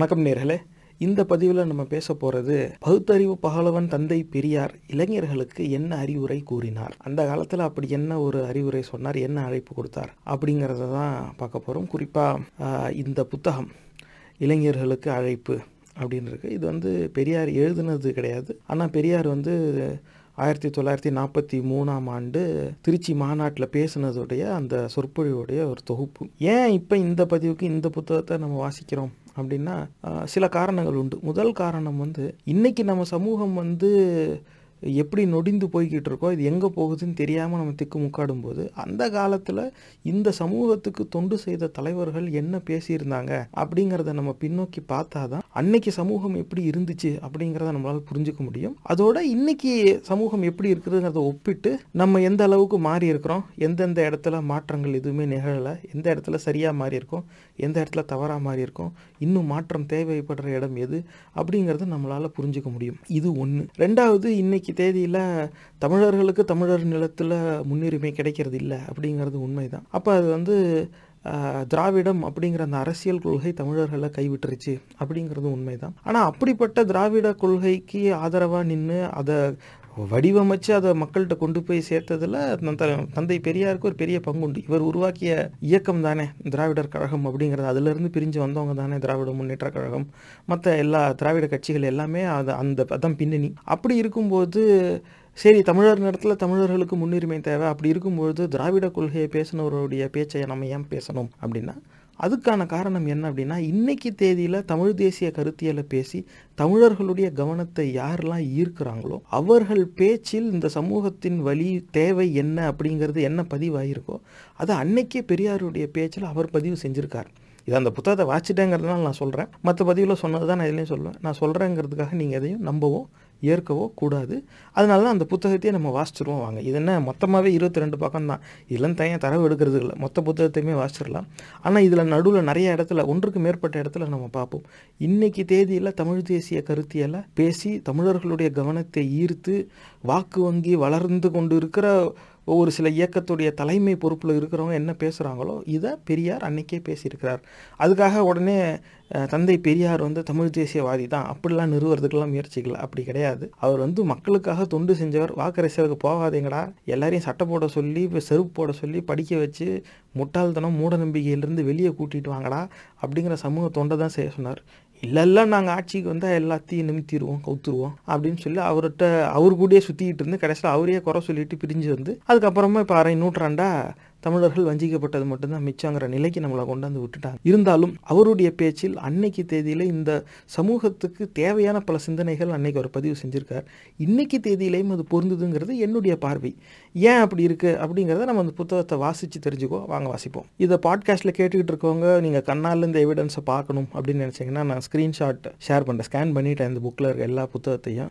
வணக்கம் நேர்களே. இந்த பதிவில் நம்ம பேச போகிறது பகுத்தறிவு பகலவன் தந்தை பெரியார் இளைஞர்களுக்கு என்ன அறிவுரை கூறினார்? அந்த காலத்தில் அப்படி என்ன ஒரு அறிவுரை சொன்னார்? என்ன அழைப்பு கொடுத்தார்? அப்படிங்கிறத தான் பார்க்க போகிறோம் குறிப்பாக இந்த புத்தகம் இளைஞர்களுக்கு அழைப்பு அப்படின்னு இருக்கு இது வந்து பெரியார் எழுதுனது கிடையாது. ஆனால் பெரியார் வந்து ஆயிரத்தி தொள்ளாயிரத்தி நாற்பத்தி மூணாம் ஆண்டு திருச்சி மாநாட்டில் பேசுனதுடைய அந்த சொற்பொழிவுடைய ஒரு தொகுப்பு. ஏன் இப்போ இந்த பதிவுக்கு இந்த புத்தகத்தை நம்ம வாசிக்கிறோம் அப்படின்னா சில காரணங்கள் உண்டு. முதல் காரணம் வந்து இன்னைக்கு நம்ம சமூகம் வந்து எப்படி நொடிந்து போய்கிட்டு இருக்கோ இது எங்கே போகுதுன்னு தெரியாமல் நம்ம திக்கு முக்காடும் போது அந்த காலத்தில் இந்த சமூகத்துக்கு தொண்டு செய்த தலைவர்கள் என்ன பேசியிருந்தாங்க அப்படிங்கிறத நம்ம பின்னோக்கி பார்த்தா தான் அன்னைக்கு சமூகம் எப்படி இருந்துச்சு அப்படிங்கிறத நம்மளால் புரிஞ்சுக்க முடியும். அதோட இன்னைக்கு சமூகம் எப்படி இருக்குதுங்கிறத ஒப்பிட்டு நம்ம எந்த அளவுக்கு மாறி இருக்கிறோம் எந்தெந்த இடத்துல மாற்றங்கள் எதுவுமே நிகழலை எந்த இடத்துல சரியாக மாறி இருக்கோம் எந்த இடத்துல தவறாக மாறி இருக்கோம் இன்னும் மாற்றம் தேவைப்படுற இடம் எது அப்படிங்கிறத நம்மளால் புரிஞ்சுக்க முடியும். இது ஒன்று ரெண்டாவது இன்னைக்கு தேதியில் தமிழர்களுக்கு தமிழர் நிலத்தில் முன்னுரிமை கிடைக்கிறது இல்லை அப்படிங்கிறது உண்மைதான். அப்போ அது வந்து திராவிடம் அப்படிங்கிற அந்த அரசியல் கொள்கை தமிழர்களை கைவிட்டுருச்சு அப்படிங்கிறது உண்மைதான். ஆனால் அப்படிப்பட்ட திராவிட கொள்கைக்கு ஆதரவாக நின்று அதை வடிவமைச்சு அதை மக்கள்கிட்ட கொண்டு போய் சேர்த்ததில் தந்தை பெரியாருக்கு ஒரு பெரிய பங்குண்டு. இவர் உருவாக்கிய இயக்கம் தானே திராவிடர் கழகம் அப்படிங்கிறது. அதிலிருந்து பிரிஞ்சு வந்தவங்க தானே திராவிட முன்னேற்ற கழகம். மற்ற எல்லா திராவிட கட்சிகள் எல்லாமே அது அந்த அதான் பின்னணி. அப்படி இருக்கும்போது சரி தமிழர் நேரத்தில் தமிழர்களுக்கு முன்னுரிமை தேவை. அப்படி இருக்கும்பொழுது திராவிட கொள்கையை பேசினவருடைய பேச்சை நம்ம ஏன் பேசணும் அப்படின்னா அதுக்கான காரணம் என்ன அப்படின்னா இன்னைக்கு தேதியில் தமிழ் தேசிய கருத்தியலை பேசி தமிழர்களுடைய கவனத்தை யாரெல்லாம் ஈர்க்கிறாங்களோ அவர்கள் பேச்சில் இந்த சமூகத்தின் வழி தேவை என்ன அப்படிங்கிறது என்ன பதிவாயிருக்கோ அதை அன்னைக்கே பெரியாருடைய பேச்சில் அவர் பதிவு செஞ்சுருக்கார். இது அந்த புத்தகத்தை வாச்சிட்டேங்கிறதுனால நான் சொல்கிறேன் மற்ற பதிவில் சொன்னது தான் நான் இதுலேயும் சொல்லுவேன். நான் சொல்கிறேங்கிறதுக்காக நீங்கள் எதையும் நம்பவோ ஏற்கவோ கூடாது. அதனால தான் அந்த புத்தகத்தையே நம்ம வாசிச்சிருவோம் வாங்க. இது என்ன? மொத்தமாகவே இருபத்தி ரெண்டு பக்கம் தான் இதெல்லாம் தனியாக தரவு எடுக்கிறது இல்லை. மொத்த புத்தகத்தையுமே வாசிச்சிடலாம் ஆனால் இதில் நடுவில் நிறைய இடத்துல ஒன்றுக்கு மேற்பட்ட இடத்துல நம்ம பார்ப்போம். இன்னைக்கு தேதியில் தமிழ் தேசிய கருத்தியெல்லாம் பேசி தமிழர்களுடைய கவனத்தை ஈர்த்து வாக்கு வங்கி வளர்ந்து கொண்டு இருக்கிற ஒரு சில இயக்கத்துடைய தலைமை பொறுப்பில் இருக்கிறவங்க என்ன பேசுகிறாங்களோ இதை பெரியார் அன்னைக்கே பேசியிருக்கிறார். அதுக்காக உடனே தந்தை பெரியார் வந்து தமிழ் தேசியவாதி தான் அப்படிலாம் நிறுவறதுக்கெல்லாம் முயற்சிக்கல. அப்படி கிடையாது. அவர் வந்து மக்களுக்காக தொண்டு செஞ்சவர். வாக்கரசியலுக்கு போகாதீங்கடா. எல்லாரையும் சட்டை போட சொல்லி செருப்பு போட சொல்லி படிக்க வச்சு முட்டாள்தனம் மூட நம்பிக்கையிலிருந்து வெளியே கூட்டிட்டு வாங்கடா அப்படிங்கிற சமூக தொண்டை தான் செய்ய சொன்னார். இல்லை இல்லை நாங்கள் ஆட்சிக்கு வந்தால் எல்லாத்தையும் நிமித்திடுவோம் கவுத்துருவோம் அப்படின்னு சொல்லி அவர்கிட்ட அவர் கூடயே சுற்றிக்கிட்டு இருந்து கடைசியில் அவரையே குறை சொல்லிட்டு பிரிஞ்சு வந்து அதுக்கப்புறமா இப்போ அரை நூற்றாண்டாக தமிழர்கள் வஞ்சிக்கப்பட்டது மட்டும்தான் மிச்சங்கிற நிலைக்கு நம்மளை கொண்டாந்து விட்டுட்டாங்க. இருந்தாலும் அவருடைய பேச்சில் அன்னைக்கு தேதியில் இந்த சமூகத்துக்கு தேவையான பல சிந்தனைகள் அன்னைக்கு அவர் பதிவு செஞ்சிருக்கார். இன்னைக்கு தேதியிலையும் அது பொருந்துதுங்கிறது என்னுடைய பார்வை. ஏன் அப்படி இருக்கு அப்படிங்கிறத நம்ம அந்த புத்தகத்தை வாசித்து தெரிஞ்சுக்கோ வாங்க வாசிப்போம். இதை பாட்காஸ்ட்டில் கேட்டுக்கிட்டு இருக்கவங்க நீங்கள் கண்ணால் இந்த எவிடன்ஸை பார்க்கணும் அப்படின்னு நினச்சிங்கன்னா நான் ஸ்க்ரீன்ஷாட் ஷேர் பண்ணுறேன் ஸ்கேன் பண்ணிட்டேன் இந்த புக்கில் இருக்க எல்லா புத்தகத்தையும்.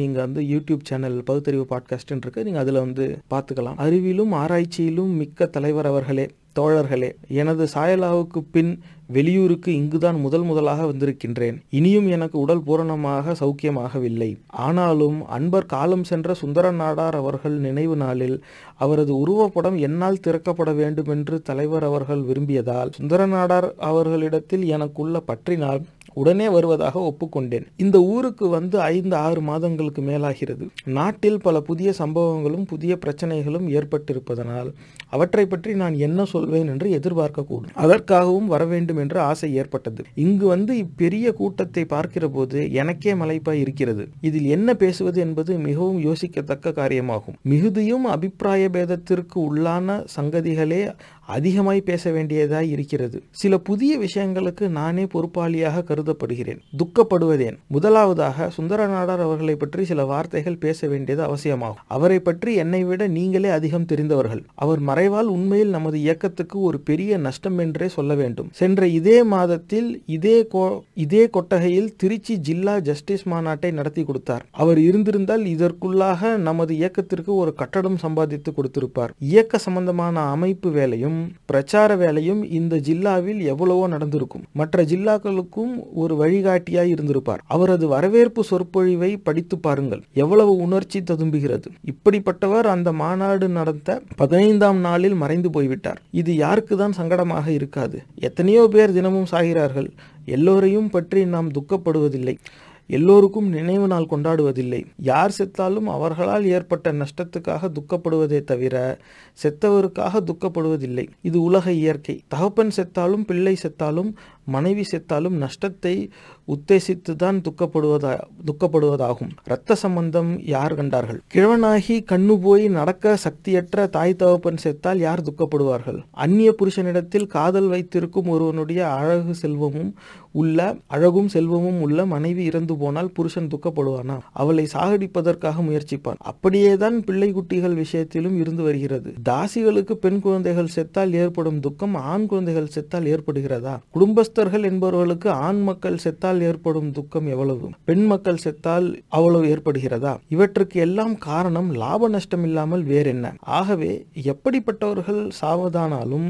நீங்கள் வந்து யூடியூப் சேனல் பகுத்தறிவு பாட்காஸ்ட்டுன்னு இருக்கு. நீங்கள் அதில் வந்து பார்த்துக்கலாம். அறிவிலும் ஆராய்ச்சியிலும் மிக்க தலைவர் அவர்களே தோழர்களே எனது சாயலாவுக்கு பின் வெளியூருக்கு இங்குதான் முதல் முதலாக வந்திருக்கின்றேன். இனியும் எனக்கு உடல் பூரணமாக சௌக்கியமாகவில்லை. ஆனாலும் அன்பர் காலம் சென்ற சுந்தர நாடார் அவர்கள் நினைவு நாளில் அவரது உருவப்படம் என்னால் திறக்கப்பட வேண்டுமென்று தலைவர் அவர்கள் விரும்பியதால் சுந்தர நாடார் அவர்களிடத்தில் எனக்குள்ள பற்றினால் உடனே வருவதாக ஒப்புக்கொண்டேன். இந்த ஊருக்கு வந்து ஐந்து ஆறு மாதங்களுக்கு மேலாகிறது. நாட்டில் பல புதிய சம்பவங்களும் புதிய பிரச்சனைகளும் ஏற்பட்டிருப்பதனால் அவற்றை பற்றி நான் என்ன சொல்வேன் என்று எதிர்பார்க்கக்கூடும். அதற்காகவும் வர வேண்டும் என்ற ஆசை ஏற்பட்டது. இங்கு வந்து இப்பெரிய கூட்டத்தை பார்க்கிற போது எனக்கே மலைப்பாய் இருக்கிறது. இதில் என்ன பேசுவது என்பது மிகவும் யோசிக்கத்தக்க காரியமாகும். மிகுதியும் அபிப்பிராய பேதத்திற்கு உள்ளான சங்கதிகளே அதிகமாய் பேச வேண்டியதாய் இருக்கிறது. சில புதிய விஷயங்களுக்கு நானே பொறுப்பாளியாக கருதப்படுகிறேன். துக்கப்படுவதேன். முதலாவதாக சுந்தர நாடார் அவர்களை பற்றி சில வார்த்தைகள் பேச வேண்டியது அவசியமாகும். அவரை பற்றி என்னை விட நீங்களே அதிகம் தெரிந்தவர்கள். அவர் மறைவால் உண்மையில் நமது இயக்கத்துக்கு ஒரு பெரிய நஷ்டம் என்றே சொல்ல வேண்டும். சென்ற இதே மாதத்தில் இதே கோ- இதே கொட்டகையில் திருச்சி ஜில்லா ஜஸ்டிஸ் மாநாட்டை நடத்தி கொடுத்தார். அவர் இருந்திருந்தால் இதற்குள்ளாக நமது இயக்கத்திற்கு ஒரு கட்டடம் சம்பாதித்து கொடுத்திருப்பார். இயக்க சம்பந்தமான அமைப்பு வேலையும் வேலையும் பிரச்சார வேலையும் இந்த ஜில்லாவில் எவ்வளவோ நடந்திருக்கும். மற்ற ஜில்லாக்களுக்கும் ஒரு வழிகாட்டியாய் இருந்திருப்பார். அவரது வரவேற்பு சொற்பொழிவை படித்து பாருங்கள். எவ்வளவு உணர்ச்சி ததும்புகிறது. இப்படிப்பட்டவர் அந்த மாநாடு நடந்த பதினைந்தாம் நாளில் மறைந்து போய்விட்டார். இது யாருக்கு தான் சங்கடமாக இருக்காது. எத்தனையோ பேர் தினமும் சாகிறார்கள். எல்லோரையும் பற்றி நாம் துக்கப்படுவதில்லை. எல்லோருக்கும் நினைவு நாள் கொண்டாடுவதில்லை. யார் செத்தாலும் அவர்களால் ஏற்பட்ட நஷ்டத்துக்காக துக்கப்படுவதே தவிர செத்தவருக்காக துக்கப்படுவதில்லை. இது உலக இயற்கை. தகப்பன் செத்தாலும் பிள்ளை செத்தாலும் மனைவி செத்தாலும் நஷ்டத்தை உத்தேசித்து தான் துக்கப்படுவதா துக்கப்படுவதாகும். இரத்த சம்பந்தம் யார் கண்டார்கள்? கிழவனாகி கண்ணு போய் நடக்க சக்தியற்ற தாய் தகப்பன் செத்தால் யார் துக்கப்படுவார்கள்? அந்நிய புருஷனிடத்தில் காதல் வைத்திருக்கும் ஒருவனுடைய அழகு செல்வமும் உள்ள அழகும் செல்வமும் உள்ள மனைவி இறந்து போனால் புருஷன் துக்கப்படுவானா? அவளை சாகடிப்பதற்காக முயற்சிப்பான். அப்படியேதான் பிள்ளை குட்டிகள் விஷயத்திலும் இருந்து வருகிறது. தாசிகளுக்கு பெண் குழந்தைகள் செத்தால் ஏற்படும் துக்கம் ஆண் குழந்தைகள் செத்தால் ஏற்படுகிறதா? குடும்ப குடும்பஸ்தர்கள் என்பவர்களுக்கு ஆண் மக்கள் செத்தால் ஏற்படும் துக்கம் எவ்வளவு? பெண் மக்கள் செத்தால் அவ்வளவு ஏற்படுகிறதா? இவற்றுக்கு எல்லாம் காரணம் லாப நஷ்டம் இல்லாமல் வேறென்ன? ஆகவே எப்படிப்பட்டவர்கள் சாவதானாலும்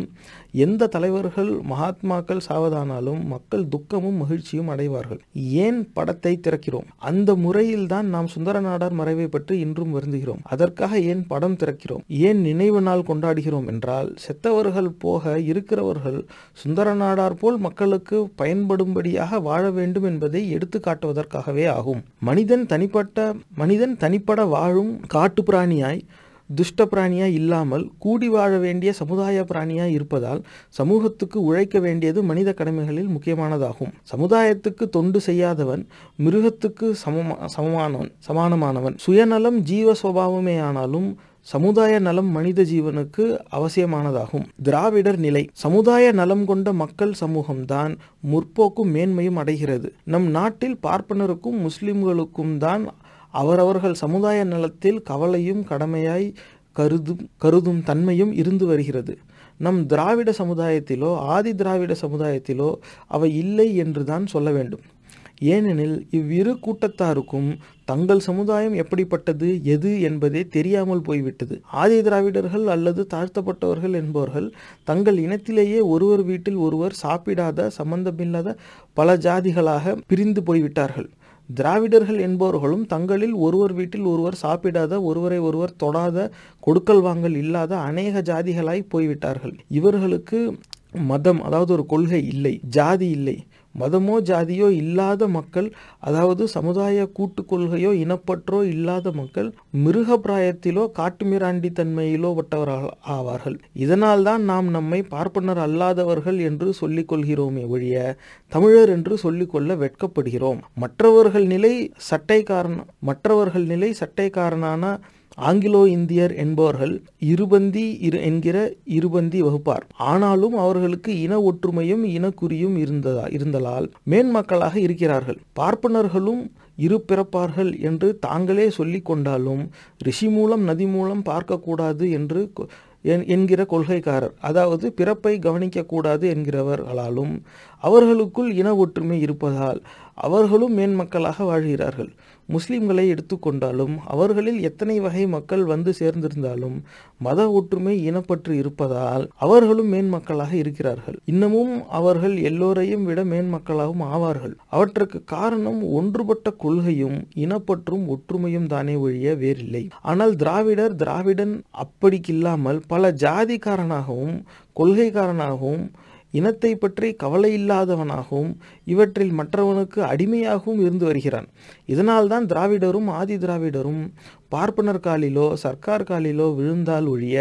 எந்த தலைவர்கள் மகாத்மாக்கள் சாவதானாலும் மக்கள் துக்கமும் மகிழ்ச்சியும் அடைவார்கள். ஏன் படத்தை திறக்கிறோம்? அந்த முறையில் தான் நாம் சுந்தர நாடார் மறைவை பற்றி இன்றும் வருந்துகிறோம். அதற்காக ஏன் படம் திறக்கிறோம்? ஏன் நினைவு நாள் கொண்டாடுகிறோம் என்றால் செத்தவர்கள் போக இருக்கிறவர்கள் சுந்தர நாடார் போல் மக்களுக்கு பயன்படும்படியாக வாழ வேண்டும் என்பதை எடுத்து காட்டுவதற்காகவே ஆகும். மனிதன் தனிப்பட்ட மனிதன் தனிப்பட வாழும் காட்டு பிராணியாய் துஷ்ட பிராணியாக இல்லாமல் கூடி வாழ வேண்டிய சமுதாய பிராணியாக இருப்பதால் சமூகத்துக்கு உழைக்க வேண்டியது மனித கடமைகளில் முக்கியமானதாகும். சமுதாயத்துக்கு தொண்டு செய்யாதவன் மிருகத்துக்கு சமமா சமமானவன் சமானமானவன். சுயநலம் ஜீவ சுவாவமே ஆனாலும் சமுதாய நலம் மனித ஜீவனுக்கு அவசியமானதாகும். திராவிடர் நிலை. சமுதாய நலம் கொண்ட மக்கள் சமூகம்தான் முற்போக்கும் மேன்மையும் அடைகிறது. நம் நாட்டில் பார்ப்பனருக்கும் முஸ்லிம்களுக்கும் தான் அவரவர்கள் சமுதாய நலத்தில் கவலையும் கடமையாய் கருதும் கருதும் தன்மையும் இருந்து வருகிறது. நம் திராவிட சமுதாயத்திலோ ஆதி திராவிட சமுதாயத்திலோ அவை இல்லை என்று தான் சொல்ல வேண்டும். ஏனெனில் இவ்விரு கூட்டத்தாருக்கும் தங்கள் சமுதாயம் எப்படிப்பட்டது எது என்பதே தெரியாமல் போய்விட்டது. ஆதி திராவிடர்கள் அல்லது தாழ்த்தப்பட்டவர்கள் என்பவர்கள் தங்கள் இனத்திலேயே ஒருவர் வீட்டில் ஒருவர் சாப்பிடாத சம்பந்தமில்லாத பல ஜாதிகளாக பிரிந்து போய்விட்டார்கள். திராவிடர்கள் என்பவர்களும் தங்களில் ஒருவர் வீட்டில் ஒருவர் சாப்பிடாத ஒருவரை ஒருவர் தொடாத கொடுக்கல் வாங்கல் இல்லாத அநேக ஜாதிகளாய் போய்விட்டார்கள். இவர்களுக்கு மதம் அதாவது ஒரு கொள்கை இல்லை ஜாதி இல்லை. மதமோ ஜாதியோ இல்லாத மக்கள் அதாவது சமுதாய கூட்டு கொள்கையோ இனப்பற்றோ இல்லாத மக்கள் மிருக பிராயத்திலோ காட்டுமிராண்டி தன்மையிலோ பட்டவர்கள் ஆவார்கள். இதனால் தான் நாம் நம்மை பார்ப்பனர் அல்லாதவர்கள் என்று சொல்லிக் கொள்கிறோமே ஒழிய தமிழர் என்று சொல்லிக்கொள்ள வெட்கப்படுகிறோம். மற்றவர்கள் நிலை சட்டைக்காரன் மற்றவர்கள் நிலை சட்டைக்காரனான ஆங்கிலோ இந்தியர் என்பவர்கள் இருபந்தி இரு என்கிற இருபந்தி வகுப்பார். ஆனாலும் அவர்களுக்கு இன ஒற்றுமையும் இனக்குறியும் இருந்ததா இருந்தலால் மேன்மக்களாக இருக்கிறார்கள். பார்ப்பனர்களும் இரு பிறப்பார்கள் என்று தாங்களே சொல்லிக் கொண்டாலும் ரிஷி மூலம் நதி மூலம் பார்க்கக்கூடாது என்று என்கிற கொள்கைக்காரர். அதாவது பிறப்பை கவனிக்கக்கூடாது என்கிறவர்களாலும் அவர்களுக்குள் இன ஒற்றுமை இருப்பதால் அவர்களும் மேன்மக்களாக வாழ்கிறார்கள். முஸ்லிம்களை எடுத்துக்கொண்டாலும் அவர்களில் எத்தனை வகை மக்கள் வந்து சேர்ந்திருந்தாலும் மத ஒற்றுமை இனப்பற்று இருப்பதால் அவர்களும் மேன்மக்களாக இருக்கிறார்கள். இன்னமும் அவர்கள் எல்லோரையும் விட மேன்மக்களாகவும் ஆவார்கள். அவற்றுக்கு காரணம் ஒன்றுபட்ட கொள்கையும் இனப்பற்றும் ஒற்றுமையும் தானே ஒழிய வேறில்லை. ஆனால் திராவிடர் திராவிடன் அப்படிக்கில்லாமல் பல ஜாதிக்காரனாகவும் கொள்கைக்காரனாகவும் இனத்தை பற்றி கவலை இல்லாதவனாகவும் இவற்றில் மற்றவனுக்கு அடிமையாகவும் இருந்து வருகிறான். இதனால்தான் திராவிடரும் ஆதி திராவிடரும் பார்ப்பனர் காலிலோ சர்க்கார் காலிலோ விழுந்தால் ஒழிய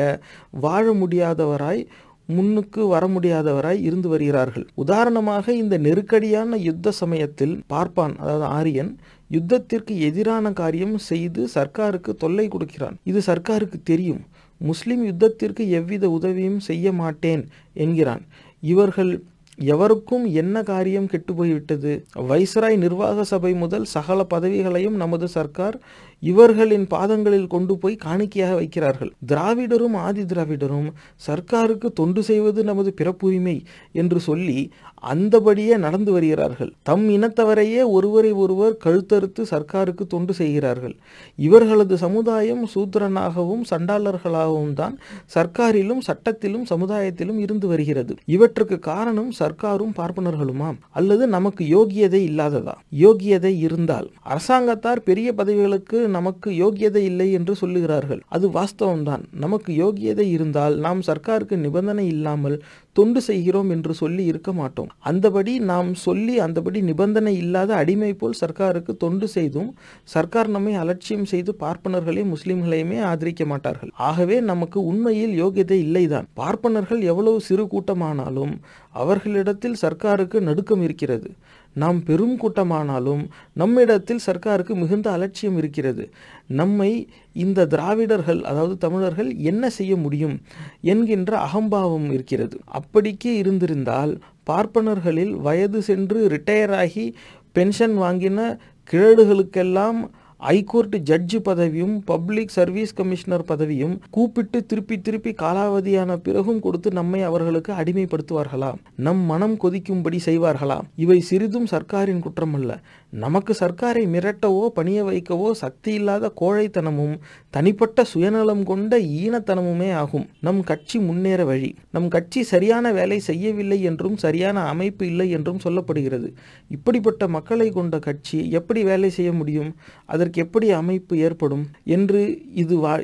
வாழ முடியாதவராய் முன்னுக்கு வர முடியாதவராய் இருந்து வருகிறார்கள். உதாரணமாக இந்த நெருக்கடியான யுத்த சமயத்தில் பார்ப்பான் அதாவது ஆரியன் யுத்தத்திற்கு எதிரான காரியம் செய்து சர்க்காருக்கு தொல்லை கொடுக்கிறான். இது சர்க்காருக்கு தெரியும். முஸ்லிம் யுத்தத்திற்கு எவ்வித உதவியும் செய்ய மாட்டேன் என்கிறான். இவர்கள் எவருக்கும் என்ன காரியம் கெட்டு போய்விட்டது வைஸ்ராய் நிர்வாக சபை முதல் சகல பதவிகளையும் நமது சர்க்கார் இவர்களின் பாதங்களில் கொண்டு போய் காணிக்கையாக வைக்கிறார்கள். திராவிடரும் ஆதி திராவிடரும் சர்க்காருக்கு தொண்டு செய்வது நமது பிறப்புரிமை என்று சொல்லி அந்தபடியே நடந்து வருகிறார்கள். தம் இனத்தவரையே ஒருவரை ஒருவர் கழுத்தறுத்து சர்க்காருக்கு தொண்டு செய்கிறார்கள். இவர்களது சமுதாயம் சூத்திரனாகவும் சண்டாளர்களாகவும் தான் சர்க்காரிலும் சட்டத்திலும் சமுதாயத்திலும் இருந்து வருகிறது. இவற்றுக்கு காரணம் சர்க்காரும் பார்ப்பனர்களுமாம். அல்லது நமக்கு யோகியதை இல்லாததா? யோகியதை இருந்தால். அரசாங்கத்தார் பெரிய பதவிகளுக்கு நமக்கு யோகியதை இல்லை என்று சொல்லுகிறார்கள். அது வாஸ்தவம்தான். நமக்கு யோகியதை இருந்தால் நாம் சர்க்காருக்கு நிபந்தனை இல்லாமல் தொண்டு செய்கிறோம் என்று சொல்லி இருக்க மாட்டோம். அந்தபடி நாம் சொல்லி அந்தபடி நிபந்தனை இல்லாத அடிமை போல் சர்க்காருக்கு தொண்டு செய்தும் சர்க்கார் நம்மை அலட்சியம் செய்து பார்ப்பனர்களே முஸ்லிம்களையுமே ஆதரிக்க மாட்டார்கள். ஆகவே நமக்கு உண்மையில் யோகியதை இல்லைதான். பார்ப்பனர்கள் எவ்வளவு சிறு கூட்டமானாலும் அவர்களிடத்தில் சர்க்காருக்கு நடுக்கம் இருக்கிறது. நாம் பெரும் கூட்டமானாலும் நம்மிடத்தில் சர்க்காருக்கு மிகுந்த அலட்சியம் இருக்கிறது. நம்மை இந்த திராவிடர்கள் அதாவது தமிழர்கள் என்ன செய்ய முடியும் என்கின்ற அகம்பாவம் இருக்கிறது. அப்படிக்கே இருந்திருந்தால் பார்ப்பனர்களில் வயது சென்று ரிட்டையர் ஆகி பென்ஷன் வாங்கின கிழடுகளுக்கெல்லாம் ஐகோர்ட் ஜட்ஜு பதவியும் பப்ளிக் சர்வீஸ் கமிஷனர் பதவியும் கூப்பிட்டு திருப்பி திருப்பி காலாவதியான பிறகும் கொடுத்து நம்மை அவர்களுக்கு அடிமைப்படுத்துவார்களா? நம் மனம் கொதிக்கும்படி செய்வார்களா? இவை சிறிதும் சர்க்காரின் குற்றமல்ல. நமக்கு சர்க்காரை மிரட்டவோ பணிய வைக்கவோ சக்தி இல்லாத கோழைத்தனமும் தனிப்பட்ட சுயநலம் கொண்ட ஈனத்தனமுமே ஆகும். நம் கட்சி முன்னேற வழி. நம் கட்சி சரியான வேலை செய்யவில்லை என்றும் சரியான அமைப்பு இல்லை என்றும் சொல்லப்படுகிறது. இப்படிப்பட்ட மக்களை கொண்ட கட்சி எப்படி வேலை செய்ய முடியும்? அதற்கு எப்படி அமைப்பு ஏற்படும்? என்று இது வா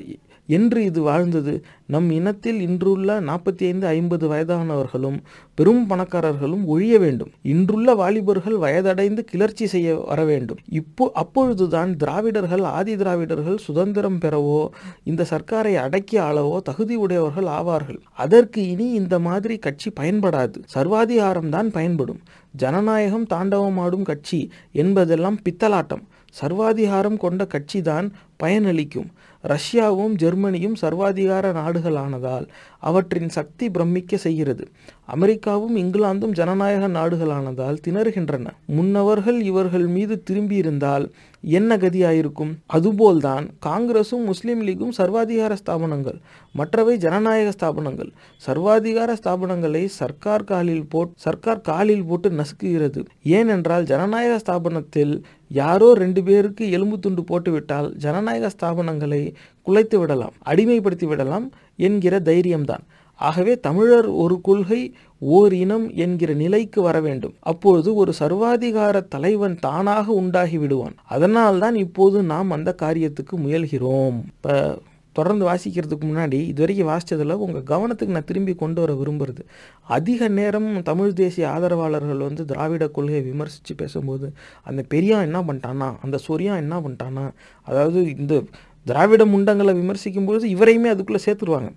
என்று இது வாழ்ந்தது. நம் இனத்தில் இன்றுள்ள நாற்பத்தி ஐந்து ஐம்பது வயதானவர்களும் பெரும் பணக்காரர்களும் ஒழிய வேண்டும். இன்றுள்ள வாலிபர்கள் வயதடைந்து கிளர்ச்சி செய்ய வர வேண்டும். இப்போ அப்பொழுதுதான் திராவிடர்கள் ஆதி திராவிடர்கள் சுதந்திரம் பெறவோ இந்த சர்க்காரை அடக்கி ஆளவோ தகுதி உடையவர்கள் ஆவார்கள். அதற்கு இனி இந்த மாதிரி கட்சி பயன்படாது. சர்வாதிகாரம் தான் பயன்படும். ஜனநாயகம் தாண்டவமாடும் கட்சி என்பதெல்லாம் பித்தலாட்டம். சர்வாதிகாரம் கொண்ட கட்சிதான் பயனளிக்கும். ரஷ்யாவும் ஜெர்மனியும் சர்வாதிகார நாடுகளானதால் அவற்றின் சக்தி பிரமிக்க செய்கிறது. அமெரிக்காவும் இங்கிலாந்தும் ஜனநாயக நாடுகளானதால் திணறுகின்றன. முன்னவர்கள் இவர்கள் மீது திரும்பியிருந்தால் என்ன கதியாயிருக்கும்? அதுபோல்தான் காங்கிரசும் முஸ்லீம் லீகும் சர்வாதிகார ஸ்தாபனங்கள். மற்றவை ஜனநாயக ஸ்தாபனங்கள். சர்வாதிகார ஸ்தாபனங்களை சர்க்கார் காலில் போட் சர்க்கார் காலில் போட்டு நசுக்குகிறது. ஏனென்றால் ஜனநாயக ஸ்தாபனத்தில் யாரோ ரெண்டு பேருக்கு எலும்பு துண்டு போட்டுவிட்டால் ஜனநாயக ஸ்தாபனங்களை குலைத்து விடலாம் அடிமைப்படுத்தி விடலாம் என்கிற தைரியம்தான். ஆகவே தமிழர் ஒரு கொள்கை ஓர் இனம் என்கிற நிலைக்கு வர வேண்டும். அப்பொழுது ஒரு சர்வாதிகார தலைவன் தானாக உண்டாகி விடுவான். அதனால்தான் இப்போது நாம் அந்த காரியத்துக்கு முயல்கிறோம். இப்போ தொடர்ந்து வாசிக்கிறதுக்கு முன்னாடி இதுவரைக்கும் வாசித்ததில் உங்கள் கவனத்துக்கு நான் திரும்பி கொண்டு வர விரும்புகிறது அதிக நேரம் தமிழ் தேசிய ஆதரவாளர்கள் வந்து திராவிட கொள்கையை விமர்சித்து பேசும்போது அந்த பெரியான் என்ன பண்ணிட்டானா அந்த சொரியான் என்ன பண்ணிட்டானா அதாவது இந்த திராவிட முண்டங்களை விமர்சிக்கும் பொழுது இவரையுமே அதுக்குள்ளே சேர்த்துருவாங்க.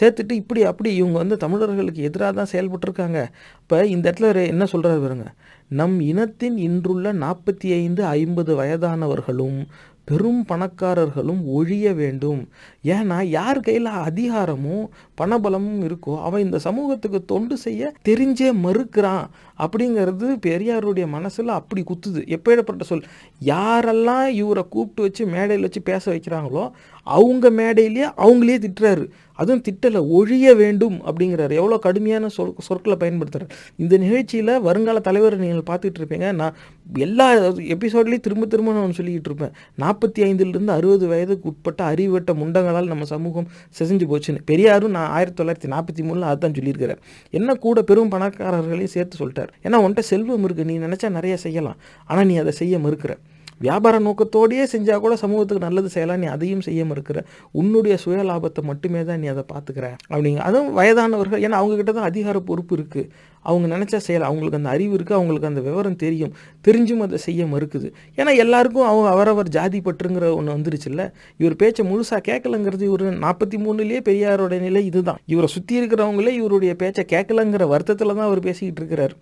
சேர்த்துட்டு இப்படி அப்படி இவங்க வந்து தமிழர்களுக்கு எதிராக தான் செயல்பட்டுருக்காங்க. இப்போ இந்த இடத்துல என்ன சொல்கிறாரு பாருங்க. நம் இனத்தின் இன்றுள்ள நாற்பத்தி ஐந்து ஐம்பது வயதானவர்களும் பெரும் பணக்காரர்களும் ஒழிய வேண்டும். ஏன்னா யார் கையில் அதிகாரமும் பணபலமும் இருக்கோ அவன் இந்த சமூகத்துக்கு தொண்டு செய்ய தெரிஞ்சே மறுக்கிறான் அப்படிங்கிறது பெரியாருடைய மனசில் அப்படி குத்துது. எப்பேற்பட்ட சொல்? யாரெல்லாம் இவரை கூப்பிட்டு வச்சு மேடையில் வச்சு பேச வைக்கிறாங்களோ அவங்க மேடையிலேயே அவங்களே திட்டுறாரு. அதுவும் திட்டலை ஒழிய வேண்டும் அப்படிங்கிறாரு. எவ்வளோ கடுமையான சொல் சொற்களை பயன்படுத்துகிறார் இந்த நிகழ்ச்சியில் வருங்கால தலைவரை நீங்கள் பார்த்துட்டு இருப்பீங்க. நான் எல்லா எபிசோட்லேயும் திரும்ப திரும்ப நான் சொல்லிக்கிட்டு இருப்பேன். நாற்பத்தி ஐந்துலேருந்து அறுபது வயதுக்கு உட்பட்ட அறிவட்ட முண்டங்களால் நம்ம சமூகம் செஞ்சு போச்சுன்னு. பெரியாரும் நான் ஆயிரத்தி தொள்ளாயிரத்தி நாற்பத்தி மூணில் அதுதான் சொல்லியிருக்கிறார். என்ன கூட பெரும் பணக்காரர்களையும் சேர்த்து சொல்லிட்டார். ஏன்னா உன்ட்ட செல்வம் இருக்குது நீ நினச்சா நிறைய செய்யலாம். ஆனால் நீ அதை செய்ய மறுக்கிற. வியாபார நோக்கத்தோடையே செஞ்சால் கூட சமூகத்துக்கு நல்லது செய்யலாம். நீ அதையும் செய்ய மறுக்கிற உன்னுடைய சுய லாபத்தை மட்டுமே தான் நீ அதை பார்த்துக்கிற அப்படிங்க. அதுவும் வயதானவர்கள் ஏன்னா அவங்கக்கிட்ட தான் அதிகார பொறுப்பு இருக்குது அவங்க நினச்சா செய்யலாம். அவங்களுக்கு அந்த அறிவு இருக்குது அவங்களுக்கு அந்த விவரம் தெரியும். தெரிஞ்சும் அதை செய்ய மறுக்குது. ஏன்னா எல்லாருக்கும் அவங்க அவரவர் ஜாதி பற்றுங்கிற ஒன்று வந்துருச்சுல்ல. இவர் பேச்சை முழுசாக கேட்கலங்கிறது இவர் நாற்பத்தி மூணுலேயே பெரியாரோட நிலை இதுதான். இவரை சுற்றி இருக்கிறவங்களே இவருடைய பேச்சை கேட்கலங்கிற வருத்தத்தில் தான் அவர் பேசிக்கிட்டு இருக்கிறார்.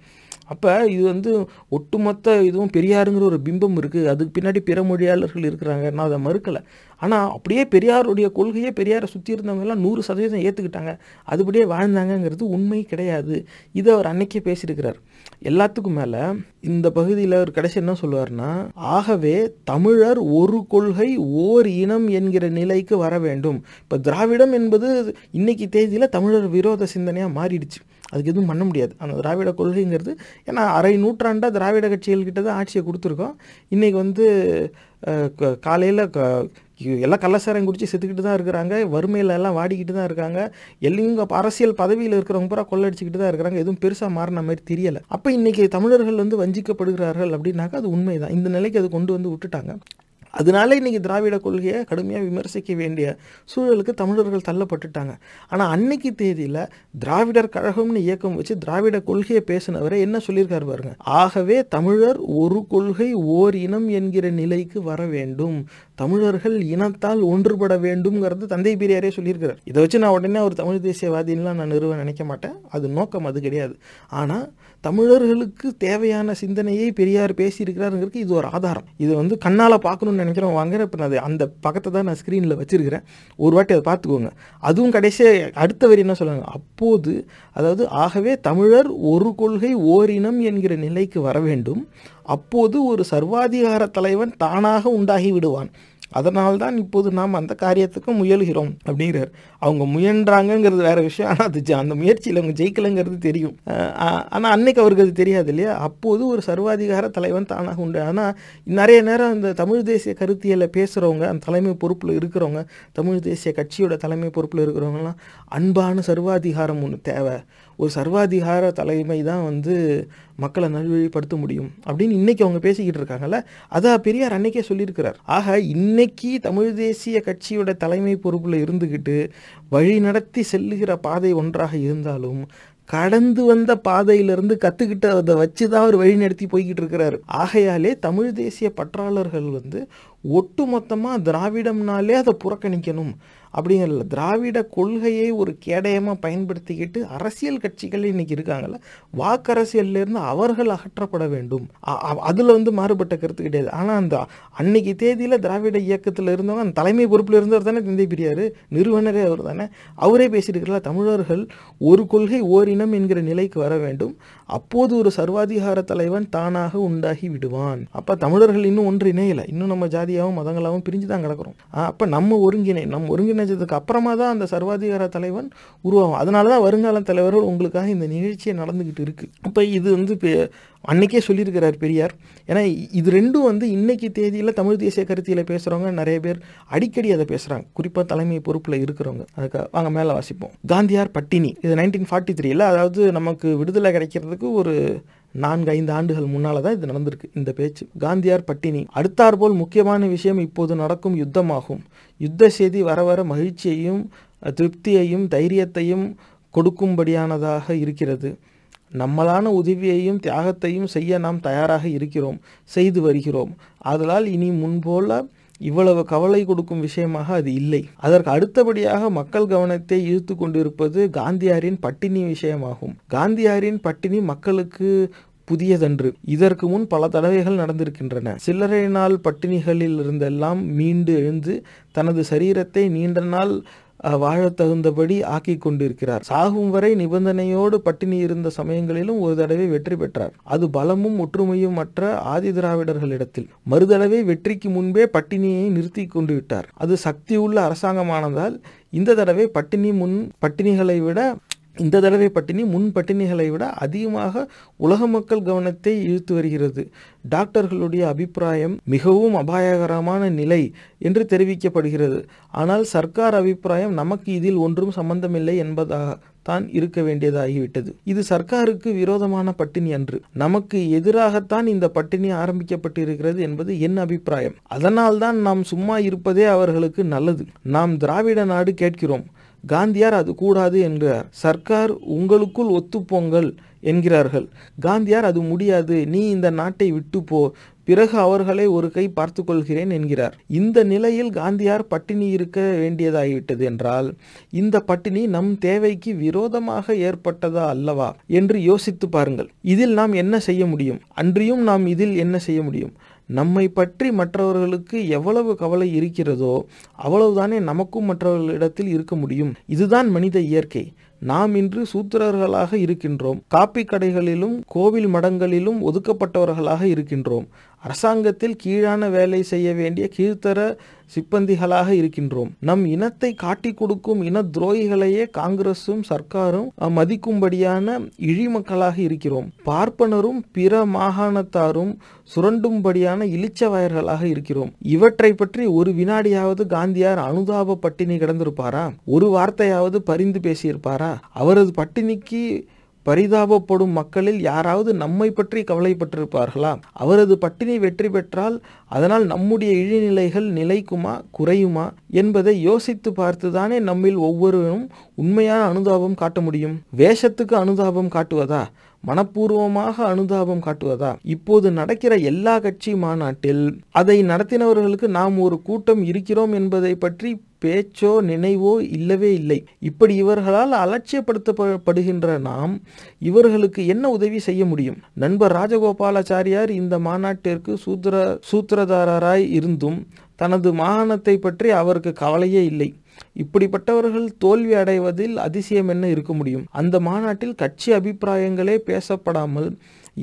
அப்போ இது வந்து ஒட்டுமொத்த இதுவும் பெரியாருங்கிற ஒரு பிம்பம் இருக்குது அதுக்கு பின்னாடி பிற மொழியாளர்கள் இருக்கிறாங்க. நான் அதை மறுக்கலை. ஆனால் அப்படியே பெரியாருடைய கொள்கையை பெரியாரை சுற்றி இருந்தவங்கெல்லாம் நூறு சதவீதம் ஏற்றுக்கிட்டாங்க அதுபடியே வாழ்ந்தாங்கங்கிறது உண்மை கிடையாது. இதை அவர் அன்னைக்கே பேசியிருக்கிறார். எல்லாத்துக்கும் மேலே இந்த பகுதியில் அவர் கடைசி என்ன சொல்லுவார்னா ஆகவே தமிழர் ஒரு கொள்கை ஓர் இனம் என்கிற நிலைக்கு வர வேண்டும். இப்போ திராவிடம் என்பது இன்னைக்கு தேதியில் தமிழர் விரோத சிந்தனையாக மாறிடுச்சு. அதுக்கு எதுவும் பண்ண முடியாது. அந்த திராவிட கொள்கைங்கிறது ஏன்னா அரை நூற்றாண்டாக திராவிட கட்சிகள்கிட்ட தான் ஆட்சியை கொடுத்துருக்கோம். இன்றைக்கி வந்து காலையில் எல்லாம் கள்ளசாரம் குடித்து செத்துக்கிட்டு தான் இருக்கிறாங்க. வறுமையில் எல்லாம் வாடிக்கிட்டு தான் இருக்காங்க. எல்லாம் அரசியல் பதவியில் இருக்கிறவங்க பூரா கொள்ளடிச்சிக்கிட்டு தான் இருக்கிறாங்க. எதுவும் பெருசாக மாறின மாதிரி தெரியலை. அப்போ இன்றைக்கி தமிழர்கள் வந்து வஞ்சிக்கப்படுகிறார்கள் அப்படின்னாக்கா அது உண்மைதான். இந்த நிலைக்கு அது கொண்டு வந்து விட்டுட்டாங்க. அதனால இன்றைக்கி திராவிட கொள்கையை கடுமையாக விமர்சிக்க வேண்டிய சூழலுக்கு தமிழர்கள் தள்ளப்பட்டுட்டாங்க. ஆனால் அன்னைக்கு தேதியில் திராவிடர் கழகம்னு இயக்கம் வச்சு திராவிட கொள்கையை பேசினவரை என்ன சொல்லியிருக்காரு பாருங்க. ஆகவே தமிழர் ஒரு கொள்கை ஓர் இனம் என்கிற நிலைக்கு வர வேண்டும். தமிழர்கள் இனத்தால் ஒன்றுபட வேண்டும்ங்கிறது தந்தை பெரியாரே சொல்லியிருக்கிறார். இதை வச்சு நான் உடனே ஒரு தமிழ் தேசியவாதின்லாம் நான் நிறுவ நினைக்க மாட்டேன். அது நோக்கம் அது கிடையாது. ஆனால் தமிழர்களுக்கு தேவையான சிந்தனையை பெரியார் பேசியிருக்கிறாருங்கிறதுக்கு இது ஒரு ஆதாரம். இது வந்து கண்ணால் பார்க்கணும்னு நினைக்கிறோம் வாங்குற இப்போ நான் அந்த பக்கத்தை தான் நான் ஸ்க்ரீனில் வச்சுருக்கிறேன். ஒரு வாட்டி அதை பார்த்துக்கோங்க. அதுவும் கடைசியாக அடுத்த வரி என்ன சொல்லுவாங்க? அப்போது அதாவது ஆகவே தமிழர் ஒரு கொள்கை ஓரினம் என்கிற நிலைக்கு வர வேண்டும். அப்போது ஒரு சர்வாதிகார தலைவன் தானாக உண்டாகி விடுவான். அதனால்தான் இப்போது நாம் அந்த காரியத்துக்கு முயல்கிறோம் அப்படிங்கிறார். அவங்க முயன்றாங்கங்கிறது வேற விஷயம். ஆனால் அது அந்த முயற்சியில் அவங்க ஜெயிக்கலைங்கிறது தெரியும். ஆனால் அன்னைக்கு அவருக்கு அது தெரியாது இல்லையா? அப்போது ஒரு சர்வாதிகார தலைவன் தானாக உண்டு. ஆனால் நிறைய நேரம் அந்த தமிழ் தேசிய கருத்தியலை பேசுகிறவங்க அந்த தலைமை பொறுப்பில் இருக்கிறவங்க தமிழ் தேசிய கட்சியோட தலைமை பொறுப்பில் இருக்கிறவங்கலாம் அன்பான சர்வாதிகாரம் ஒன்று தேவை. ஒரு சர்வாதிகார தலைமை தான் வந்து மக்களை நல்வழிப்படுத்த முடியும் அப்படின்னு இன்னைக்கு அவங்க பேசிக்கிட்டு இருக்காங்கல்ல? அதான் பெரியார் அன்னைக்கே சொல்லியிருக்கிறார். ஆக இன்னைக்கு தமிழ் தேசிய கட்சியோட தலைமை பொறுப்பில் இருந்துக்கிட்டு வழி நடத்தி செல்லுகிற பாதை ஒன்றாக இருந்தாலும் கடந்து வந்த பாதையிலிருந்து கற்றுக்கிட்டு அதை வச்சு தான் அவர் வழி நடத்தி போய்கிட்டு இருக்கிறாரு ஆகையாலே தமிழ் தேசிய பற்றாளர்கள் வந்து ஒட்டுமொத்தமாக திராவிடம்னாலே அதை புறக்கணிக்கணும். அப்படிங்கிறல திராவிட கொள்கையை ஒரு கேடயமாக பயன்படுத்திக்கிட்டு அரசியல் கட்சிகள் இன்னைக்கு இருக்காங்கல்ல வாக்கரசியல்லேருந்து அவர்கள் அகற்றப்பட வேண்டும். அதில் வந்து மாறுபட்ட கருத்து கிடையாது. ஆனால் அந்த அன்னைக்கு தேதியில் திராவிட இயக்கத்தில் இருந்தவங்க அந்த தலைமை பொறுப்பில் இருந்தவர் தானே தந்தை பெரியார் நிறுவனரே அவர் தானே. அவரே பேசியிருக்கிறார் தமிழர்கள் ஒரு கொள்கை ஓரினம் என்கிற நிலைக்கு வர வேண்டும். அப்போது ஒரு சர்வாதிகார தலைவன் தானாக உண்டாகி விடுவான். அப்போ தமிழர்கள் இன்னும் ஒன்று இணையலை இன்னும் நம்ம ஜாதியாகவும் மதங்களாகவும் பிரிஞ்சு தான் கிடக்கிறோம் அப்போ நம்ம ஒருங்கிணை நம்ம ஒருங்கிணைஞ்சதுக்கு அப்புறமா தான் அந்த சர்வாதிகார தலைவன் உருவாகும். அதனால தான் வருங்கால தலைவர்கள் உங்களுக்காக இந்த நிகழ்ச்சியை நடந்துக்கிட்டு இருக்குது இப்போ இது வந்து அன்னைக்கே சொல்லியிருக்கிறார் பெரியார். ஏன்னா இது ரெண்டும் வந்து இன்னைக்கு தேதியில் தமிழ் தேசிய கருத்தியில் பேசுகிறவங்க நிறைய பேர் அடிக்கடி அதை பேசுகிறாங்க குறிப்பாக தலைமை பொறுப்பில் இருக்கிறவங்க. அதுக்கு வாங்க மேலே வாசிப்போம். காந்தியார் பட்டினி. இது நைன்டீன் ஃபார்ட்டி த்ரீயில் அதாவது நமக்கு விடுதலை கிடைக்கிறதுக்கு ஒரு நான்கு ஐந்து ஆண்டுகள் முன்னால் தான் இது நடந்திருக்கு. இந்த பேச்சு. காந்தியார் பட்டினி. அடுத்தாற்போல் முக்கியமான விஷயம் இப்போது நடக்கும் யுத்தமாகும். யுத்த செய்தி வர வர மகிழ்ச்சியையும் திருப்தியையும் தைரியத்தையும் கொடுக்கும்படியானதாக இருக்கிறது. நம்மளான உதவியையும் தியாகத்தையும் செய்ய நாம் தயாராக இருக்கிறோம். செய்து வருகிறோம். ஆதலால் இனி முன்போல இவ்வளவு கவலை கொடுக்கும் விஷயமாக அது இல்லை. அதற்கு அடுத்தபடியாக மக்கள் கவனத்தை இழுத்து கொண்டிருப்பது காந்தியாரின் பட்டினி விஷயமாகும். காந்தியாரின் பட்டினி மக்களுக்கு புதியதன்று. இதற்கு முன் பல தடவைகள் நடந்திருக்கின்றன. சில்லறை நாள் பட்டினிகளில் இருந்தெல்லாம் மீண்டு எழுந்து தனது சரீரத்தை நீண்ட நாள் வாழத் தகுந்தபடி ஆக்கி கொண்டிருக்கிறார். சாகும் வரை நிபந்தனையோடு பட்டினி இருந்த சமயங்களிலும் ஒரு தடவை வெற்றி பெற்றார். அது பலமும் ஒற்றுமையும் மற்ற ஆதி திராவிடர்களிடத்தில். மறுதடவை வெற்றிக்கு முன்பே பட்டினியை நிறுத்தி கொண்டு விட்டார். அது சக்தியுள்ள அரசாங்கமானதால் இந்த தடவை பட்டினி முன் பட்டினிகளை விட இந்த தடவை பட்டினி முன் பட்டினிகளை விட அதிகமாக உலக மக்கள் கவனத்தை இழுத்து வருகிறது. டாக்டர்களுடைய அபிப்பிராயம் மிகவும் அபாயகரமான நிலை என்று தெரிவிக்கப்படுகிறது. ஆனால் சர்க்கார் அபிப்பிராயம் நமக்கு இதில் ஒன்றும் சம்பந்தமில்லை என்பதாக தான் இருக்க வேண்டியதாகிவிட்டது. இது சர்க்காருக்கு விரோதமான பட்டினி அன்று. நமக்கு எதிராகத்தான் இந்த பட்டினி ஆரம்பிக்கப்பட்டிருக்கிறது என்பது என் அபிப்பிராயம். அதனால்தான் நாம் சும்மா இருப்பதே அவர்களுக்கு நல்லது. நாம் திராவிட நாடு கேட்கிறோம். காந்தியார் அது கூடாது என்கிறார் சர்க்கார் உங்களுக்குள் ஒத்துப்போங்கள் என்கிறார்கள். காந்தியார் அது முடியாது. நீ இந்த நாட்டை விட்டு போ பிறகு அவர்களை ஒரு கை பார்த்து கொள்கிறேன் என்கிறார். இந்த நிலையில் காந்தியார் பட்டினி இருக்க வேண்டியதாகிவிட்டது என்றால் இந்த பட்டினி நம் தேவைக்கு விரோதமாக ஏற்பட்டதா அல்லவா? என்று யோசித்து பாருங்கள். இதில் நாம் என்ன செய்ய முடியும்? அன்றியும் நாம் இதில் என்ன செய்ய முடியும்? நம்மை பற்றி மற்றவர்களுக்கு எவ்வளவு கவலை இருக்கிறதோ அவ்வளவுதானே நமக்கும் மற்றவர்களிடத்தில் இருக்க முடியும். இதுதான் மனித இயற்கை. நாம் இன்று சூத்திரர்களாக இருக்கின்றோம். காப்பி கடைகளிலும் கோவில் மடங்களிலும் ஒதுக்கப்பட்டவர்களாக இருக்கின்றோம். அரசாங்கத்தில் கீழான வேலை செய்ய வேண்டிய கீழ்த்தர சிப்பந்திகளாக இருக்கின்றோம். நம் இனத்தை காட்டி கொடுக்கும் இன துரோகிகளையே காங்கிரஸும் சர்க்காரும் மதிக்கும்படியான இழிமக்களாக இருக்கிறோம். பார்ப்பனரும் பிற மாகாணத்தாரும் சுரண்டும்படியான இளிச்சவயர்களாக இருக்கிறோம். இவற்றை பற்றி ஒரு வினாடியாவது காந்தியார் அனுதாப பட்டினி கிடந்திருப்பாரா? ஒரு வார்த்தையாவது பரிந்து பேசியிருப்பாரா? அவரது பட்டினிக்கு பரிதாபப்படும் மக்களில் யாராவது நம்மை பற்றி கவலைப்பட்டிருப்பார்களா? அவரது பட்டினி வெற்றி பெற்றால் அதனால் நம்முடைய இழிநிலைகள் நிலைக்குமா குறையுமா என்பதை யோசித்து பார்த்துதானே நம்மில் ஒவ்வொருவரும் உண்மையான அனுதாபம் காட்ட முடியும். வேஷத்துக்கு அனுதாபம் காட்டுவதா? மனப்பூர்வமாக அனுதாபம் காட்டுவதா? இப்போது நடக்கிற எல்லா கட்சி மாநாட்டில் அதை நடத்தினவர்களுக்கு நாம் ஒரு கூட்டம் இருக்கிறோம் என்பதை பற்றி பேச்சோ நினைவோ இல்லவே இல்லை. இப்படி இவர்களால் அலட்சியப்படுத்தப்படுகின்ற நாம் இவர்களுக்கு என்ன உதவி செய்ய முடியும்? நண்பர் ராஜகோபாலாச்சாரியார் இந்த மாநாட்டிற்கு சூத்திர சூத்திரதாரராய் இருந்தும் தனது மாகாணத்தை பற்றி அவருக்கு கவலையே இல்லை. இப்படிப்பட்டவர்கள் தோல்வி அடைவதில் அதிசயம் என்ன இருக்க முடியும்? அந்த மாநாட்டில் கட்சி அபிப்பிராயங்களே பேசப்படாமல்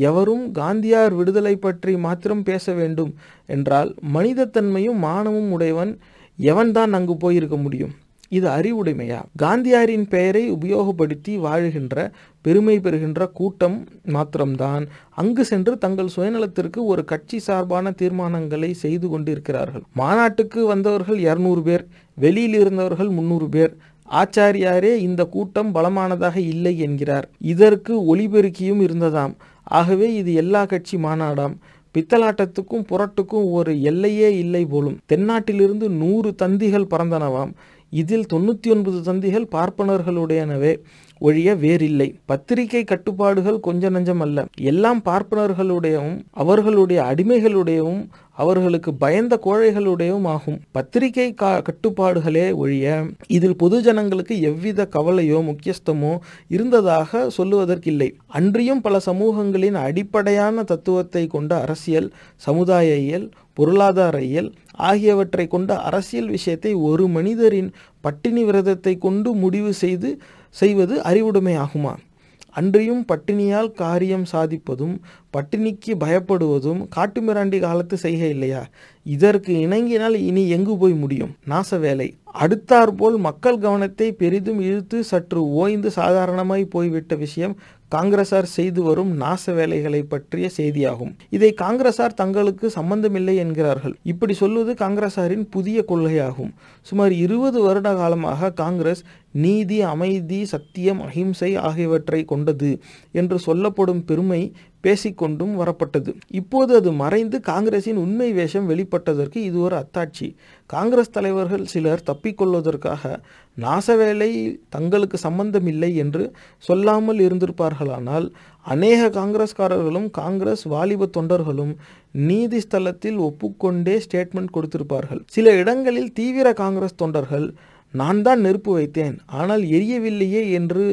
எவரும் காந்தியார் விடுதலை பற்றி மாத்திரம் பேச வேண்டும் என்றால் மனிதத்தன்மையும் மானமும் உடையவன் எவன்தான் அங்கு போயிருக்க முடியும்? இது அறிவுடைமையா? காந்தியாரின் பெயரை உபயோகப்படுத்தி வாழுகின்ற பெருமை பெறுகின்ற கூட்டம் மாத்திரம்தான். அங்கு சென்று தங்கள் சுயநலத்திற்கு ஒரு கட்சி சார்பான தீர்மானங்களை செய்து கொண்டிருக்கிறார்கள். மாநாட்டுக்கு வந்தவர்கள் இருநூறு பேர் வெளியில் இருந்தவர்கள் முன்னூறு பேர். ஆச்சாரியாரே இந்த கூட்டம் பலமானதாக இல்லை என்கிறார். இதற்கு ஒளிபெருக்கியும் இருந்ததாம். ஆகவே இது எல்லா கட்சி மாநாடாம். பித்தலாட்டத்துக்கும் புரட்டுக்கும் ஒரு எல்லையே இல்லை போலும். தென்னாட்டிலிருந்து நூறு தந்திகள் பறந்தனவாம். இதில் தொண்ணூற்றி ஒன்பது தந்திகள் பார்ப்பனர்களுடையனவே. ஒழிய வேறில்லை. பத்திரிகை கட்டுப்பாடுகள் கொஞ்ச நஞ்சம் அல்ல. எல்லாம் பார்ப்பனர்களுடையவும் அவர்களுடைய அடிமைகளுடையவும் அவர்களுக்கு பயந்த கோழைகளுடையவும் ஆகும். பத்திரிகை கா கட்டுப்பாடுகளே ஒழிய இதில் பொது ஜனங்களுக்கு எவ்வித கவலையோ முக்கியஸ்தமோ இருந்ததாக சொல்லுவதற்கில்லை. அன்றியும் பல சமூகங்களின் அடிப்படையான தத்துவத்தை கொண்ட அரசியல் சமுதாய இயல் பொருளாதார இயல் ஆகியவற்றை கொண்ட அரசியல் விஷயத்தை ஒரு மனிதரின் பட்டினி விரதத்தை கொண்டு முடிவு செய்து செய்வது அறிவுடைமை ஆகுமா? அன்றியும் பட்டினியால் காரியம் சாதிப்பதும் பட்டினிக்கு பயப்படுவதும் காட்டுமிராண்டி காலத்து செய்கை இல்லையா? இதற்கு இணங்கினால் இனி எங்கு போய் முடியும்? நாச வேலை. அடுத்தாற்போல் மக்கள் கவனத்தை பெரிதும் இழுத்து சற்று ஓய்ந்து சாதாரணமாய் போய்விட்ட விஷயம் காங்கிரசார் செய்து வரும் நாச வேலைகளை பற்றிய செய்தியாகும். இதை காங்கிரசார் தங்களுக்கு சம்பந்தமில்லை என்கிறார்கள். இப்படி சொல்வது காங்கிரசாரின் புதிய கொள்கையாகும். சுமார் இருபது வருட காலமாக காங்கிரஸ் நீதி அமைதி சத்தியம் அஹிம்சை ஆகியவற்றை கொண்டது என்று சொல்லப்படும் பெருமை பேசிக்கொண்டும் வரப்பட்டது. இப்போது அது மறைந்து காங்கிரசின் உண்மை வேஷம் வெளிப்பட்டதற்கு இது ஒரு அத்தாட்சி. காங்கிரஸ் தலைவர்கள் சிலர் தப்பிக்கொள்வதற்காக நாசவேலை தங்களுக்கு சம்பந்தமில்லை என்று சொல்லாமல் இருந்திருப்பார்களானால் அநேக காங்கிரஸ்காரர்களும் காங்கிரஸ் வாலிப தொண்டர்களும் நீதி ஸ்தலத்தில் ஒப்புக்கொண்டே ஸ்டேட்மெண்ட் கொடுத்திருப்பார்கள். சில இடங்களில் தீவிர காங்கிரஸ் தொண்டர்கள் நான் தான் நெருப்பு வைத்தேன் ஆனால் எரியவில்லையே என்று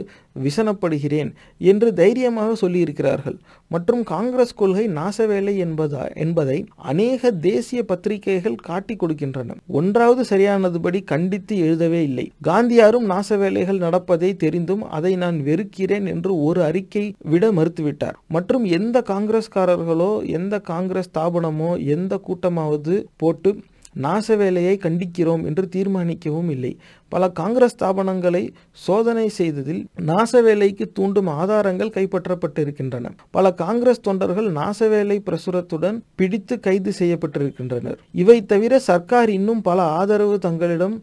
விசனப்படுகிறேன் என்று தைரியமாக சொல்லியிருக்கிறார்கள். மற்றும் காங்கிரஸ் கொள்கை நாசவேலை என்பதா என்பதை அநேக தேசிய பத்திரிகைகள் காட்டி கொடுக்கின்றன. ஒன்றாவது சரியானதுபடி கண்டித்து எழுதவே இல்லை. காந்தியாரும் நாசவேலைகள் நடப்பதை தெரிந்தும் அதை நான் வெறுக்கிறேன் என்று ஒரு அறிக்கை விட மறுத்துவிட்டார். மற்றும் எந்த காங்கிரஸ்காரர்களோ எந்த காங்கிரஸ் ஸ்தாபனமோ எந்த கூட்டமாவது போட்டு நாச வேலையை கண்டிக்கிறோம் என்று தீர்மானிக்கவும் இல்லை. பல காங்கிரஸ் ஸ்தாபனங்களை சோதனை செய்ததில் நாச வேலைக்கு தூண்டும் ஆதாரங்கள் கைப்பற்றப்பட்டிருக்கின்றன. பல காங்கிரஸ் தொண்டர்கள் நாசவேலை பிரசுரத்துடன் பிடித்து கைது செய்யப்பட்டிருக்கின்றனர். இவை தவிர சர்க்கார் இன்னும் பல ஆதரவு தங்களிடம்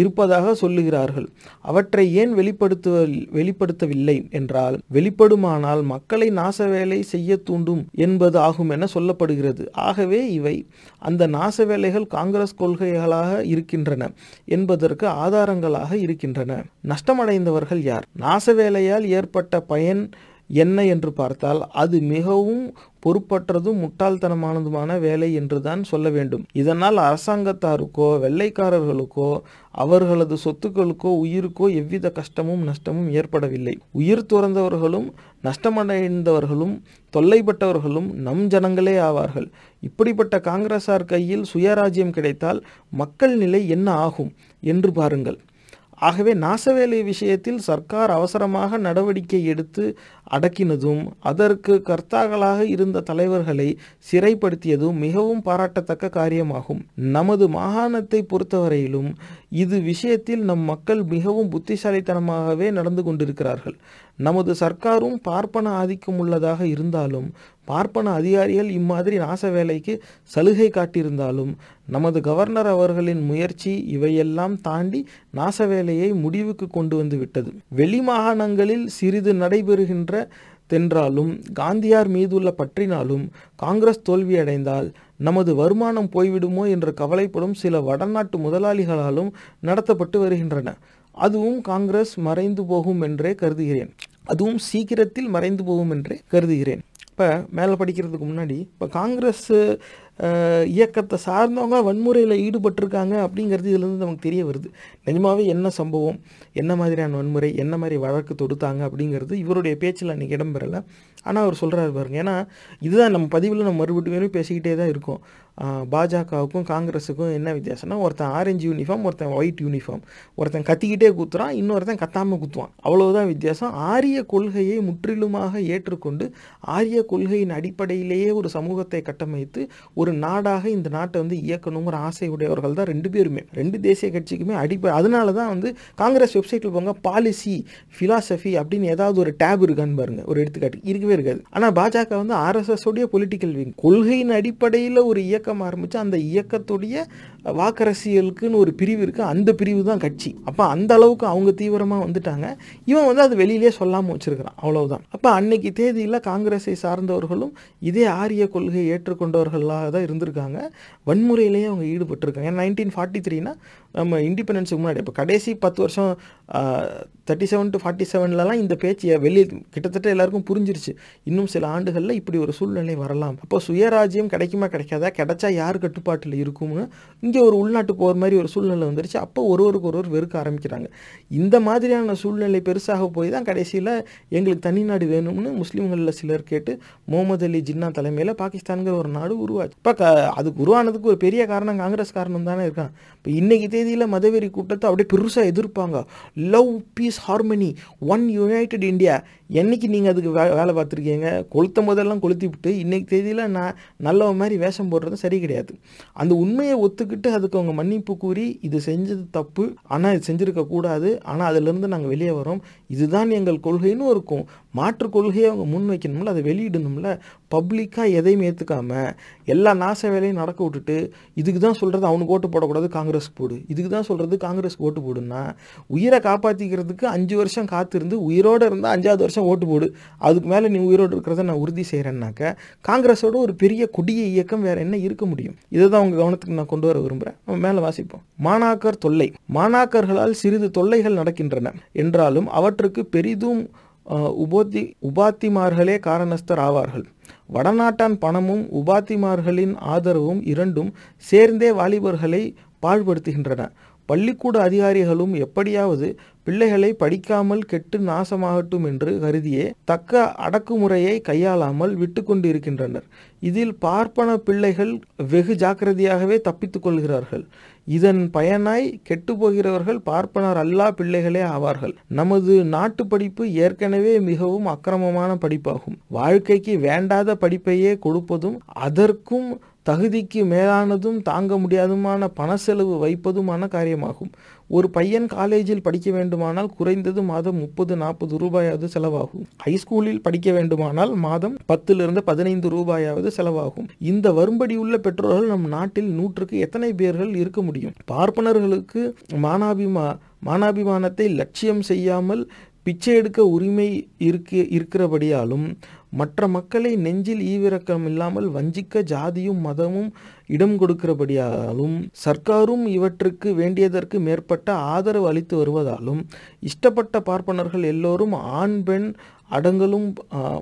இருப்பதாக சொல்லுகிறார்கள். அவற்றை ஏன் வெளிப்படுத்துவ வெளிப்படுத்தவில்லை என்றால் வெளிப்படுமானால் மக்களை நாசவேலை செய்ய தூண்டும் என்பது ஆகும் என சொல்லப்படுகிறது. ஆகவே இவை அந்த நாச வேலைகள் காங்கிரஸ் கொள்கைகளாக இருக்கின்றன என்பதற்கு ஆதார ஆதாரங்களாக இருக்கின்றன. நஷ்டமடைந்தவர்கள் யார்? நாச வேலையால் ஏற்பட்ட பயன் என்ன என்று பார்த்தால் அது மிகவும் பொறுப்பற்றதும் முட்டாள்தனமானதுமான வேலை என்றுதான் சொல்ல வேண்டும். இதனால் அரசாங்கத்தாருக்கோ வெள்ளைக்காரர்களுக்கோ அவர்களது சொத்துக்களுக்கோ உயிருக்கோ எவ்வித கஷ்டமும் நஷ்டமும் ஏற்படவில்லை. உயிர் துறந்தவர்களும் நஷ்டமடைந்தவர்களும் தொல்லைப்பட்டவர்களும் நம் ஜனங்களே ஆவார்கள். இப்படிப்பட்ட காங்கிரசார் கையில் சுயராஜ்யம் கிடைத்தால் மக்கள் நிலை என்ன ஆகும் என்று பாருங்கள். ஆகவே நாசவேலை விஷயத்தில் சர்க்கார் அவசரமாக நடவடிக்கை எடுத்து அடக்கினதும் அதற்கு கர்த்தாக்களாக இருந்த தலைவர்களை சிறைப்படுத்தியதும் மிகவும் பாராட்டத்தக்க காரியமாகும். நமது மாகாணத்தை பொறுத்தவரையிலும் இது விஷயத்தில் நம் மக்கள் மிகவும் புத்திசாலித்தனமாகவே நடந்து கொண்டிருக்கிறார்கள். நமது சர்க்காரும் பார்ப்பன ஆதிக்கம் உள்ளதாக இருந்தாலும் பார்ப்பன அதிகாரிகள் இம்மாதிரி நாச வேலைக்கு சலுகை காட்டியிருந்தாலும் நமது கவர்னர் அவர்களின் முயற்சி இவையெல்லாம் தாண்டி நாச வேலையை முடிவுக்கு கொண்டு வந்து விட்டது. வெளி மாகாணங்களில் சிறிது நடைபெறுகின்ற தென்றாலும் காந்தியார் மீதுள்ள பற்றினாலும் காங்கிரஸ் தோல்வியடைந்தால் நமது வருமானம் போய்விடுமோ என்று கவலைப்படும் சில வடநாட்டு முதலாளிகளாலும் நடத்தப்பட்டு வருகின்றன. அதுவும் காங்கிரஸ் மறைந்து போகும் என்றே கருதுகிறேன். அதுவும் சீக்கிரத்தில் மறைந்து போகும் என்றே கருதுகிறேன். இப்போ மேலே படிக்கிறதுக்கு முன்னாடி இப்போ காங்கிரஸ் இயக்கத்தை சார்ந்தவங்க வன்முறையில் ஈடுபட்டிருக்காங்க அப்படிங்கிறது இதுலேருந்து நமக்கு தெரிய வருது. நிஜமாகவே என்ன சம்பவம்? என்ன மாதிரியான வன்முறை? என்ன மாதிரி வழக்கு தொடுத்தாங்க அப்படிங்கிறது இவருடைய பேச்சில் அன்றைக்கி இடம்பெறலை. ஆனால் அவர் சொல்கிறாரு பாருங்க. ஏன்னா இதுதான் நம்ம பதிவில் நம்ம மறுபடியும் பேசிக்கிட்டே தான் இருக்கோம். பாஜகவுக்கும் காங்கிரஸுக்கும் என்ன வித்தியாசம்னா ஒருத்தன் ஆரஞ்சு யூனிஃபார்ம் ஒருத்தன் ஒயிட் யூனிஃபார்ம் ஒருத்தன் கத்திக்கிட்டே குத்துறான் இன்னொருத்தன் கத்தாமல் குத்துவான். அவ்வளோதான் வித்தியாசம். ஆரிய கொள்கையை முற்றிலுமாக ஏற்றுக்கொண்டு ஆரிய கொள்கையின் அடிப்படையிலேயே ஒரு சமூகத்தை கட்டமைத்து ஒரு நாடாக இந்த நாட்டை வந்து இயக்கணுங்கிற ஆசை உடையவர்கள் தான் ரெண்டு பேருமே. ரெண்டு தேசிய கட்சிக்குமே அடிப்படை அதனால தான் வந்து காங்கிரஸ் வெப்சைட்டில் போங்க பாலிசி ஃபிலாசபி அப்படின்னு ஏதாவது ஒரு டேப் இருக்கான்னு பாருங்க ஒரு எடுத்துக்காட்டு. இருக்கவே இருக்காது. ஆனால் பாஜக வந்து ஆர்எஸ்எஸ் உடைய பொலிட்டிக்கல் விங் கொள்கையின் அடிப்படையில் ஒரு இயக்கம் ஆரம்பித்து அந்த இயக்கத்துடைய வாக்கரசியலுக்குன்னு ஒரு பிரிவு இருக்குது அந்த பிரிவு தான் கட்சி. அப்போ அந்த அளவுக்கு அவங்க தீவிரமாக வந்துட்டாங்க. இவன் வந்து அது வெளியிலே சொல்லாமல் வச்சுருக்கிறான். அவ்வளவுதான். அப்போ அன்னைக்கு தேதியில் காங்கிரஸை சார்ந்தவர்களும் இதே ஆரிய கொள்கையை ஏற்றுக்கொண்டவர்களாக தான் இருந்திருக்காங்க. வன்முறையிலேயே அவங்க ஈடுபட்டிருக்காங்க. ஏன்னா நைன்டீன் ஃபார்ட்டி த்ரீனா நம்ம இண்டிபெண்டன்ஸுக்கு முன்னாடி இப்போ கடைசி பத்து வருஷம் தேர்ட்டி செவன் டு ஃபார்ட்டி செவன்லலாம் இந்த பேச்சு வெளியே கிட்டத்தட்ட எல்லாருக்கும் புரிஞ்சிருச்சு. இன்னும் சில ஆண்டுகளில் இப்படி ஒரு சூழ்நிலை வரலாம். அப்போ சுயராஜ்யம் கிடைக்குமா கிடைக்காதா? கிடைச்சா யார் கட்டுப்பாட்டில் இருக்கும்னு இங்கே ஒரு உள்நாட்டு போகிற மாதிரி ஒரு சூழ்நிலை வந்துருச்சு. அப்போ ஒருவருக்கு ஒருவர் வெறுக்க ஆரம்பிக்கிறாங்க. இந்த மாதிரியான சூழ்நிலை பெருசாக போய் தான் கடைசியில் எங்களுக்கு தனி நாடு வேணும்னு முஸ்லீம்களில் சிலர் கேட்டு முகமது அலி ஜின்னா தலைமையில் பாகிஸ்தான்கிற ஒரு நாடு உருவாச்சு. இப்போ க அதுக்கு உருவானதுக்கு ஒரு பெரிய காரணம் காங்கிரஸ் காரணம் தானே இருக்கான். இப்போ இன்னைக்கு தேதியில் மதவெறி கூட்டத்தை அப்படியே பெருசாக எதிர்ப்பாங்க. Love peace harmony one united India என்னைக்கு நீங்கள் அதுக்கு வே வேலை பார்த்துருக்கீங்க? கொளுத்த முதல்லாம் கொளுத்தி விட்டு இன்னைக்கு தேதியில் நான் நல்லவன் மாதிரி வேஷம் போடுறது சரி கிடையாது. அந்த உண்மையை ஒத்துக்கிட்டு அதுக்கு அவங்க மன்னிப்பு கூறி இது செஞ்சது தப்பு. ஆனால் இது செஞ்சுருக்க கூடாது ஆனால் அதுலேருந்து நாங்கள் வெளியே வரோம். இதுதான் எங்கள் கொள்கைன்னு இருக்கும். மாற்று கொள்கையை அவங்க முன் வைக்கணும்ல அதை வெளியிடணும்ல. பப்ளிக்காக எதையும் ஏற்றுக்காம எல்லா நாச வேலையும் நடக்க விட்டுட்டு இதுக்கு தான் சொல்கிறது அவனுக்கு ஓட்டு போடக்கூடாது காங்கிரஸ் போடு. இதுக்கு தான் சொல்கிறது காங்கிரஸ் ஓட்டு போடுன்னா உயிரை காப்பாற்றிக்கிறதுக்கு அஞ்சு வருஷம் காத்திருந்து உயிரோடு இருந்தால் அஞ்சாவது வருஷம் ஓட்டு போடு. அதுக்கு மேலே நீ உயிரோடு இருக்கிறத நான் உறுதி செய்கிறேன்னாக்க காங்கிரஸோட ஒரு பெரிய கொடிய இயக்கம் வேறு என்ன இருக்க முடியும்? இதை தான் உங்கள் கவனத்துக்கு நான் கொண்டு வர விரும்புகிறேன் நம்ம மேலே வாசிப்போம். மாணாக்கர் தொல்லை. மாணாக்கர்களால் சிறிது தொல்லைகள் நடக்கின்றன. என்றாலும் வரலாற்றுக்கு பெரிதும் உபோத்தி உபாத்திமார்களே காரணஸ்தர் ஆவார்கள். வடநாட்டான் பணமும் உபாத்திமார்களின் ஆதரவும் இரண்டும் சேர்ந்தே வாலிபர்களை பாழ்படுத்துகின்றன. பள்ளிக்கூட அதிகாரிகளும் எப்படியாவது பிள்ளைகளை படிக்காமல் கெட்டு நாசமாகட்டும் என்று கருதியே தக்க அடக்குமுறையை கையாளாமல் விட்டு கொண்டு இருக்கின்றனர் இதில் பார்ப்பன பிள்ளைகள் வெகு ஜாக்கிரதையாகவே தப்பித்துக்கொள்கிறார்கள் இதன் பயனாய் கெட்டுப்போகிறவர்கள் பார்ப்பனர் அல்லா பிள்ளைகளே ஆவார்கள். நமது நாட்டு படிப்பு ஏற்கனவே மிகவும் அக்கிரமமான படிப்பாகும். வாழ்க்கைக்கு வேண்டாத படிப்பையே கொடுப்பதும் அதற்கும் தகுதிக்கு மேலானதும் தாங்க முடியாதுமான பண செலவு வைப்பதுமான காரியமாகும். ஒரு பையன் காலேஜில் படிக்க வேண்டுமானால் குறைந்தது மாதம் முப்பது நாற்பது ரூபாயாவது செலவாகும். ஹைஸ்கூலில் படிக்க வேண்டுமானால் மாதம் பத்திலிருந்து பதினைந்து ரூபாயாவது செலவாகும். இந்த வரும்படி உள்ள பெற்றோர்கள் நம் நாட்டில் நூற்றுக்கு எத்தனை பேர்கள் இருக்க முடியும்? பார்ப்பனர்களுக்கு மானாபிமா மானாபிமானத்தை லட்சியம் செய்யாமல் பிச்சை எடுக்க உரிமை இருக்கு இருக்கிறபடியாலும் மற்ற மக்களை நெஞ்சில் ஈவிரக்கம் இல்லாமல் வஞ்சிக்க ஜாதியும் மதமும் இடம் கொடுக்கிறபடியாலும் சர்க்காரும் இவற்றுக்கு வேண்டியதற்கு மேற்பட்ட ஆதரவு அளித்து வருவதாலும் இஷ்டப்பட்ட பார்ப்பனர்கள் எல்லோரும் ஆண் பெண் அடங்கலும்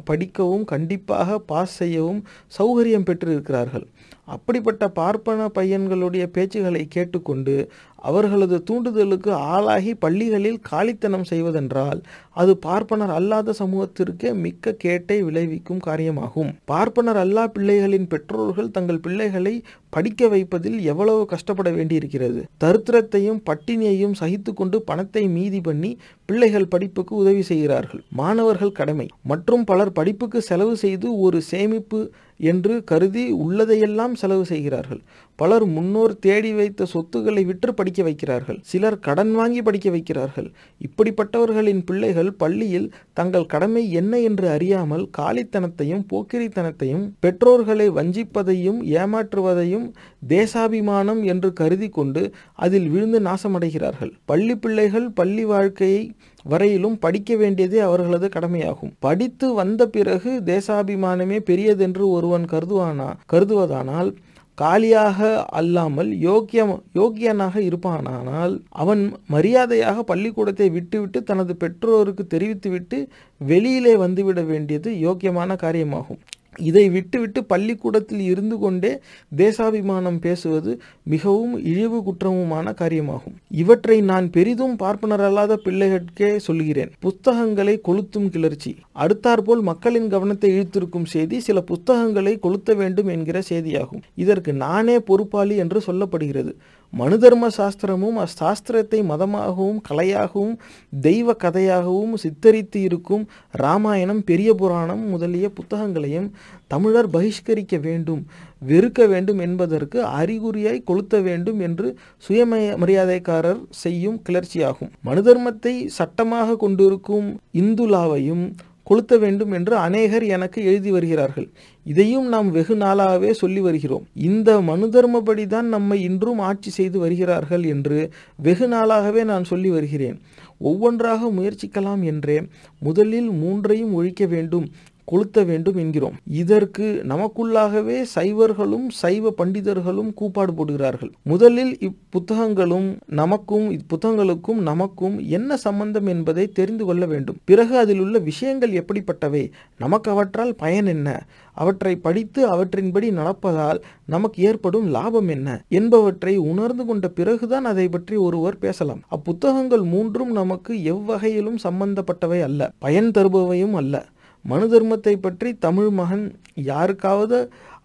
படிக்கவும் கண்டிப்பாக பாஸ் செய்யவும் சௌகரியம் பெற்றிருக்கிறார்கள். அப்படிப்பட்ட பார்ப்பன பையன்களுடைய பேச்சுகளை கேட்டுக்கொண்டு அவர்களது தூண்டுதலுக்கு ஆளாகி பள்ளிகளில் காலித்தனம் செய்வதென்றால் அது பார்ப்பனர் அல்லாத சமூகத்திற்கே மிக்க கேட்டை விளைவிக்கும் காரியமாகும். பார்ப்பனர் அல்லா பிள்ளைகளின் பெற்றோர்கள் தங்கள் பிள்ளைகளை படிக்க வைப்பதில் எவ்வளவு கஷ்டப்பட வேண்டியிருக்கிறது? தரித்திரத்தையும் பட்டினியையும் சகித்து கொண்டு பணத்தை மீதி பண்ணி பிள்ளைகள் படிப்புக்கு உதவி செய்கிறார்கள். மாணவர்கள் கடமை. மற்றும் பலர் படிப்புக்கு செலவு செய்து ஒரு சேமிப்பு என்று கருதி உள்ளதையெல்லாம் செலவு செய்கிறார்கள். பலர் முன்னோர் தேடி வைத்த சொத்துக்களை விற்று படிக்க வைக்கிறார்கள். சிலர் கடன் வாங்கி படிக்க வைக்கிறார்கள். இப்படிப்பட்டவர்களின் பிள்ளைகள் பள்ளியில் தங்கள் கடமை என்ன என்று அறியாமல் காலித்தனத்தையும் போக்கிரித்தனத்தையும் பெற்றோர்களை வஞ்சிப்பதையும் ஏமாற்றுவதையும் தேசாபிமானம் என்று கருதி கொண்டு அதில் விழுந்து நாசமடைகிறார்கள். பள்ளி பிள்ளைகள் பள்ளி வாழ்க்கையை வரையிலும் படிக்க வேண்டியதே அவர்களது கடமையாகும். படித்து வந்த பிறகு தேசாபிமானமே பெரியதென்று ஒருவன் கருதுவானா கருதுவதானால் காலியாக அல்லாமல் யோக்கியம் யோக்கியனாக இருப்பானானால் அவன் மரியாதையாக பள்ளிக்கூடத்தை விட்டுவிட்டு தனது பெற்றோருக்கு தெரிவித்துவிட்டு வெளியிலே வந்துவிட வேண்டியது யோக்கியமான காரியமாகும். இதை விட்டுவிட்டு பள்ளிக்கூடத்தில் இருந்து கொண்டே தேசாபிமானம் பேசுவது மிகவும் இழிவு குற்றமுமான காரியமாகும். இவற்றை நான் பெரிதும் பார்ப்பனரல்லாத பிள்ளைகளுக்கே சொல்கிறேன் புத்தகங்களை கொளுத்தும் கிளர்ச்சி. அடுத்தாற்போல் மக்களின் கவனத்தை இழுத்திருக்கும் செய்தி சில புத்தகங்களை கொளுத்த வேண்டும் என்கிற செய்தியாகும். இதற்கு நானே பொறுப்பாளி என்று சொல்லப்படுகிறது. மனுதர்ம சாஸ்திரமும் அச்சாஸ்திரத்தை மதமாகவும் கலையாகவும் தெய்வ கதையாகவும் சித்தரித்து இருக்கும் ராமாயணம் பெரிய புராணம் முதலிய புத்தகங்களையும் தமிழர் பகிஷ்கரிக்க வேண்டும் வெறுக்க வேண்டும் என்பதற்கு அறிகுறியாய் கொளுத்த வேண்டும் என்று சுயமய மரியாதைக்காரர் செய்யும் கிளர்ச்சியாகும். மனுதர்மத்தை சட்டமாக கொண்டிருக்கும் இந்துலாவையும் கொளுத்த வேண்டும் என்று அநேகர் எனக்கு எழுதி வருகிறார்கள். இதையும் நாம் வெகு நாளாகவே சொல்லி வருகிறோம். இந்த மனு தர்மப்படி தான் நம்மை இன்றும் ஆட்சி செய்து வருகிறார்கள் என்று வெகு நாளாகவே நான் சொல்லி வருகிறேன். ஒவ்வொன்றாக முயற்சிக்கலாம் என்றே முதலில் மூன்றையும் ஒழிக்க வேண்டும். கொளுத்த வேண்டும் என்கிறோம். இதற்கு நமக்குள்ளாகவே சைவர்களும் சைவ பண்டிதர்களும் கூப்பாடு போடுகிறார்கள். முதலில் இப்புத்தகங்களும் நமக்கும் இப்புத்தகங்களுக்கும் நமக்கும் என்ன சம்பந்தம் என்பதை தெரிந்து கொள்ள வேண்டும். பிறகு அதில் உள்ள விஷயங்கள் எப்படிப்பட்டவை? நமக்கு அவற்றால் பயன் என்ன? அவற்றை படித்து அவற்றின்படி நடப்பதால் நமக்கு ஏற்படும் லாபம் என்ன? என்பவற்றை உணர்ந்து கொண்ட பிறகுதான் அதை பற்றி ஒருவர் பேசலாம். அப்புத்தகங்கள் மூன்றும் நமக்கு எவ்வகையிலும் சம்பந்தப்பட்டவை அல்ல. பயன் தருபவையும் அல்ல. மனு தர்மத்தை பற்றி தமிழ் மகன் யாருக்காவது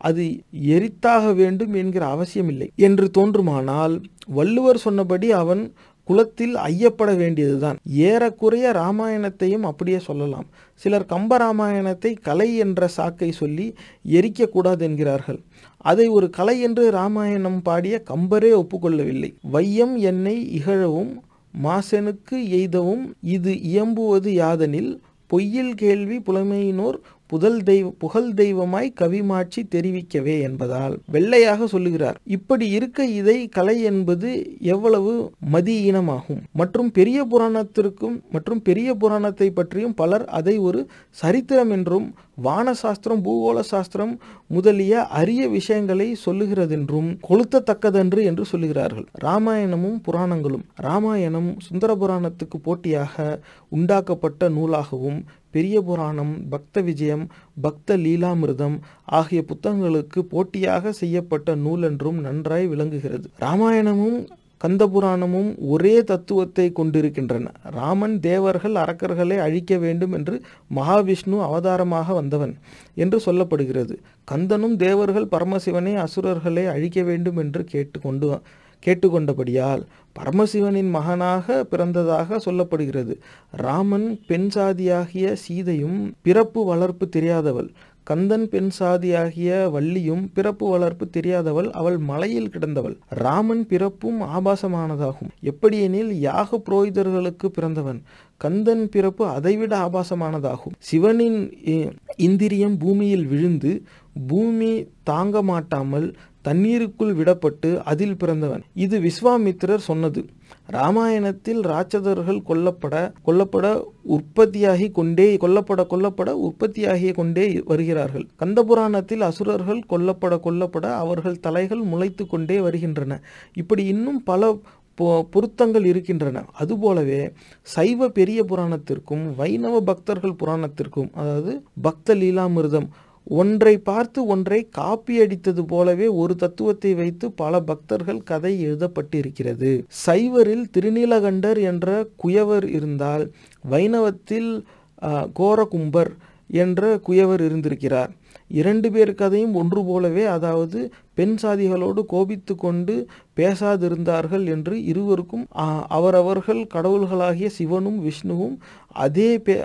அது எரித்தாக வேண்டும் என்கிற அவசியமில்லை என்று தோன்றுமானால் வள்ளுவர் சொன்னபடி அவன் குலத்தில் ஐயப்பட வேண்டியதுதான். ஏறக்குறைய ராமாயணத்தையும் அப்படியே சொல்லலாம். சிலர் கம்ப ராமாயணத்தை கலை என்ற சாக்கை சொல்லி எரிக்கக்கூடாது என்கிறார்கள் அதை ஒரு கலை என்று ராமாயணம் பாடிய கம்பரே ஒப்புக்கொள்ளவில்லை. வையம் என்னை இகழவும் மாசனுக்கு எய்தவும் இது இயம்புவது யாதனில் பொய்யில் கேள்வி புலமையினோர் புதல் தெய்வ புகழ் தெய்வமாய் கவிமாட்சி தெரிவிக்கவே என்பதால் வெள்ளையாக சொல்லுகிறார். இப்படி இருக்க இதை கலை என்பது எவ்வளவு மதியீனமாகும் மற்றும் பெரிய புராணத்திற்கும் மற்றும் பெரிய புராணத்தை பற்றியும் பலர் அதை ஒரு சரித்திரம் என்றும் வான சாஸ்திரம் பூகோள சாஸ்திரம் முதலிய அரிய விஷயங்களை சொல்லுகிறதென்றும் கொளுத்தத்தக்கதென்று என்று சொல்லுகிறார்கள். ராமாயணமும் புராணங்களும் ராமாயணம் சுந்தர புராணத்துக்கு போட்டியாக உண்டாக்கப்பட்ட நூலாகவும் பெரிய புராணம் பக்த விஜயம் பக்த லீலாமிருதம் ஆகிய புத்தகங்களுக்கு போட்டியாக செய்யப்பட்ட நூல் என்றும் நன்றாய் விளங்குகிறது. ராமாயணமும் கந்தபுராணமும் ஒரே தத்துவத்தை கொண்டிருக்கின்றன. ராமன் தேவர்கள் அரக்கர்களை அழிக்க வேண்டும் என்று மகாவிஷ்ணு அவதாரமாக வந்தவன் என்று சொல்லப்படுகிறது. கந்தனும் தேவர்கள் பரமசிவனை அசுரர்களை அழிக்க வேண்டும் என்று கேட்டுக்கொண்டு கேட்டுக்கொண்டபடியால் பரமசிவனின் மகனாக பிறந்ததாக சொல்லப்படுகிறது. ராமன் பெண் சாதியாகிய சீதையும் பிறப்பு வளர்ப்பு தெரியாதவள். கந்தன் பெண் சாதியாகிய வள்ளியும் பிறப்பு வளர்ப்பு தெரியாதவள். அவள் மலையில் கிடந்தவள். ராமன் பிறப்பும் ஆபாசமானதாகும். எப்படியெனில் யாக புரோகிதர்களுக்கு பிறந்தவன். கந்தன் பிறப்பு அதைவிட ஆபாசமானதாகும். சிவனின் இந்திரியம் பூமியில் விழுந்து பூமி தாங்க மாட்டாமல் தண்ணீருக்குள் விடப்பட்டு அதில் பிறந்தவன். இது விஸ்வாமித்திரர் சொன்னது. ராமாயணத்தில் ராட்சதர்கள் கொல்லப்பட கொல்லப்பட உற்பத்தியாகி கொண்டே கொல்லப்பட கொல்லப்பட உற்பத்தியாகி கொண்டே வருகிறார்கள். கந்தபுராணத்தில் அசுரர்கள் கொல்லப்பட கொல்லப்பட அவர்கள் தலைகள் முளைத்து கொண்டே வருகின்றன. இப்படி இன்னும் பல பொ- பொருத்தங்கள் இருக்கின்றன. அதுபோலவே சைவ பெரிய புராணத்திற்கும் வைணவ பக்தர்கள் புராணத்திற்கும் அதாவது பக்த லீலாமிர்தம் ஒன்றை பார்த்து ஒன்றை காப்பி அடித்தது போலவே ஒரு தத்துவத்தை வைத்து பல பக்தர்கள் கதை எழுதப்பட்டிருக்கிறது. சைவரில் திருநீலகண்டர் என்ற குயவர் இருந்தால் வைணவத்தில் கோரகும்பர் என்ற குயவர் இருந்திருக்கிறார். இரண்டு பேர் கதையும் ஒன்று போலவே அதாவது பெண் சாதிகளோடு கோபித்து கொண்டு பேசாதிருந்தார்கள் என்று இருவருக்கும் அவரவர்கள் கடவுள்களாகிய சிவனும் விஷ்ணுவும் அதே பே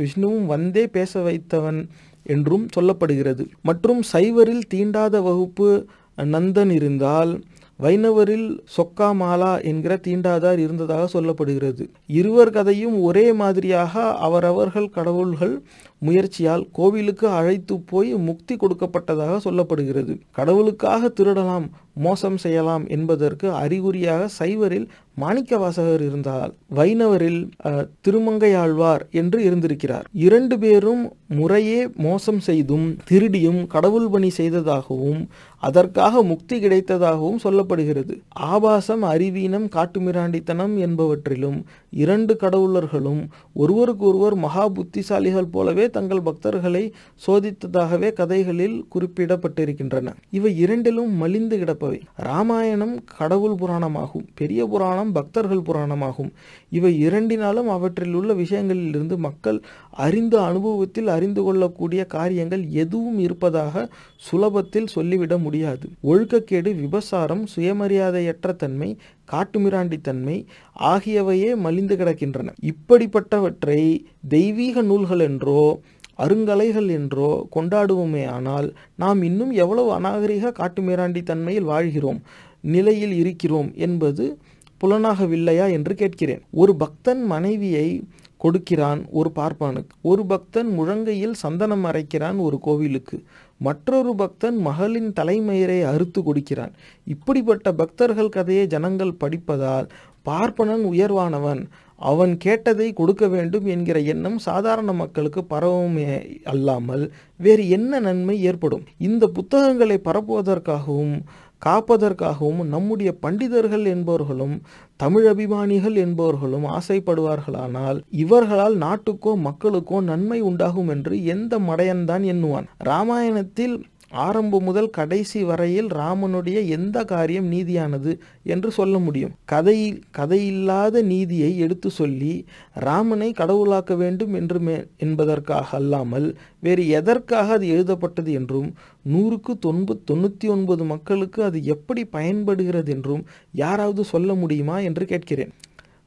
விஷ்ணுவும் வந்தே பேச வைத்தவன் என்றும் சொல்லப்படுகிறது. மற்றும் சைவரில் தீண்டாத வகுப்பு நந்தன் இருந்தால் வைணவரில் சொக்கா மாலா என்கிற தீண்டாதார் இருந்ததாக சொல்லப்படுகிறது. இருவர் கதையும் ஒரே மாதிரியாக அவரவர்கள் கடவுள்கள் முயற்சியால் கோவிலுக்கு அழைத்து போய் முக்தி கொடுக்கப்பட்டதாக சொல்லப்படுகிறது. கடவுளுக்காக திருடலாம் மோசம் செய்யலாம் என்பதற்கு அறிகுறியாக சைவரில் மாணிக்க வாசகர் இருந்தால் வைணவரில் திருமங்கையாழ்வார் என்று இருந்திருக்கிறார். இரண்டு பேரும் முறையே மோசம் செய்தும் திருடியும் கடவுள் பணி செய்ததாகவும் அதற்காக முக்தி கிடைத்ததாகவும் சொல்லப்படுகிறது. ஆபாசம் அறிவீனம் காட்டுமிராண்டித்தனம் என்பவற்றிலும் இரண்டு கடவுளர்களும் ஒருவருக்கொருவர் மகா புத்திசாலிகள் போலவே தங்கள் பக்தர்களை சோதித்ததாகவே கதைகளில் குறிப்பிடப்பட்டிருக்கின்றன. இவை இரண்டிலும் மலிந்து சிறப்பவை ராமாயணம் கடவுள் புராணமாகும் பெரிய புராணம் பக்தர்கள் புராணமாகும். இவை இரண்டினாலும் அவற்றில் உள்ள விஷயங்களிலிருந்து மக்கள் அறிந்த அனுபவத்தில் அறிந்து கொள்ளக்கூடிய காரியங்கள் எதுவும் இருப்பதாக சுலபத்தில் சொல்லிவிட முடியாது. ஒழுக்கக்கேடு விபசாரம் சுயமரியாதையற்ற தன்மை காட்டுமிராண்டித்தன்மை ஆகியவையே மலிந்து கிடக்கின்றன. இப்படிப்பட்டவற்றை தெய்வீக நூல்கள் என்றோ அருங்கலைகள் என்றோ கொண்டாடுவோமே ஆனால் நாம் இன்னும் எவ்வளவு அநாகரிக காட்டுமிராண்டி தன்மையில் வாழ்கிறோம் நிலையில் இருக்கிறோம் என்பது புலனாகவில்லையா என்று கேட்கிறேன். ஒரு பக்தன் மனைவியை கொடுக்கிறான் ஒரு பார்ப்பானுக்கு ஒரு பக்தன் முழங்கையில் சந்தனம் அரைக்கிறான் ஒரு கோவிலுக்கு மற்றொரு பக்தன் மகளின் தலைமயிரை அறுத்து கொடுக்கிறான். இப்படிப்பட்ட பக்தர்கள் கதையை ஜனங்கள் படிப்பதால் பார்ப்பனன் உயர்வானவன் அவன் கேட்டதை கொடுக்க வேண்டும் என்கிற எண்ணம் சாதாரண மக்களுக்கு பரவுமே அல்லாமல் வேறு என்ன நன்மை ஏற்படும்? இந்த புத்தகங்களை பரப்புவதற்காகவும் காப்பதற்காகவும் நம்முடைய பண்டிதர்கள் என்பவர்களும் தமிழ் அபிமானிகள் என்பவர்களும் ஆசைப்படுவார்களானால் இவர்களால் நாட்டுக்கோ மக்களுக்கோ நன்மை உண்டாகும் என்று எந்த மடையன்தான் எண்ணுவான்? ராமாயணத்தில் ஆரம்பம் முதல் கடைசி வரையில் ராமனுடைய எந்த காரியம் நீதியானது என்று சொல்ல முடியும். கதை கதையில்லாத நீதியை எடுத்து சொல்லி ராமனை கடவுளாக்க வேண்டும் என்று மே என்பதற்காக அல்லாமல் வேறு எதற்காக அது எழுதப்பட்டது என்றும் நூறுக்கு தொன்பு தொண்ணூற்றி ஒன்பது மக்களுக்கு அது எப்படி பயன்படுகிறது என்றும் யாராவது சொல்ல முடியுமா என்று கேட்கிறேன்.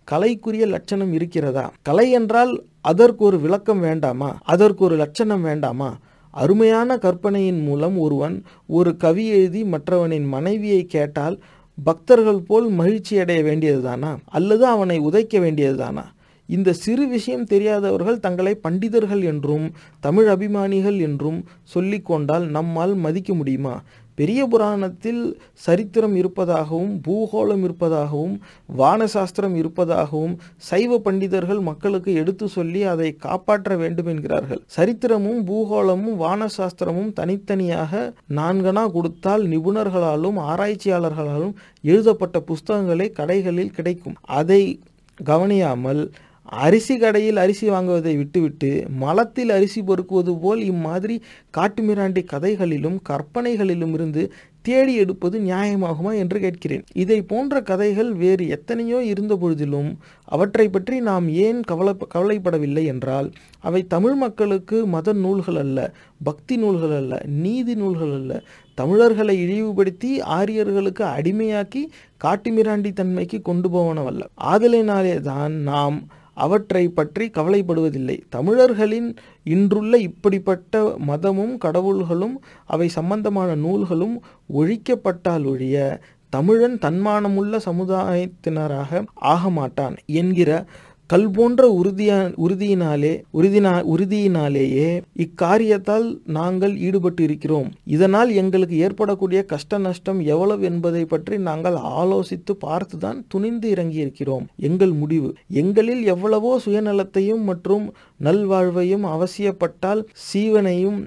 கலைக்குரிய லட்சணம் இருக்கிறதா? கலை என்றால் அதற்கு ஒரு விளக்கம் வேண்டாமா? அதற்கு ஒரு லட்சணம் வேண்டாமா? அருமையான கற்பனையின் மூலம் ஒருவன் ஒரு கவி எழுதி மற்றவனின் மனைவியை கேட்டால் பக்தர்கள் போல் மகிழ்ச்சி அடைய வேண்டியதுதானா? அல்லது அவனை உதைக்க வேண்டியதுதானா? இந்த சிறு விஷயம் தெரியாதவர்கள் தங்களை பண்டிதர்கள் என்றும் தமிழ் அபிமானிகள் என்றும் சொல்லிக்கொண்டால் நம்மால் மதிக்க முடியுமா? பெரிய புராணத்தில் சரித்திரம் இருப்பதாகவும் பூகோளம் இருப்பதாகவும் வானசாஸ்திரம் இருப்பதாகவும் சைவ பண்டிதர்கள் மக்களுக்கு எடுத்து சொல்லி அதை காப்பாற்ற வேண்டும் என்கிறார்கள். சரித்திரமும் பூகோளமும் வானசாஸ்திரமும் தனித்தனியாக நான்கனா கொடுத்தால் நிபுணர்களாலும் ஆராய்ச்சியாளர்களாலும் எழுதப்பட்ட புஸ்தகங்களே கடைகளில் கிடைக்கும். அதை கவனியாமல் அரிசி கடையில் அரிசி வாங்குவதை விட்டுவிட்டு மலத்தில் அரிசி பொறுக்குவது போல் இம்மாதிரி காட்டுமிராண்டி கதைகளிலும் கற்பனைகளிலும் இருந்து தேடி எடுப்பது நியாயமாகுமா என்று கேட்கிறேன். இதை போன்ற கதைகள் வேறு எத்தனையோ இருந்த பொழுதிலும் அவற்றை பற்றி நாம் ஏன் கவலை கவலைப்படவில்லை என்றால் அவை தமிழ் மக்களுக்கு மத நூல்கள் அல்ல பக்தி நூல்கள் அல்ல நீதி நூல்கள் அல்ல. தமிழர்களை இழிவுபடுத்தி ஆரியர்களுக்கு அடிமையாக்கி காட்டுமிராண்டி தன்மைக்கு கொண்டு போவனவல்ல ஆதலினாலே தான் நாம் அவற்றை பற்றி கவலைப்படுவதில்லை. தமிழர்களின் இன்றுள்ள இப்படிப்பட்ட மதமும் கடவுள்களும் அவை சம்பந்தமான நூல்களும் ஒழிக்கப்பட்டால் ஒழிய தமிழன் தன்மானமுள்ள சமுதாயத்தினராக ஆக மாட்டான் என்கிற கல் போன்ற உறுதியா உறுதியினாலே உறுதினா உறுதியினாலேயே இக்காரியத்தால் நாங்கள் ஈடுபட்டு இருக்கிறோம் இதனால் எங்களுக்கு ஏற்படக்கூடிய கஷ்ட நஷ்டம் எவ்வளவு என்பதை பற்றி நாங்கள் ஆலோசித்து பார்த்துதான் துணிந்து இறங்கி இருக்கிறோம் எங்கள் முடிவு. எங்களில் எவ்வளவோ சுயநலத்தையும் மற்றும் நல்வாழ்வையும் அவசியப்பட்டால் சீவனையும்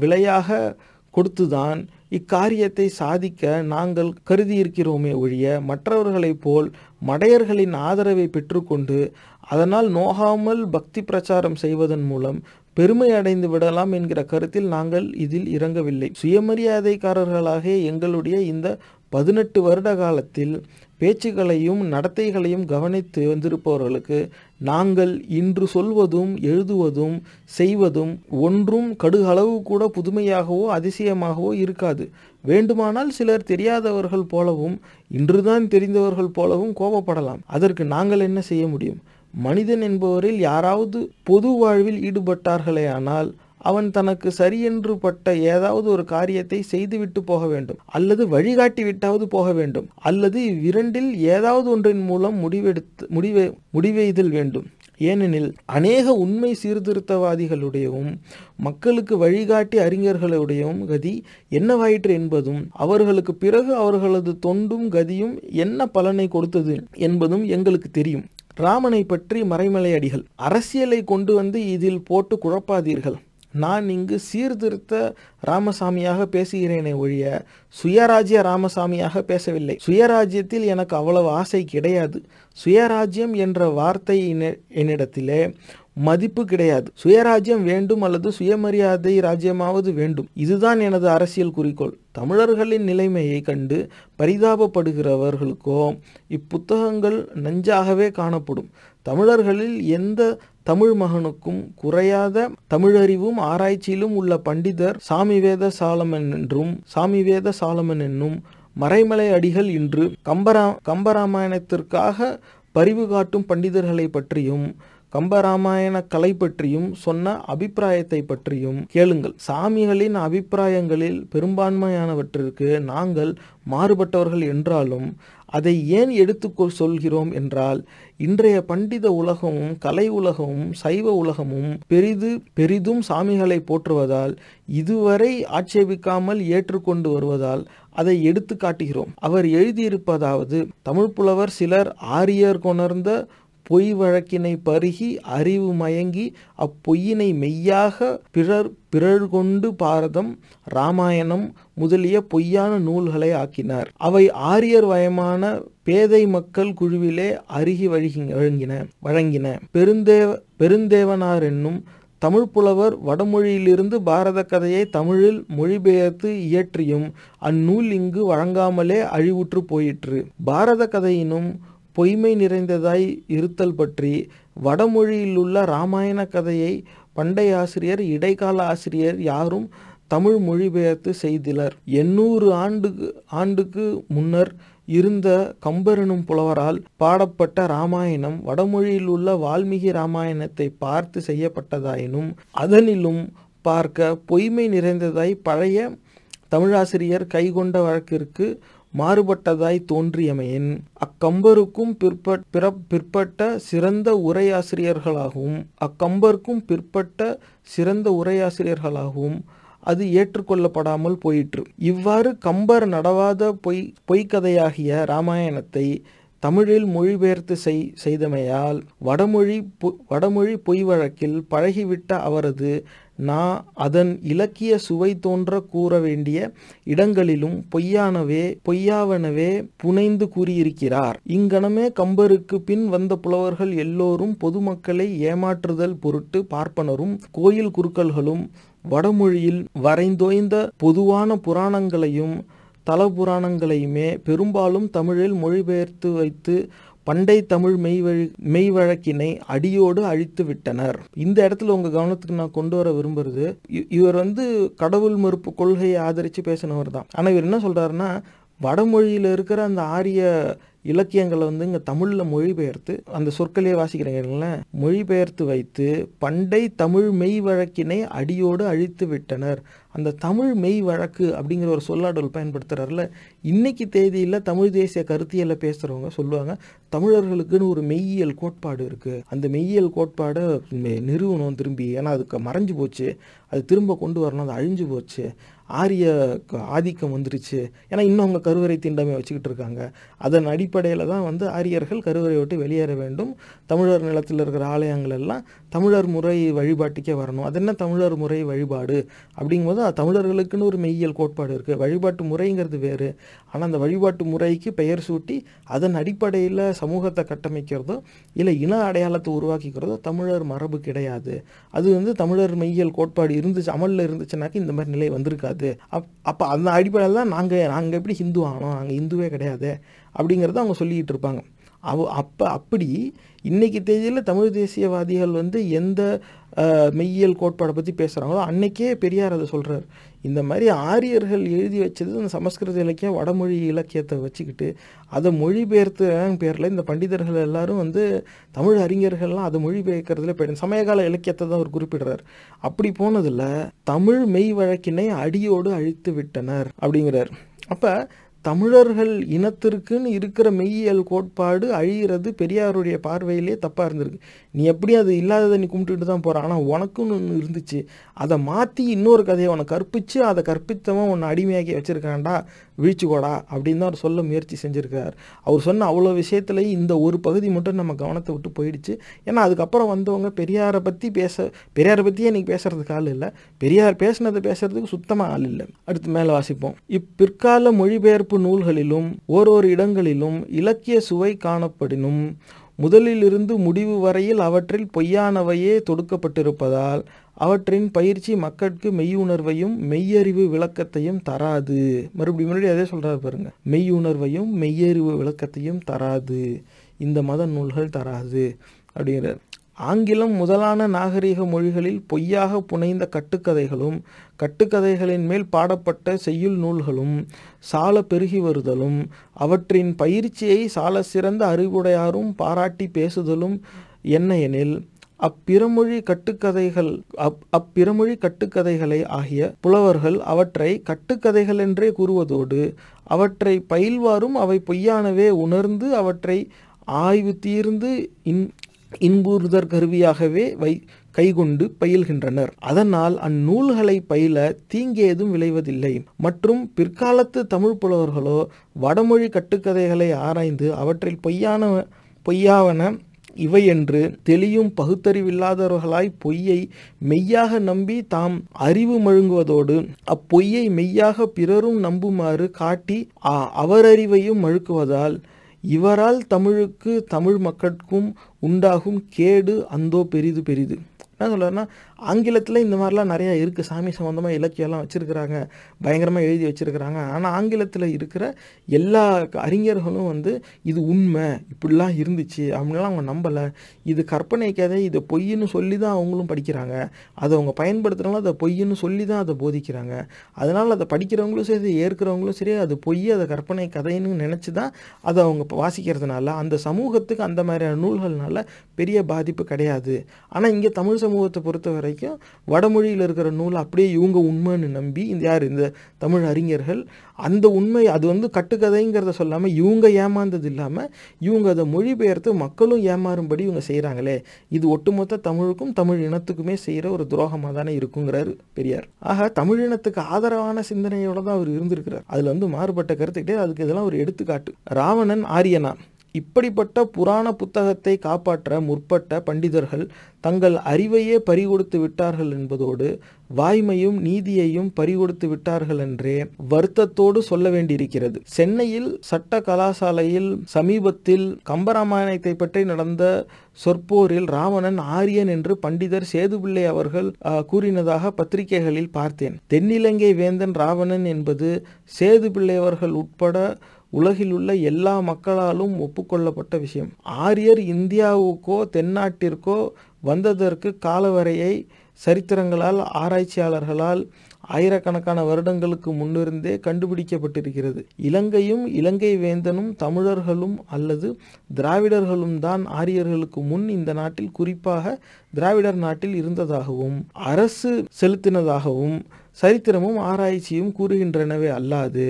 விலையாக கொடுத்துதான் இக்காரியத்தை சாதிக்க நாங்கள் கருதியிருக்கிறோமே ஒழிய மற்றவர்களைப் போல் மடையர்களின் ஆதரவை பெற்றுக்கொண்டு அதனால் நோகாமல் பக்தி பிரச்சாரம் செய்வதன் மூலம் பெருமை அடைந்து விடலாம் என்கிற கருத்தில் நாங்கள் இதில் இறங்கவில்லை. சுயமரியாதைக்காரர்களாக எங்களுடைய இந்த பதினெட்டு வருட காலத்தில் பேச்சுகளையும் நடத்தைகளையும் கவனித்து வந்திருப்பவர்களுக்கு நாங்கள் இன்று சொல்வதும் எழுதுவதும் செய்வதும் ஒன்றும் கடுகளவு கூட புதுமையாகவோ அதிசயமாகவோ இருக்காது. வேண்டுமானால் சிலர் தெரியாதவர்கள் போலவும் இன்றுதான் தெரிந்தவர்கள் போலவும் கோபப்படலாம். அதற்கு நாங்கள் என்ன செய்ய முடியும்? மனிதன் என்பவரில் யாராவது பொது வாழ்வில் ஈடுபட்டார்களே ஆனால் அவன் தனக்கு சரியென்று பட்ட ஏதாவது ஒரு காரியத்தை செய்துவிட்டு போக வேண்டும் அல்லது வழிகாட்டி விட்டாவது போக வேண்டும் அல்லது இவ்விரண்டில் ஏதாவது ஒன்றின் மூலம் முடிவெடுத்து முடிவை முடிவெய்தல் வேண்டும். ஏனெனில் அநேக உண்மை சீர்திருத்தவாதிகளுடையவும் மக்களுக்கு வழிகாட்டி அறிஞர்களுடையவும் கதி என்னவாயிற்று என்பதும் அவர்களுக்கு பிறகு அவர்களது தொண்டும் கதியும் என்ன பலனை கொடுத்தது என்பதும் எங்களுக்கு தெரியும். ராமனை பற்றி மறைமலை அடிகள் அரசியலை கொண்டு வந்து இதில் போட்டு குழப்பாதீர்கள். நான் இங்கு சீர்திருத்த ராமசாமியாக பேசுகிறேனே ஒழிய சுயராஜ்ய ராமசாமியாக பேசவில்லை. சுயராஜ்யத்தில் எனக்கு அவ்வளவு ஆசை கிடையாது. சுயராஜ்யம் என்ற வார்த்தை என்னிடத்திலே மதிப்பு கிடையாது. சுயராஜ்யம் வேண்டும் அல்லது சுயமரியாதை ராஜ்யமாவது வேண்டும். இதுதான் எனது அரசியல் குறிக்கோள். தமிழர்களின் நிலைமையை கண்டு பரிதாபப்படுகிறவர்களுக்கோ இப்புத்தகங்கள் நஞ்சாகவே காணப்படும். தமிழர்களில் எந்த தமிழ் மகனுக்கும் குறையாத தமிழறிவும் ஆராய்ச்சியிலும் உள்ள பண்டிதர் சாமிவேத சாலமன் என்றும் சாமிவேத சாலமன் என்னும் மறைமலை அடிகள் இன்று கம்பரா கம்பராமாயணத்திற்காக பரிவு காட்டும் பண்டிதர்களை பற்றியும் கம்பராமாயண கலை பற்றியும் சொன்ன அபிப்பிராயத்தை பற்றியும் கேளுங்கள். சாமிகளின் அபிப்பிராயங்களில் பெரும்பான்மையானவற்றிற்கு நாங்கள் மாறுபட்டவர்கள் என்றாலும் அதை ஏன் எடுத்து சொல்கிறோம் என்றால் இன்றைய பண்டித உலகமும் கலை உலகமும் சைவ உலகமும் பெரிது பெரிதும் சாமிகளை போற்றுவதால் இதுவரை ஆட்சேபிக்காமல் ஏற்றுக்கொண்டு வருவதால் அதை எடுத்து காட்டுகிறோம். அவர் எழுதியிருப்பதாவது தமிழ் புலவர் சிலர் ஆரியர் கொணர்ந்த பொய் வழக்கினை பருகி அறிவு மயங்கி அப்பொய்யினை மெய்யாக பிறர் பிறர் கொண்டு பாரதம் ராமாயணம் முதலிய பொய்யான நூல்களை ஆக்கினார். அவை ஆரியர் வயமான பேதை மக்கள் குழுவிலே அருகி வழங்கி வழங்கின வழங்கின. பெருந்தேவ பெருந்தேவனார் என்னும் தமிழ் புலவர் வடமொழியிலிருந்து பாரத கதையை தமிழில் மொழிபெயர்த்து இயற்றியும் அந்நூல் இங்கு வழங்காமலே அழிவுற்று போயிற்று. பாரத கதையினும் பொய்மை நிறைந்ததாய் இருத்தல் பற்றி வடமொழியில் உள்ள இராமாயண கதையை பண்டை ஆசிரியர் இடைக்கால ஆசிரியர் யாரும் தமிழ் மொழிபெயர்த்து செய்திலர். எண்ணூறு ஆண்டுக்கு ஆண்டுக்கு முன்னர் இருந்த கம்பரனும் புலவரால் பாடப்பட்ட ராமாயணம் வடமொழியில் உள்ள வால்மீகி இராமாயணத்தை பார்த்து செய்யப்பட்டதாயினும் அதனிலும் பார்க்க பொய்மை நிறைந்ததாய் பழைய தமிழாசிரியர் கைகொண்ட வழக்கிற்கு மாறுபட்டதாய் தோன்றியமையின் அக்கம்பருக்கும் பிற்பட் பிற பிற்பட்ட சிறந்த உரையாசிரியர்களாகவும் அக்கம்பருக்கும் பிற்பட்ட சிறந்த உரையாசிரியர்களாகவும் அது ஏற்றுக்கொள்ளப்படாமல் போயிற்று. இவ்வாறு கம்பர் நடவாத பொய் பொய்க்கதையாகிய இராமாயணத்தை தமிழில் மொழிபெயர்த்து செய் செய்தமையால் வடமொழி வடமொழி பொய் வழக்கில் பழகிவிட்ட அவரது நான் அதன் இலக்கிய சுவை தோன்ற கூற வேண்டிய இடங்களிலும் பொய்யானவே பொய்யாவனவே புனைந்து கூறியிருக்கிறார். இங்கனமே கம்பருக்கு பின் வந்த புலவர்கள் எல்லோரும் பொதுமக்களை ஏமாற்றுதல் பொருட்டு பார்ப்பனரும் கோயில் குருக்கள்களும் வடமொழியில் வரைந்தோய்ந்த பொதுவான புராணங்களையும் தல புராணங்களையுமே பெரும்பாலும் தமிழில் மொழிபெயர்த்து வைத்து பண்டை தமிழ் மெய்வழி மெய்வழக்கினை மெய் வழக்கினை அடியோடு அழித்து விட்டனர். இந்த இடத்துல உங்க கவனத்துக்கு நான் கொண்டு வர விரும்புறது இவர் வந்து கடவுள் மறுப்பு கொள்கையை ஆதரித்து பேசினவர் தான். ஆனால் இவர் என்ன சொல்றாருன்னா வடமொழியில் இருக்கிற அந்த ஆரிய இலக்கியங்களை வந்து இங்கே தமிழில் மொழிபெயர்த்து அந்த சொற்களையே வாசிக்கிறீங்களேன் மொழிபெயர்த்து வைத்து பண்டை தமிழ் மெய் வழக்கினை அடியோடு அழித்து விட்டனர். அந்த தமிழ் மெய் வழக்கு அப்படிங்கிற ஒரு சொல்லாடல் பயன்படுத்துறாருல இன்னைக்கு தேதியில் தமிழ் தேசிய கருத்தியலை பேசுகிறவங்க சொல்லுவாங்க தமிழர்களுக்குன்னு ஒரு மெய்யியல் கோட்பாடு இருக்குது அந்த மெய்யியல் கோட்பாடை நிறுவனம் திரும்பி ஏன்னா அதுக்கு மறைஞ்சு போச்சு. அது திரும்ப கொண்டு வரணும் அது அழிஞ்சு போச்சு ஆரிய ஆதிக்கம் வந்துருச்சு. ஏன்னா இன்னும் அவங்க கருவறை தீண்டமை வச்சுக்கிட்டு இருக்காங்க. அதன் அடிப்படையில் தான் வந்து ஆரியர்கள் கருவறை விட்டு வெளியேற வேண்டும். தமிழர் நிலத்தில் இருக்கிற ஆலயங்கள் எல்லாம் தமிழர் முறை வழிபாட்டுக்கே வரணும். அது என்ன தமிழர் முறை வழிபாடு? அப்படிங்கும்போது தமிழர்களுக்குன்னு ஒரு மெய்யியல் கோட்பாடு இருக்குது வழிபாட்டு முறைங்கிறது வேறு. ஆனால் அந்த வழிபாட்டு முறைக்கு பெயர் சூட்டி அதன் அடிப்படையில் சமூகத்தை கட்டமைக்கிறதோ இல்லை இன அடையாளத்தை உருவாக்கிக்கிறதோ தமிழர் மரபு கிடையாது. அது வந்து தமிழர் மெய்யியல் கோட்பாடு இருந்துச்சு அமலில் இருந்துச்சுனாக்கா இந்த மாதிரி நிலை வந்திருக்காது. அப் அப்போ அந்த அடிப்படையில் தான் நாங்கள் நாங்கள் எப்படி ஹிந்து ஆனோம் நாங்கள் இந்துவே கிடையாது அப்படிங்கிறத அவங்க சொல்லிக்கிட்டு இருப்பாங்க. அவ அப்போ அப்படி இன்றைக்கி தேதியில் தமிழ் தேசியவாதிகள் வந்து எந்த மெய்யியல் கோட்பாடை பற்றி பேசுகிறாங்களோ அன்னைக்கே பெரியார் அதை சொல்கிறார் இந்த மாதிரி ஆரியர்கள் எழுதி வச்சது அந்த சமஸ்கிருத இலக்கியம் வடமொழி இலக்கியத்தை வச்சுக்கிட்டு அதை மொழிபெயர்த்து பேரில் இந்த பண்டிதர்கள் எல்லாரும் வந்து தமிழ் அறிஞர்கள்லாம் அதை மொழிபெயர்க்கிறதுல போயிடும் சமயகால இலக்கியத்தை தான் அவர் குறிப்பிடுறார். அப்படி போனதில் தமிழ் மெய் வழக்கினை அடியோடு அழித்து விட்டனர் அப்படிங்கிறார். அப்போ தமிழர்கள் இனத்திற்குன்னு இருக்கிற மெய்யியல் கோட்பாடு அழிகிறது பெரியாருடைய பார்வையிலே தப்பாக இருந்திருக்கு. நீ எப்படி அது இல்லாததை நீ கும்பிட்டுட்டு தான் போகிற ஆனால் உனக்குன்னு ஒன்று இருந்துச்சு. அதை மாற்றி இன்னொரு கதையை உனக்கு கற்பித்து அதை கற்பித்தவன் உன்னை அடிமையாக்கி வச்சுருக்காண்டா வீழ்ச்சிக்கோடா அப்படின்னு தான் அவர் சொல்ல முயற்சி செஞ்சுருக்கார் அவர் சொன்ன அவ்வளோ விஷயத்துலேயும் இந்த ஒரு பகுதி மட்டும் நம்ம கவனத்தை விட்டு போயிடுச்சு. ஏன்னா அதுக்கப்புறம் வந்தவங்க பெரியாரை பற்றி பேச பெரியாரை பற்றியே இன்றைக்கி பேசுறதுக்கு ஆள் இல்லை. பெரியார் பேசுனதை பேசுறதுக்கு சுத்தமாக ஆள் இல்லை. அடுத்து மேலே வாசிப்போம். இப்பிற்கால மொழிபெயர்ப்பு நூல்களிலும் ஓரோரு இடங்களிலும் இலக்கிய சுவை காணப்படினும் முதலிலிருந்து முடிவு வரையில் அவற்றில் பொய்யானவையே தொடுக்கப்பட்டிருப்பதால் அவற்றின் பயிற்சி மக்களுக்கு மெய்யுணர்வையும் மெய்யறிவு விளக்கத்தையும் தராது. மறுபடியும் மறுபடியும் அதே சொல்கிறாரு பாருங்க. மெய்யுணர்வையும் மெய்யறிவு விளக்கத்தையும் தராது. இந்த மத நூல்கள் தராது அப்படிங்கிறார். ஆங்கிலம் முதலான நாகரிக மொழிகளில் பொய்யாக புனைந்த கட்டுக்கதைகளும் கட்டுக்கதைகளின் மேல் பாடப்பட்ட செய்யுள் நூல்களும் சால பெருகி வருதலும் அவற்றின் பயிற்சியை சால சிறந்த அறிவுடையாரும் பாராட்டி பேசுதலும் என்ன எனில் அப்பிறமொழி கட்டுக்கதைகள் அப் அப்பிறமொழி கட்டுக்கதைகளை ஆகிய புலவர்கள் அவற்றை கட்டுக்கதைகள் என்றே கூறுவதோடு அவற்றை பயில்வாரும் அவை பொய்யானவே உணர்ந்து அவற்றை ஆய்வு தீர்ந்து இன் இன்புறுதற் கருவியாகவே வை கைகொண்டு பயில்கின்றனர். அதனால் அந்நூல்களை பயில தீங்கேதும் விளைவதில்லை. மற்றும் பிற்காலத்து தமிழ் புலவர்களோ வடமொழி கட்டுக்கதைகளை ஆராய்ந்து அவற்றில் பொய்யான பொய்யாவன இவையென்று தெளியும் பகுத்தறிவில்லாதவர்களாய் பொய்யை மெய்யாக நம்பி தாம் அறிவு மழுங்குவதோடு அப்பொய்யை மெய்யாக பிறரும் நம்புமாறு காட்டி அவரறிவையும் மழுக்குவதால் இவரால் தமிழுக்கு தமிழ் மக்களுக்கும் உண்டாகும் கேடு அந்தோ பெரிது பெரிது. என்ன சொல்கிறேன்னா ஆங்கிலத்தில் இந்த மாதிரிலாம் நிறையா இருக்குது சாமி சம்மந்தமாக இலக்கியம்லாம் வச்சுருக்கிறாங்க. பயங்கரமாக எழுதி வச்சுருக்கிறாங்க. ஆனால் ஆங்கிலத்தில் இருக்கிற எல்லா அறிஞர்களும் வந்து இது உண்மை இப்படிலாம் இருந்துச்சு அப்படின்லாம் அவங்க நம்பலை. இது கற்பனை கதை இது பொய்ன்னு சொல்லி தான் அவங்களும் படிக்கிறாங்க. அதை அவங்க பயன்படுத்துகிறவங்களும் அதை பொய்ன்னு சொல்லி தான் அதை போதிக்கிறாங்க. அதனால் அதை படிக்கிறவங்களும் சரி ஏற்கிறவங்களும் சரி அது பொய் அதை கற்பனை கதைன்னு நினச்சி தான் அதை அவங்க வாசிக்கிறதுனால அந்த சமூகத்துக்கு அந்த மாதிரியான நூல்கள்னால பெரிய பாதிப்பு கிடையாது. ஆனால் இங்கே தமிழ் சமூகத்தை பொறுத்த வரைக்கும் வடமொழியில் இருக்கிற நூல் அப்படியே இவங்க உண்மைன்னு நம்பி இந்த யார் இந்த தமிழ் அறிஞர்கள் அந்த உண்மை அது வந்து கட்டுக்கதைங்கிறத சொல்லாமல் இவங்க ஏமாந்தது இல்லாமல் இவங்க அதை மொழிபெயர்த்து மக்களும் ஏமாறும்படி இவங்க செய்கிறாங்களே இது ஒட்டுமொத்த தமிழுக்கும் தமிழ் இனத்துக்குமே செய்கிற ஒரு துரோகமாக தானே இருக்குங்கிறாரு பெரியார். ஆக தமிழ் இனத்துக்கு ஆதரவான சிந்தனையோடு தான் அவர் இருந்திருக்கிறார். அதில் வந்து மாறுபட்ட கருத்துக்கிட்டே அதுக்கு இதெல்லாம் ஒரு எடுத்துக்காட்டு. ராவணன் ஆரியனா இப்படிப்பட்ட புராண புத்தகத்தை காப்பாற்ற முற்பட்ட பண்டிதர்கள் தங்கள் அறிவையே பறிகொடுத்து விட்டார்கள் என்பதோடு வாய்மையும் நீதியையும் பறிகொடுத்து விட்டார்கள் என்றே வருத்தத்தோடு சொல்ல வேண்டியிருக்கிறது. சென்னையில் சட்ட கலாசாலையில் சமீபத்தில் கம்பராமாயணத்தை பற்றி நடந்த சொற்போரில் ராவணன் ஆரியன் என்று பண்டிதர் சேதுபிள்ளை அவர்கள் கூறினதாக பத்திரிகைகளில் பார்த்தேன். தென்னிலங்கை வேந்தன் ராவணன் என்பது சேதுபிள்ளை அவர்கள் உட்பட உலகில் உள்ள எல்லா மக்களாலும் ஒப்புக்கொள்ளப்பட்ட விஷயம். ஆரியர் இந்தியாவுக்கோ தென்னாட்டிற்கோ வந்ததற்கு காலவரையை சரித்திரங்களால் ஆராய்ச்சியாளர்களால் ஆயிரக்கணக்கான வருடங்களுக்கு முன்னிருந்தே கண்டுபிடிக்கப்பட்டிருக்கிறது. இலங்கையும் இலங்கை வேந்தனும் தமிழர்களும் அல்லது திராவிடர்களும் தான் ஆரியர்களுக்கு முன் இந்த நாட்டில் குறிப்பாக திராவிடர் நாட்டில் இருந்ததாகவும் அரசு செலுத்தினதாகவும் சரித்திரமும் ஆராய்ச்சியும் கூறுகின்றனவே அல்லாது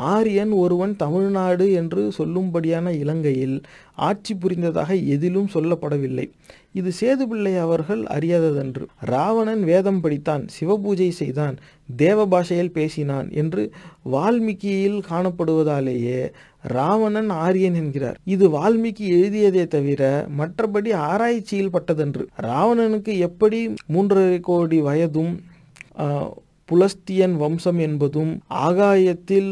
ஆரியன் ஒருவன் தமிழ்நாடு என்று சொல்லும்படியான இலங்கையில் ஆட்சி புரிந்ததாக எதிலும் சொல்லப்படவில்லை. இது சேதுபிள்ளை அவர்கள் அறியாததன்று. ராவணன் வேதம் படித்தான் சிவபூஜை செய்தான் தேவ பாஷையில் பேசினான் என்று வால்மீகியில் காணப்படுவதாலேயே ராவணன் ஆரியன் என்கிறார். இது வால்மீகி எழுதியதே தவிர மற்றபடி ஆராய்ச்சியில் பட்டதன்று. ராவணனுக்கு எப்படி மூன்றரை கோடி வயதும் புலஸ்தியன் வம்சம் என்பதும் ஆகாயத்தில்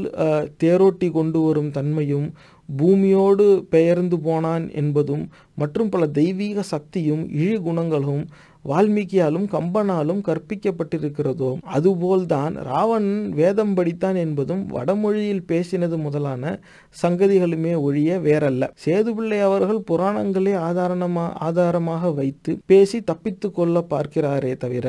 தேரோட்டி கொண்டு வரும் தன்மையும் பூமியோடு பெயர்ந்து போனான் என்பதும் மற்றும் பல தெய்வீக சக்தியும் இழிகுணங்களும் வால்மீகியாலும் கம்பனாலும் கற்பிக்கப்பட்டிருக்கிறதோ அதுபோல்தான் ராவணன் வேதம் படித்தான் என்பதும் வடமொழியில் பேசினது முதலான சங்கதிகளுமே ஒழிய வேறல்ல. சேதுபிள்ளை அவர்கள் புராணங்களை ஆதாரணமா ஆதாரமாக வைத்து பேசி தப்பித்து கொள்ள பார்க்கிறாரே தவிர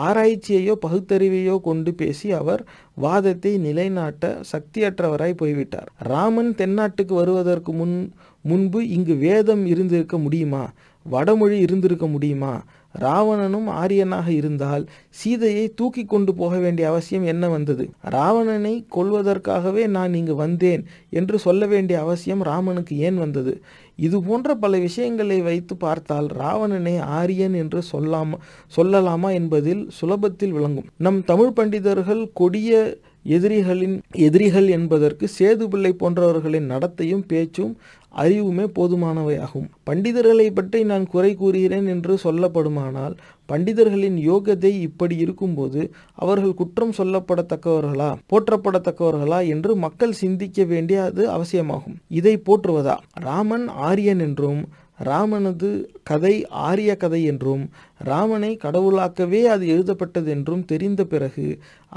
ஆராய்ச்சியையோ பகுத்தறிவையோ கொண்டு பேசி அவர் வாதத்தை நிலைநாட்ட சக்தியற்றவராய் போய்விட்டார். ராமன் தென்னாட்டுக்கு வருவதற்கு முன் முன்பு இங்கு வேதம் இருந்திருக்க முடியுமா? வடமொழி இருந்திருக்க முடியுமா? ராவணனும் ஆரியனாக இருந்தால் சீதையை தூக்கி கொண்டு போக வேண்டிய அவசியம் என்ன வந்தது? ராவணனை கொல்வதற்காகவே நான் இங்கு வந்தேன் என்று சொல்ல வேண்டிய அவசியம் ராமனுக்கு ஏன் வந்தது? இது போன்ற பல விஷயங்களை வைத்து பார்த்தால் ராவணனை ஆரியன் என்று சொல்லாமா சொல்லலாமா என்பதில் சுலபத்தில் விளங்கும். நம் தமிழ் பண்டிதர்கள் கொடிய எதிரிகளின் எதிரிகள் என்பதற்கு சேதுபிள்ளை போன்றவர்களின் நடத்தையும் பேச்சும் அறிவுமே போதுமானவையாகும். பண்டிதர்களை பற்றி நான் குறை கூறுகிறேன் என்று சொல்லப்படுமானால் பண்டிதர்களின் யோகதை இப்படி இருக்கும்போது அவர்கள் குற்றம் சொல்லப்படத்தக்கவர்களா போற்றப்படத்தக்கவர்களா என்று மக்கள் சிந்திக்க வேண்டியது அவசியமாகும். இதை போற்றுவதா? ராமன் ஆரியன் என்றும் ராமனது கதை ஆரிய கதை என்றும் ராமனை கடவுளாக்கவே அது எழுதப்பட்டது என்றும் தெரிந்த பிறகு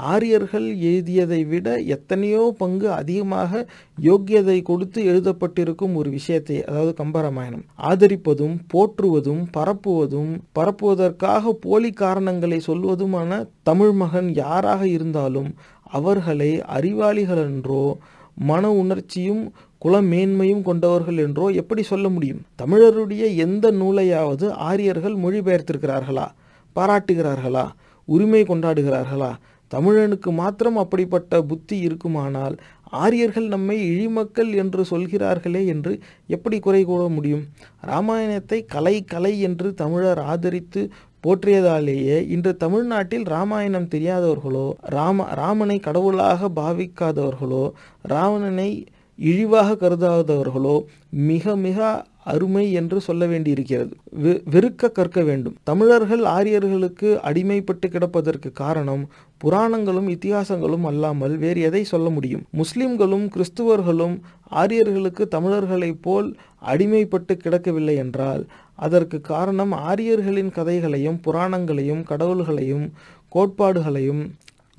ஆரியர்கள் எழுதியதை விட எத்தனையோ பங்கு அதிகமாக யோக்கியதை கொடுத்து எழுதப்பட்டிருக்கும் ஒரு விஷயத்தை அதாவது கம்பராமாயணம். ஆதரிப்பதும் போற்றுவதும் பரப்புவதும் பரப்புவதற்காக போலி காரணங்களை சொல்வதுமான தமிழ் மகன் யாராக இருந்தாலும் அவர்களை அறிவாளிகள் என்றோ மன உணர்ச்சியும் குலமேன்மையும் கொண்டவர்கள் என்றோ எப்படி சொல்ல முடியும்? தமிழருடைய எந்த நூலையாவது ஆரியர்கள் மொழிபெயர்த்திருக்கிறார்களா? பாராட்டுகிறார்களா? உரிமை கொண்டாடுகிறார்களா? தமிழனுக்கு மாத்திரம் அப்படிப்பட்ட புத்தி இருக்குமானால் ஆரியர்கள் நம்மை இழிமக்கள் என்று சொல்கிறார்களே என்று எப்படி குறை கூற முடியும்? ராமாயணத்தை கலை கலை என்று தமிழர் ஆதரித்து போற்றியதாலேயே இன்று தமிழ்நாட்டில் ராமாயணம் தெரியாதவர்களோ ராம ராமனை கடவுளாக பாவிக்காதவர்களோ ராவணனை இழிவாக கருதாதவர்களோ மிக மிக அருமை என்று சொல்ல வேண்டியிருக்கிறது. வெ- வெறுக்க கற்க வேண்டும். தமிழர்கள் ஆரியர்களுக்கு அடிமைப்பட்டு கிடப்பதற்கு காரணம் புராணங்களும் இத்திகாசங்களும் அல்லாமல் வேறு எதை சொல்ல முடியும்? முஸ்லிம்களும் கிறிஸ்துவர்களும் ஆரியர்களுக்கு தமிழர்களைப் போல் அடிமைப்பட்டு கிடக்கவில்லை என்றால் அதற்கு காரணம் ஆரியர்களின் கதைகளையும் புராணங்களையும் கடவுள்களையும் கோட்பாடுகளையும்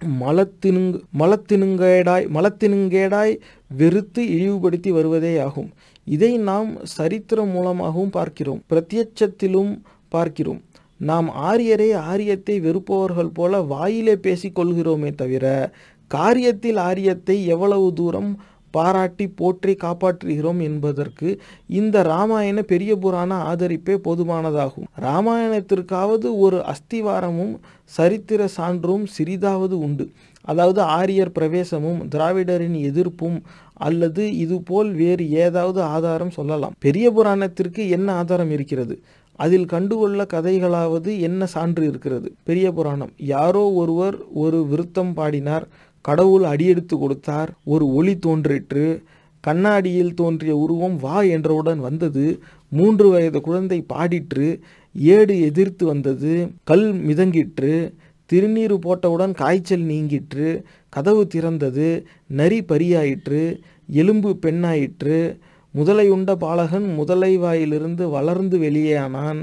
மலத்தினுங் மலத்தினுங்கேடாய் மலத்தினுங்கேடாய் வெறுத்து இழிவுபடுத்தி வருவதே ஆகும் இதை நாம் சரித்திரம் மூலமாகவும் பார்க்கிறோம். பிரத்யட்சத்திலும் பார்க்கிறோம். நாம் ஆரியரை ஆரியத்தை வெறுப்பவர்கள் போல வாயிலே பேசிக்கொள்கிறோமே தவிர காரியத்தில் ஆரியத்தை எவ்வளவு தூரம் பாராட்டி போற்றி காப்பாற்றுகிறோம் என்பதற்கு இந்த ராமாயண பெரிய புராண ஆதரிப்பே போதுமானதாகும் ராமாயணத்திற்காவது ஒரு அஸ்திவாரமும் சரித்திர சான்றும் சிறிதாவது உண்டு. அதாவது ஆரியர் பிரவேசமும் திராவிடரின் எதிர்ப்பும் அல்லது இதுபோல் வேறு ஏதாவது ஆதாரம் சொல்லலாம். பெரிய புராணத்திற்கு என்ன ஆதாரம் இருக்கிறது? அதில் கண்டுகொள்ள கதைகளாவது என்ன சான்று இருக்கிறது? பெரிய புராணம். யாரோ ஒருவர் ஒரு விருத்தம் பாடினார். கடவுள் அடியெடுத்து கொடுத்தார். ஒரு ஒளி தோன்றிற்று. கண்ணாடியில் தோன்றிய உருவம் வா என்றவுடன் வந்தது. மூன்று வயது குழந்தை பாடிற்று. ஏடு எதிர்த்து வந்தது. கல் மிதங்கிற்று. திருநீர் போட்டவுடன் காய்ச்சல் நீங்கிற்று. கதவு திறந்தது. நரி பரியாயிற்று. எலும்பு பெண்ணாயிற்று. முதலையுண்ட பாலகன் முதலை வாயிலிருந்து வளர்ந்து வெளியேயானான்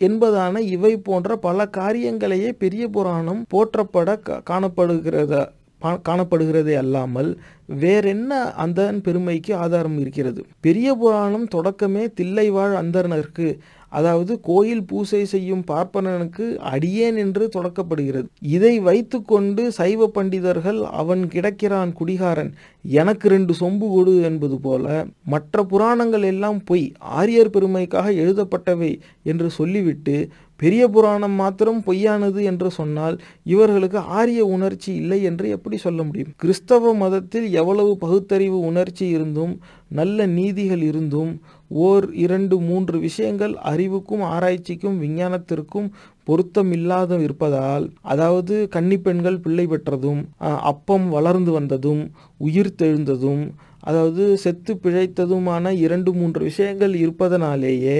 என்பதான இவை போன்ற பல காரியங்களையே பெரிய புராணம் போற்றப்பட கா- காணப்படுகிறத பா- காணப்படுகிறதே அல்லாமல் வேறென்ன அந்தன் பெருமைக்கு ஆதாரம் இருக்கிறது? பெரிய புராணம் தொடக்கமே தில்லைவாழ் அந்தனருக்கு அதாவது கோயில் பூசை செய்யும் பார்ப்பனனுக்கு அடியேன் என்று தொடக்கப்படுகிறது. இதை வைத்துக்கொண்டு சைவ பண்டிதர்கள் அவன் கிடக்கிறான் குடிகாரன் எனக்கு ரெண்டு சொம்பு கொடு என்பது போல மற்ற புராணங்கள் எல்லாம் பொய் ஆரியர் பெருமைக்காக எழுதப்பட்டவை என்று சொல்லிவிட்டு பெரிய புராணம் மாத்திரம் பொய்யானது என்று சொன்னால் இவர்களுக்கு ஆரிய உணர்ச்சி இல்லை என்று எப்படி சொல்ல முடியும்? கிறிஸ்தவ மதத்தில் எவ்வளவு பகுத்தறிவு உணர்ச்சி இருந்தும் நல்ல நீதிகள் இருந்தும் ஓர் இரண்டு மூன்று விஷயங்கள் அறிவுக்கும் ஆராய்ச்சிக்கும் விஞ்ஞானத்திற்கும் பொருத்தம் இல்லாத இருப்பதால் அதாவது கன்னிப்பெண்கள் பிள்ளை பெற்றதும் அப்பம் வளர்ந்து வந்ததும் உயிர் தெழுந்ததும் அதாவது செத்து பிழைத்ததுமான இரண்டு மூன்று விஷயங்கள் இருப்பதனாலேயே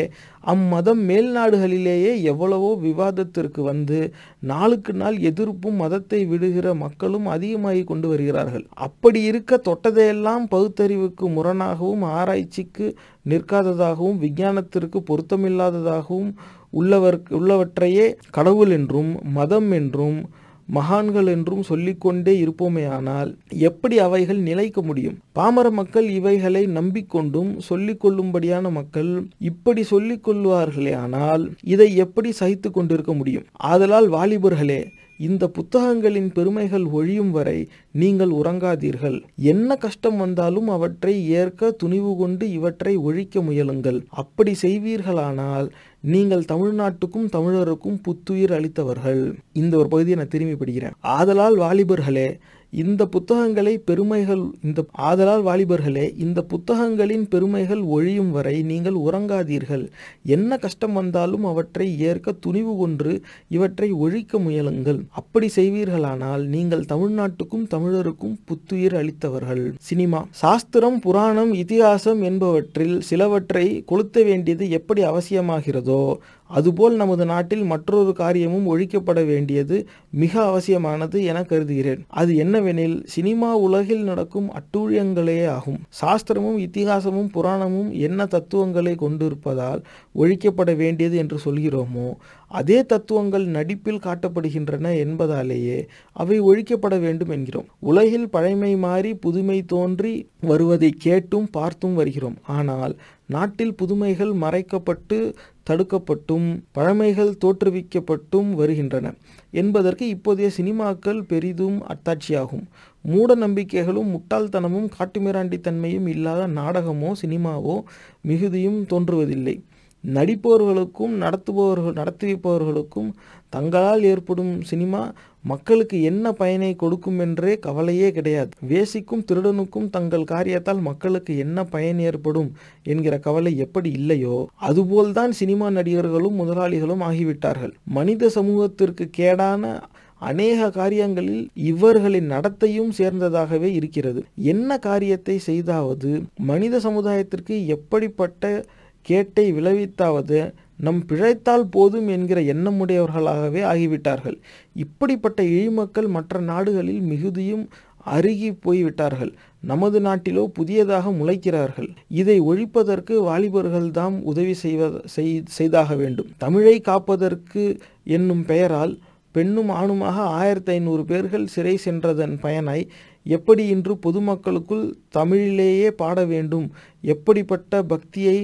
அம்மதம் மேல்நாடுகளிலேயே எவ்வளவோ விவாதத்திற்கு வந்து நாளுக்கு நாள் எதிர்ப்பும் மதத்தை விடுகிற மக்களும் அதிகமாகி கொண்டு வருகிறார்கள். அப்படி இருக்க தொட்டதையெல்லாம் பகுத்தறிவுக்கு முரணாகவும் ஆராய்ச்சிக்கு நிற்காததாகவும் விஞ்ஞானத்திற்கு பொருத்தமில்லாததாகவும் உள்ளவர் உள்ளவற்றையே கடவுள் என்றும் மதம் என்றும் மகான்கள் என்றும் சொல்லிக்கொண்டே இருப்போமேயானால் எப்படி அவைகள் நிலைக்க முடியும்? பாமர மக்கள் இவைகளை நம்பிக்கொண்டும் சொல்லிக்கொள்ளும்படியான மக்கள் இப்படி சொல்லிக் கொள்வார்களே ஆனால் இதை எப்படி சகித்து கொண்டிருக்க முடியும்? ஆதலால் வாலிபர்களே இந்த புத்தகங்களின் பெருமைகள் ஒழியும் வரை நீங்கள் உறங்காதீர்கள். என்ன கஷ்டம் வந்தாலும் அவற்றை ஏற்க துணிவு கொண்டு இவற்றை ஒழிக்க முயலுங்கள். அப்படி செய்வீர்களானால் நீங்கள் தமிழ்நாட்டுக்கும் தமிழருக்கும் புத்துயிர் அளித்தவர்கள். இந்த ஒரு பகுதியை நான் திரும்பி படிக்கிறேன். ஆதலால் வாலிபர்களே இந்த புத்தகங்களை பெருமைகள் இந்த ஆதலால் வாலிபர்களே இந்த புத்தகங்களின் பெருமைகள் ஒழியும் வரை நீங்கள் உறங்காதீர்கள். என்ன கஷ்டம் வந்தாலும் அவற்றை ஏற்க துணிவு கொன்று இவற்றை ஒழிக்க முயலுங்கள். அப்படி செய்வீர்களானால் நீங்கள் தமிழ்நாட்டுக்கும் தமிழருக்கும் புத்துயிர் அளித்தவர்கள். சினிமா சாஸ்திரம் புராணம் இதிகாசம் என்பவற்றில் சிலவற்றை கொளுத்த வேண்டியது எப்படி அவசியமாகிறதோ அதுபோல் நமது நாட்டில் மற்றொரு காரியமும் ஒழிக்கப்பட வேண்டியது மிக அவசியமானது என கருதுகிறேன். அது என்னவெனில் சினிமா உலகில் நடக்கும் அட்டூழியங்களே ஆகும். சாஸ்திரமும் இத்திகாசமும் புராணமும் என்ன தத்துவங்களை கொண்டிருப்பதால் ஒழிக்கப்பட வேண்டியது என்று சொல்கிறோமோ அதே தத்துவங்கள் நடிப்பில் காட்டப்படுகின்றன என்பதாலேயே அவை ஒழிக்கப்பட வேண்டும் என்கிறோம். உலகில் பழைமை மாறி புதுமை தோன்றி வருவதை கேட்டும் பார்த்தும் வருகிறோம். ஆனால் நாட்டில் புதுமைகள் மறைக்கப்பட்டு தடுக்கப்பட்டும் பழமைகள் தோற்றுவிக்கப்பட்டும் வருகின்றன. என்பதற்கு இப்போதைய சினிமாக்கள் பெரிதும் அத்தாட்சியாகும் மூட நம்பிக்கைகளும் முட்டாள்தனமும் காட்டுமிராண்டித்தன்மையும் இல்லாத நாடகமோ சினிமாவோ மிகுதியும் தோன்றுவதில்லை. நடிப்பவர்களுக்கும் நடத்துபவர்கள் நடத்துவிப்பவர்களுக்கும் தங்களால் ஏற்படும் சினிமா மக்களுக்கு என்ன பயனை கொடுக்கும் என்றே கவலையே கிடையாது. வேசிக்கும் திருடனுக்கும் தங்கள் காரியத்தால் மக்களுக்கு என்ன பயன் ஏற்படும் என்கிற கவலை எப்படி இல்லையோ அதுபோல்தான் சினிமா நடிகர்களும் முதலாளிகளும் ஆகிவிட்டார்கள். மனித சமூகத்திற்கு கேடான அநேக காரியங்களில் இவர்களின் நடத்தையும் சேர்ந்ததாகவே இருக்கிறது. என்ன காரியத்தை செய்தாவது மனித சமுதாயத்திற்கு எப்படிப்பட்ட கேட்டை விளைவித்தாவது நம் பிழைத்தால் போதும் என்கிற எண்ணமுடையவர்களாகவே ஆகிவிட்டார்கள். இப்படிப்பட்ட இழிமக்கள் மற்ற நாடுகளில் மிகுதியும் அருகி போய்விட்டார்கள். நமது நாட்டிலோ புதியதாக முளைக்கிறார்கள். இதை ஒழிப்பதற்கு வாலிபர்கள் தாம் உதவி செய்வ செய்தாக வேண்டும். தமிழை காப்பதற்கு என்னும் பெயரால் பெண்ணும் ஆணுமாக ஆயிரத்தி ஐநூறு பேர்கள் சிறை சென்றதன் பயனாய் எப்படி இன்று பொதுமக்களுக்குள் தமிழிலேயே பாட வேண்டும்? எப்படிப்பட்ட பக்தியை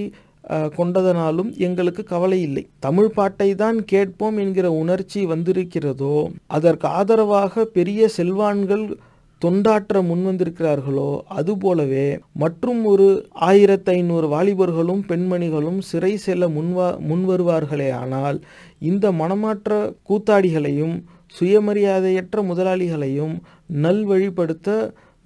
கொண்டதனாலும் எங்களுக்கு கவலை இல்லை. தமிழ் பாட்டை தான் கேட்போம் என்கிற உணர்ச்சி வந்திருக்கிறதோ அதற்கு ஆதரவாக பெரிய செல்வான்கள் தொண்டாற்ற முன்வந்திருக்கிறார்களோ அதுபோலவே மற்றும் ஒரு ஆயிரத்தி ஐநூறு வாலிபர்களும் பெண்மணிகளும் சிறை செல்ல முன்வா முன்வருவார்களே ஆனால் இந்த மனமாற்ற கூத்தாடிகளையும் சுயமரியாதையற்ற முதலாளிகளையும் நல்வழிப்படுத்த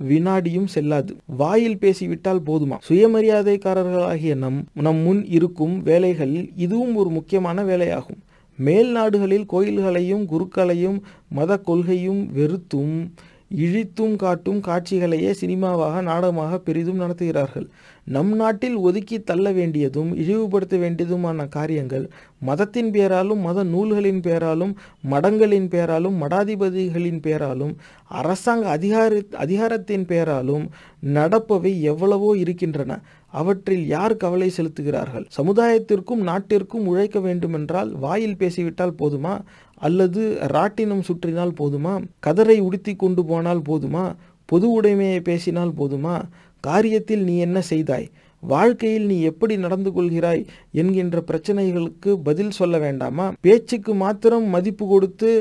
வினாடியும் செல்லாது. வாயில் பேசிவிட்டால் போதுமா? சுயமரியாதைக்காரர்களாகிய நம் நம் முன் இருக்கும் வேலைகளில் இதுவும் ஒரு முக்கியமான வேலையாகும். மேல் நாடுகளில் கோயில்களையும் குருக்களையும் மத கொள்கையும் வெறுத்தும் இழித்தும் காட்டும் காட்சிகளையே சினிமாவாக நாடகமாக பெரிதும் நடத்துகிறார்கள். நம் நாட்டில் ஒதுக்கி தள்ள வேண்டியதும் இழிவுபடுத்த வேண்டியதுமான காரியங்கள் மதத்தின் பெயராலும் மத நூல்களின் பெயராலும் மடங்களின் பேராலும் மடாதிபதிகளின் பேராலும் அரசாங்க அதிகார அதிகாரத்தின் பெயராலும் நடப்பவை எவ்வளவோ இருக்கின்றன. அவற்றில் யார் கவலை செலுத்துகிறார்கள்? சமுதாயத்திற்கும் நாட்டிற்கும் உழைக்க வேண்டுமென்றால் வாயில் பேசிவிட்டால் போதுமா? அல்லது ராட்டினம் சுற்றினால் போதுமா? கதரை உடுத்தி கொண்டு போனால் போதுமா? பொது உடைமையை பேசினால் போதுமா? காரியத்தில் நீ என்ன செய்தாய்? வாழ்க்கையில் நீ எப்படி நடந்து கொள்கிறாய்? என்கின்ற பிரச்சனைகளுக்கு பதில் சொல்ல வேண்டாமா? பேச்சுக்கு மாத்திரம் மதிப்பு கொடுத்து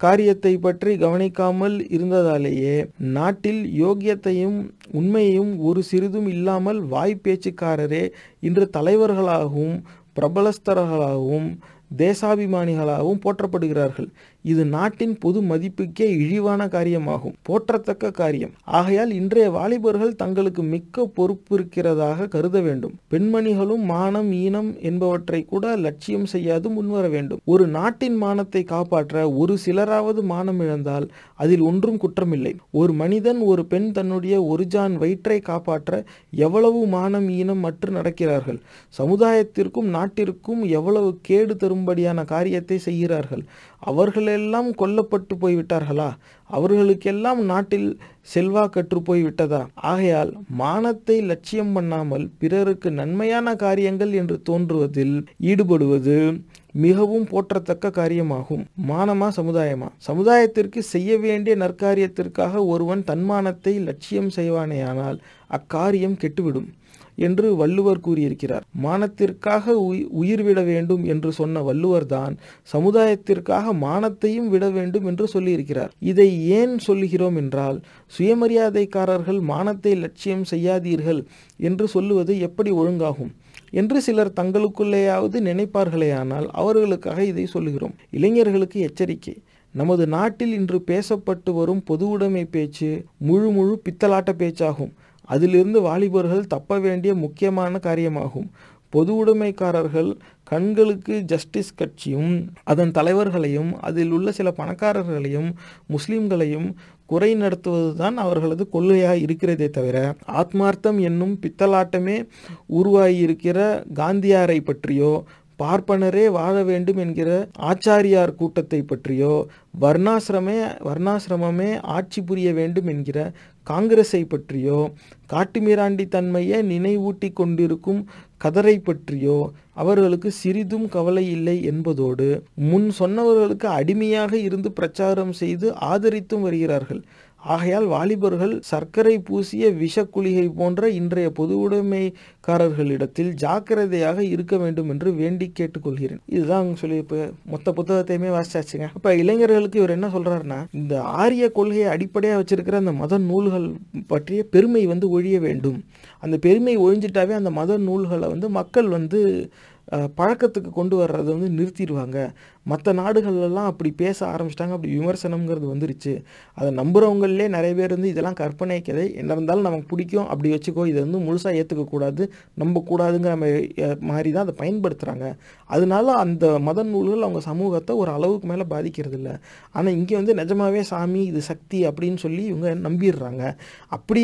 காரியத்தை பற்றி கவனிக்காமல் இருந்ததாலேயே நாட்டில் யோக்கியத்தையும் உண்மையையும் ஒரு சிறிதும் இல்லாமல் வாய் பேச்சுக்காரரே இன்று தலைவர்களாகவும் பிரபலஸ்தர்களாகவும் தேசாபிமானிகளாகவும் போற்றப்படுகிறார்கள். இது நாட்டின் பொது மதிப்புக்கே இழிவான காரியமாகும் போற்றத்தக்க காரியம். ஆகையால் இன்றைய வாலிபர்கள் தங்களுக்கு மிக்க பொறுப்பு இருக்கிறதாக கருத வேண்டும். பெண்மணிகளும் மானம் ஈனம் என்பவற்றை கூட லட்சியம் செய்யாது முன்வர வேண்டும். ஒரு நாட்டின் மானத்தை காப்பாற்ற ஒரு சிலராவது மானம் இழந்தால் அதில் ஒன்றும் குற்றமில்லை. ஒரு மனிதன் ஒரு பெண் தன்னுடைய ஒரு ஜான் வயிற்றை காப்பாற்ற எவ்வளவு மானம் ஈனம் மற்று நடக்கிறார்கள்? சமுதாயத்திற்கும் நாட்டிற்கும் எவ்வளவு கேடு தரும்படியான காரியத்தை செய்கிறார்கள்? அவர்களெல்லாம் கொல்லப்பட்டு போய்விட்டார்களா? அவர்களுக்கெல்லாம் நாட்டில் செல்வாக்கற்று போய்விட்டதா? ஆகையால் மானத்தை லட்சியம் பண்ணாமல் பிறருக்கு நன்மையான காரியங்கள் என்று தோன்றுவதில் ஈடுபடுவது மிகவும் போற்றத்தக்க காரியமாகும். மானமா சமுதாயமா? சமுதாயத்திற்கு செய்ய வேண்டிய நற்காரியத்திற்காக ஒருவன் தன்மானத்தை லட்சியம் செய்வானேயானால் அக்காரியம் கெட்டுவிடும். என்று வள்ளுவர் கூறியிருக்கிறார். மானத்திற்காக உயிர் விட வேண்டும் என்று சொன்ன வள்ளுவர் தான் சமுதாயத்திற்காக மானத்தையும் விட வேண்டும் என்று சொல்லியிருக்கிறார். இதை ஏன் சொல்லுகிறோம் என்றால் சுயமரியாதைக்காரர்கள் மானத்தை லட்சியம் செய்யாதீர்கள் என்று சொல்லுவது எப்படி ஒழுங்காகும் என்று சிலர் தங்களுக்குள்ளேயாவது நினைப்பார்களேயானால் அவர்களுக்காக இதை சொல்லுகிறோம். இளைஞர்களுக்கு எச்சரிக்கை. நமது நாட்டில் இன்று பேசப்பட்டு வரும் பொது உடைமை பேச்சு முழு முழு பித்தலாட்ட பேச்சாகும். அதிலிருந்து வாலிபர்கள் தப்ப வேண்டிய முக்கியமான காரியமாகும். பொது உடைமைக்காரர்கள் கண்களுக்கு ஜஸ்டிஸ் கட்சியும் அதன் தலைவர்களையும் அதில் உள்ள சில பணக்காரர்களையும் முஸ்லிம்களையும் குறை நடத்துவதுதான் அவர்களது கொள்கையாக இருக்கிறதே தவிர ஆத்மார்த்தம் என்னும் பித்தலாட்டமே உருவாகியிருக்கிற காந்தியாரை பற்றியோ பார்ப்பனரே வாழ வேண்டும் என்கிற ஆச்சாரியார் கூட்டத்தை பற்றியோ வர்ணாசிரமே வர்ணாசிரமமே ஆட்சி புரிய வேண்டும் என்கிற காங்கிரஸை பற்றியோ காட்டுமிராண்டி தன்மையை நினைவூட்டி கொண்டிருக்கும் கதரை பற்றியோ அவர்களுக்கு சிறிதும் கவலை இல்லை என்பதோடு முன் சொன்னவர்களுக்கு அடிமையாக இருந்து பிரச்சாரம் செய்து ஆதரித்தும் வருகிறார்கள். ஆகையால் வாலிபர்கள் சர்க்கரை பூசிய விஷக்குளிகை போன்ற இன்றைய பொதுவுடைமைக்காரர்களிடத்தில் ஜாக்கிரதையாக இருக்க வேண்டும் என்று வேண்டி கேட்டுக்கொள்கிறேன். இதுதான் சொல்லி இப்போ மொத்த புத்தகத்தையுமே வாசிச்சாச்சுங்க. இப்போ இளைஞர்களுக்கு இவர் என்ன சொல்கிறாருன்னா இந்த ஆரிய கொள்கையை அடிப்படையாக வச்சிருக்கிற அந்த மத நூல்கள் பற்றிய பெருமை வந்து ஒழிய வேண்டும். அந்த பெருமை ஒழிஞ்சிட்டாவே அந்த மத நூல்களை வந்து மக்கள் வந்து பழக்கத்துக்கு கொண்டு வர்றதை வந்து நிறுத்திடுவாங்க. மற்ற நாடுகள்லாம் அப்படி பேச ஆரம்பிச்சிட்டாங்க. அப்படி விமர்சனம்ங்கிறது வந்துருச்சு. அதை நம்புகிறவங்களே நிறைய பேர் வந்து இதெல்லாம் கற்பனை கதை என்ன இருந்தாலும் நமக்கு பிடிக்கும். அப்படி வச்சுக்கோ. இதை வந்து முழுசாக ஏற்றுக்கக்கூடாது நம்பக்கூடாதுங்கிற மாதிரி தான் அதை பயன்படுத்துகிறாங்க அதனால அந்த மத நூல்கள் அவங்க சமூகத்தை ஒரு அளவுக்கு மேலே பாதிக்கிறது இல்லை ஆனால் இங்கே வந்து நிஜமாவே சாமி இது சக்தி அப்படின்னு சொல்லி இவங்க நம்பிடுறாங்க. அப்படி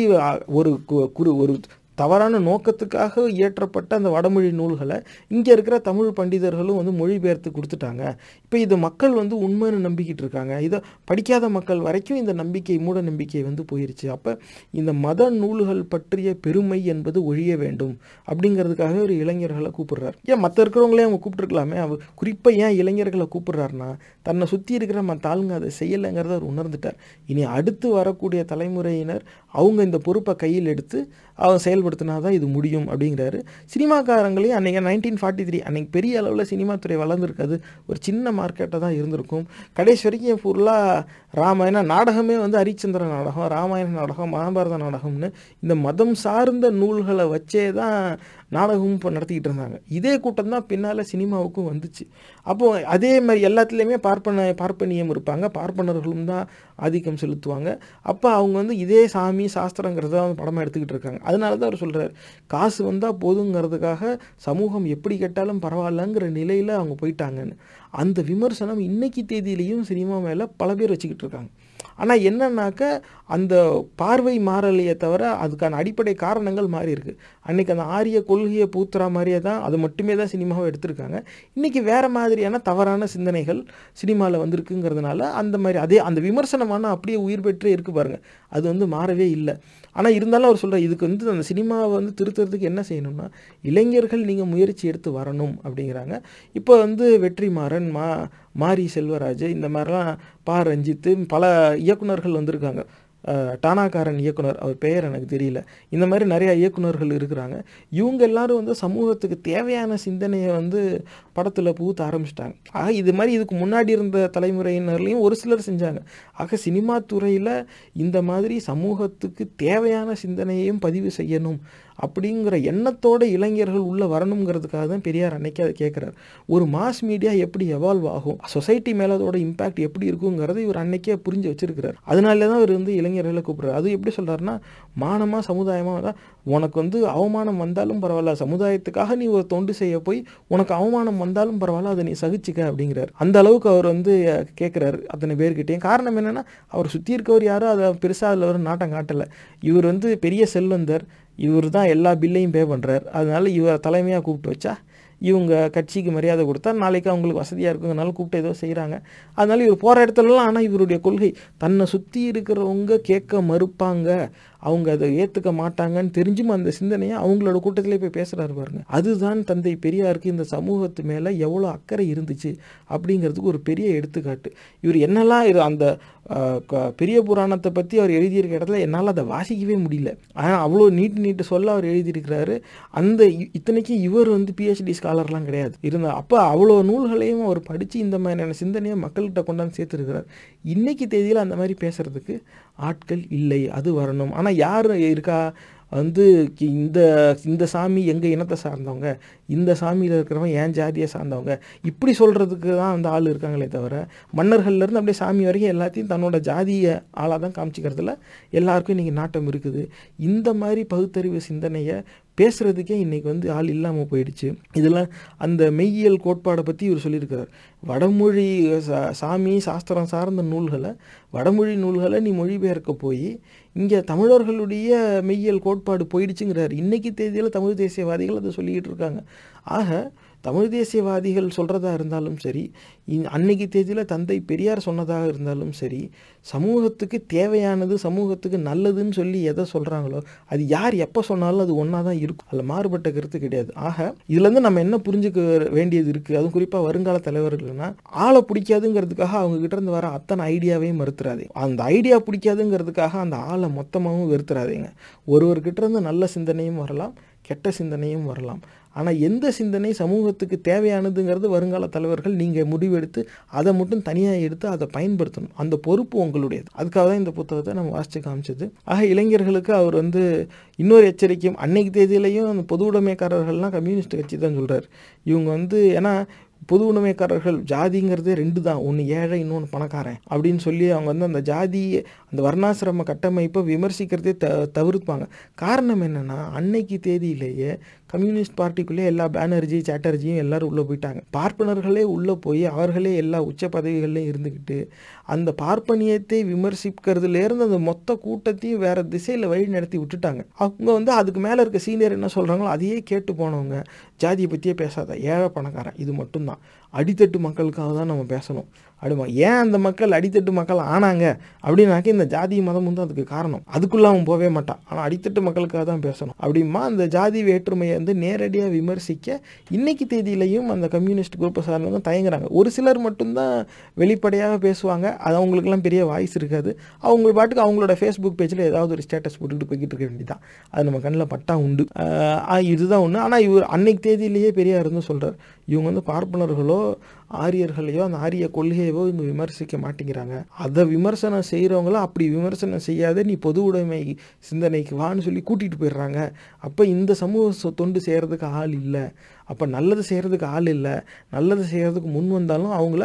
ஒரு குறு ஒரு தவறான நோக்கத்துக்காக இயற்றப்பட்ட அந்த வடமொழி நூல்களை இங்கே இருக்கிற தமிழ் பண்டிதர்களும் வந்து மொழிபெயர்த்து கொடுத்துட்டாங்க. இப்போ இது மக்கள் வந்து உண்மைன்னு நம்பிக்கிட்டு இருக்காங்க. இதை படிக்காத மக்கள் வரைக்கும் இந்த நம்பிக்கை மூட நம்பிக்கை வந்து போயிருச்சு. அப்போ இந்த மத நூல்கள் பற்றிய பெருமை என்பது ஒழிய வேண்டும் அப்படிங்கிறதுக்காக ஒரு இளைஞர்களை கூப்பிடுறார். ஏன் மற்ற இருக்கிறவங்களே அவங்க கூப்பிட்டுருக்கலாமே? அவர் குறிப்பாக ஏன் இளைஞர்களை கூப்பிடுறாருன்னா தன்னை சுற்றி இருக்கிற மற்ற ஆளுங்க அதை செய்யலைங்கிறத அவர் உணர்ந்துட்டார். இனி அடுத்து வரக்கூடிய தலைமுறையினர் அவங்க இந்த பொறுப்பை கையில் எடுத்து அவன் செயல்படுத்தினா தான் இது முடியும் அப்படிங்கிறாரு. சினிமாக்காரங்களையும் அன்றைக்கி நைன்டீன் ஃபார்ட்டி த்ரீ அன்றைக்கி பெரிய அளவில் சினிமா துறை வளர்ந்துருக்காது ஒரு சின்ன மார்க்கெட்டாக தான் இருந்திருக்கும். கடைசி வரைக்கும் ஃபுல்லாக ராமாயண நாடகமே வந்து ஹரிச்சந்திர நாடகம் ராமாயண நாடகம் மகாபாரத நாடகம்னு இந்த மதம் சார்ந்த நூல்களை வச்சே தான் நாடகமும் இப்போ நடத்திக்கிட்டு இருந்தாங்க. இதே கூட்டம் தான் பின்னால் சினிமாவுக்கும் வந்துச்சு. அப்போது அதே மாதிரி எல்லாத்துலேயுமே பார்ப்பன பார்ப்பனியம் இருப்பாங்க. பார்ப்பனர்களும் தான் ஆதிக்கம் செலுத்துவாங்க. அப்போ அவங்க வந்து இதே சாமி சாஸ்திரங்கிறத வந்து படமாக எடுத்துக்கிட்டு இருக்காங்க. அதனால தான் அவர் சொல்கிறார் காசு வந்தால் போதுங்கிறதுக்காக சமூகம் எப்படி கேட்டாலும் பரவாயில்லங்கிற நிலையில் அவங்க போயிட்டாங்கன்னு. அந்த விமர்சனம் இன்னைக்கு தேதியிலையும் சினிமா மேலே பல பேர் வச்சுக்கிட்டு இருக்காங்க. ஆனால் என்னன்னாக்க அந்த பார்வை மாறலையே தவிர அதுக்கான அடிப்படை காரணங்கள் மாறி இருக்கு. அன்னைக்கு அந்த ஆரிய கொள்கையை பூத்துற மாதிரியே தான் அது மட்டுமே தான் சினிமாவை எடுத்திருக்காங்க. இன்றைக்கி வேறு மாதிரியான தவறான சிந்தனைகள் சினிமாவில் வந்திருக்குங்கிறதுனால அந்த மாதிரி அதே அந்த விமர்சனமான அப்படியே உயிர் பெற்றே இருக்கு பாருங்கள் அது வந்து மாறவே இல்லை. ஆனால் இருந்தாலும் அவர் சொல்கிறார் இதுக்கு வந்து அந்த சினிமாவை வந்து திருத்துறதுக்கு என்ன செய்யணும்னா இளைஞர்கள் நீங்கள் முயற்சி எடுத்து வரணும் அப்படிங்கிறாங்க. இப்போ வந்து வெற்றிமாறன் மா மாரி செல்வராஜ் இந்த மாதிரிலாம் பா. ரஞ்சித்து பல இயக்குனர்கள் வந்திருக்காங்க. டானாக்காரன் இயக்குனர் அவர் பெயர் எனக்கு தெரியல. இந்த மாதிரி நிறையா இயக்குனர்கள் இருக்கிறாங்க. இவங்க எல்லாரும் வந்து சமூகத்துக்கு தேவையான சிந்தனையை வந்து படத்தில் பூத்த ஆரம்பிச்சிட்டாங்க. ஆக இது மாதிரி இதுக்கு முன்னாடி இருந்த தலைமுறையினர்லையும் ஒரு சிலர் செஞ்சாங்க. ஆக சினிமா துறையில் இந்த மாதிரி சமூகத்துக்கு தேவையான சிந்தனையையும் பதிவு செய்யணும். அப்படிங்கிற எண்ணத்தோட இளைஞர்கள் உள்ளே வரணுங்கிறதுக்காக தான் பெரியார் அன்னைக்கு அதை கேட்குறாரு ஒரு மாஸ் மீடியா எப்படி எவால்வ் ஆகும்? சொசைட்டி மேலே அதோட இம்பாக்ட் எப்படி இருக்குங்கிறத இவர் அன்னைக்கே புரிஞ்சு வச்சிருக்கிறார். அதனால தான் இவர் வந்து இளைஞர்களை கூப்பிடுறாரு. அது எப்படி சொல்கிறாருன்னா மானமாக சமுதாயமாக தான் உனக்கு வந்து அவமானம் வந்தாலும் பரவாயில்ல சமுதாயத்துக்காக நீ ஒரு தொண்டு செய்ய போய் உனக்கு அவமானம் வந்தாலும் பரவாயில்ல அதை நீ சகிச்சுக்க அப்படிங்கிறார். அந்த அளவுக்கு அவர் வந்து கேட்குறாரு அத்தனை பேர்கிட்டையும். காரணம் என்னென்னா அவர் சுற்றி இருக்கவர் யாரும் அதை பெருசாக அதில் ஒரு நாட்டம் காட்டலை. இவர் வந்து பெரிய செல்வந்தர் இவர் தான் எல்லா பில்லையும் பே பண்ணுறார் அதனால் இவரை தலைமையாக கூப்பிட்டு வச்சா இவங்க கட்சிக்கு மரியாதை கொடுத்தா நாளைக்கு அவங்களுக்கு வசதியாக இருக்குங்கனால கூப்பிட்டு ஏதோ செய்கிறாங்க அதனால இவர் போகிற இடத்துலலாம் ஆனால் இவருடைய கொள்கை தன்னை சுற்றி இருக்கிறவங்க கேட்க மறுப்பாங்க. அவங்க அதை ஏற்றுக்க மாட்டாங்கன்னு தெரிஞ்சும் அந்த சிந்தனையை அவங்களோட கூட்டத்திலே போய் பேசுகிறாரு பாருங்க. அதுதான் தந்தை பெரியாருக்கு இந்த சமூகத்து மேலே எவ்வளோ அக்கறை இருந்துச்சு அப்படிங்கிறதுக்கு ஒரு பெரிய எடுத்துக்காட்டு. இவர் என்னெல்லாம் இது அந்த பெரிய புராணத்தை பற்றி அவர் எழுதியிருக்க இடத்துல என்னால் அதை வாசிக்கவே முடியல. ஆனால் அவ்வளோ நீட்டு நீட்டு சொல்ல அவர் எழுதியிருக்கிறாரு. அந்த இ- இத்தனைக்கும் இவர் வந்து பிஹெச்டி ஸ்காலர்லாம் கிடையாது. இருந்தால் அப்போ அவ்வளோ நூல்களையும் அவர் படித்து இந்த மாதிரியான சிந்தனையை மக்கள்கிட்ட கொண்டாந்து சேர்த்துருக்கிறார். இன்றைக்கி தேதியில் அந்த மாதிரி பேசுகிறதுக்கு ஆட்கள் இல்லை அது வரணும். ஆனால் யார் இருக்கா? வந்து கி- இந்த இந்த சாமி எங்கள் இனத்தை சார்ந்தவங்க இந்த சாமியில் இருக்கிறவங்க என் ஜாதியை சார்ந்தவங்க இப்படி சொல்கிறதுக்கு தான் அந்த ஆள் இருக்காங்களே தவிர மன்னர்கள்லேருந்து அப்படியே சாமி வரைக்கும் எல்லாத்தையும் தன்னோட ஜாதிய ஆளாக தான் காமிச்சிக்கிறதுல எல்லாருக்கும் இன்றைக்கி நாட்டம் இருக்குது. இந்த மாதிரி பகுத்தறிவு சிந்தனையை பேசுகிறதுக்கே இன்றைக்கி வந்து ஆள் இல்லாமல் போயிடுச்சு. இதில் அந்த மெய்யியல் கோட்பாடை பற்றி இவர் சொல்லியிருக்கிறார். வடமொழி சா- சாமி சாஸ்திரம் சார்ந்த நூல்களை வடமொழி நூல்களை நீ மொழிபெயர்க்க போய் இங்கே தமிழர்களுடைய மெய்யியல் கோட்பாடு போயிடுச்சுங்கிறார். இன்றைக்கு தேதியில் தமிழ் தேசியவாதிகள் அதை சொல்லிக்கிட்டு இருக்காங்க. ஆக தமிழ் தேசியவாதிகள் சொல்கிறதா இருந்தாலும் சரி அன்னைக்கு தேதியில் தந்தை பெரியார் சொன்னதாக இருந்தாலும் சரி சமூகத்துக்கு தேவையானது சமூகத்துக்கு நல்லதுன்னு சொல்லி எதை சொல்கிறாங்களோ அது யார் எப்போ சொன்னாலும் அது ஒன்றா தான் இருக்கும். அதில் மாறுபட்ட கருத்து கிடையாது. ஆக இதுலேருந்து நம்ம என்ன புரிஞ்சுக்க வேண்டியது இருக்குது அதுவும் குறிப்பாக வருங்கால தலைவர்கள்னா ஆளை பிடிக்காதுங்கிறதுக்காக அவங்ககிட்ட இருந்து வர அத்தனை ஐடியாவையும் மறுத்துறாதீங்க அந்த ஐடியா பிடிக்காதுங்கிறதுக்காக அந்த ஆளை மொத்தமாகவும் வெறுத்துறாதீங்க. ஒருவர்கிட்ட இருந்து நல்ல சிந்தனையும் வரலாம் கெட்ட சிந்தனையும் வரலாம். ஆனால் எந்த சிந்தனை சமூகத்துக்கு தேவையானதுங்கிறது வருங்கால தலைவர்கள் நீங்கள் முடிவெடுத்து அதை மட்டும் தனியாக எடுத்து அதை பயன்படுத்தணும். அந்த பொறுப்பு உங்களுடையது. அதுக்காக தான் இந்த புத்தகத்தை நம்ம வாசித்து காமிச்சது. ஆக இளைஞர்களுக்கு அவர் வந்து இன்னொரு எச்சரிக்கையும் அன்னைக்கு தேதியிலையும் அந்த பொது உடைமைக்காரர்கள்லாம் கம்யூனிஸ்ட் கட்சி தான் சொல்கிறார் இவங்க வந்து ஏன்னா பொது உடைமைக்காரர்கள் ஜாதிங்கிறதே ரெண்டு தான். ஒன்று ஏழை இன்னொன்று பணக்காரன் அப்படின்னு சொல்லி அவங்க வந்து அந்த ஜாதி அந்த வர்ணாசிரம கட்டமைப்பை விமர்சிக்கிறதே த தவிர்ப்பாங்க. காரணம் என்னென்னா அன்னைக்கு தேதியிலேயே கம்யூனிஸ்ட் பார்ட்டிக்குள்ளே எல்லா பேனர்ஜி சாட்டர்ஜியும் எல்லாரும் உள்ளே போயிட்டாங்க. பார்ப்பனர்களே உள்ளே போய் அவர்களே எல்லா உச்ச பதவிகள்லையும் இருந்துக்கிட்டு அந்த பார்ப்பனியத்தை விமர்சிக்கிறதுலேருந்து அந்த மொத்த கூட்டத்தையும் வேறு திசையில் வழி நடத்தி விட்டுட்டாங்க. அவங்க வந்து அதுக்கு மேலே இருக்க சீனியர் என்ன சொல்கிறாங்களோ அதையே கேட்டு போனவங்க. ஜாதியை பற்றியே பேசாத ஏழை பணக்காரன் இது மட்டும்தான். அடித்தட்டு மக்களுக்காக தான் நம்ம பேசணும். அப்படிமா ஏன் அந்த மக்கள் அடித்தட்டு மக்கள் ஆனாங்க? அப்படின்னாக்க இந்த ஜாதி மதம் வந்து அதுக்கு காரணம். அதுக்குள்ள அவன் போகவே மாட்டான். ஆனால் அடித்தட்டு மக்களுக்காக தான் பேசணும். அப்படிமா அந்த ஜாதி வேற்றுமையை வந்து நேரடியாக விமர்சிக்க இன்னைக்கு தேதியிலையும் அந்த கம்யூனிஸ்ட் குரூப்பை சார்ந்தவங்க தயங்குறாங்க. ஒரு சிலர் மட்டும்தான் வெளிப்படையாக பேசுவாங்க. அது அவங்களுக்குலாம் பெரிய வாய்ஸ் இருக்காது. அவங்க பாட்டுக்கு அவங்களோட ஃபேஸ்புக் பேஜில் ஏதாவது ஒரு ஸ்டேட்டஸ் போட்டுக்கிட்டு போய்கிட்டு இருக்க வேண்டியதான் அது நம்ம கண்ணில் பட்டா உண்டு. இதுதான் ஒன்று ஆனால் இவர் அன்னைக்கு தேதியிலேயே பெரியார் இருந்து சொல்கிறார் இவங்க வந்து பார்ப்பனர்களோ ஆரியர்களையோ அந்த ஆரிய கொள்கையவோ இவங்க விமர்சிக்க மாட்டேங்கிறாங்க. அதை விமர்சனம் செய்கிறவங்களோ அப்படி விமர்சனம் செய்யாத நீ பொது உடைமை சிந்தனைக்கு வான்னு சொல்லி கூட்டிகிட்டு போயிடுறாங்க. அப்போ இந்த சமூக தொண்டு செய்கிறதுக்கு ஆள் இல்லை. அப்போ நல்லது செய்கிறதுக்கு ஆள் இல்லை. நல்லது செய்கிறதுக்கு முன் வந்தாலும் அவங்கள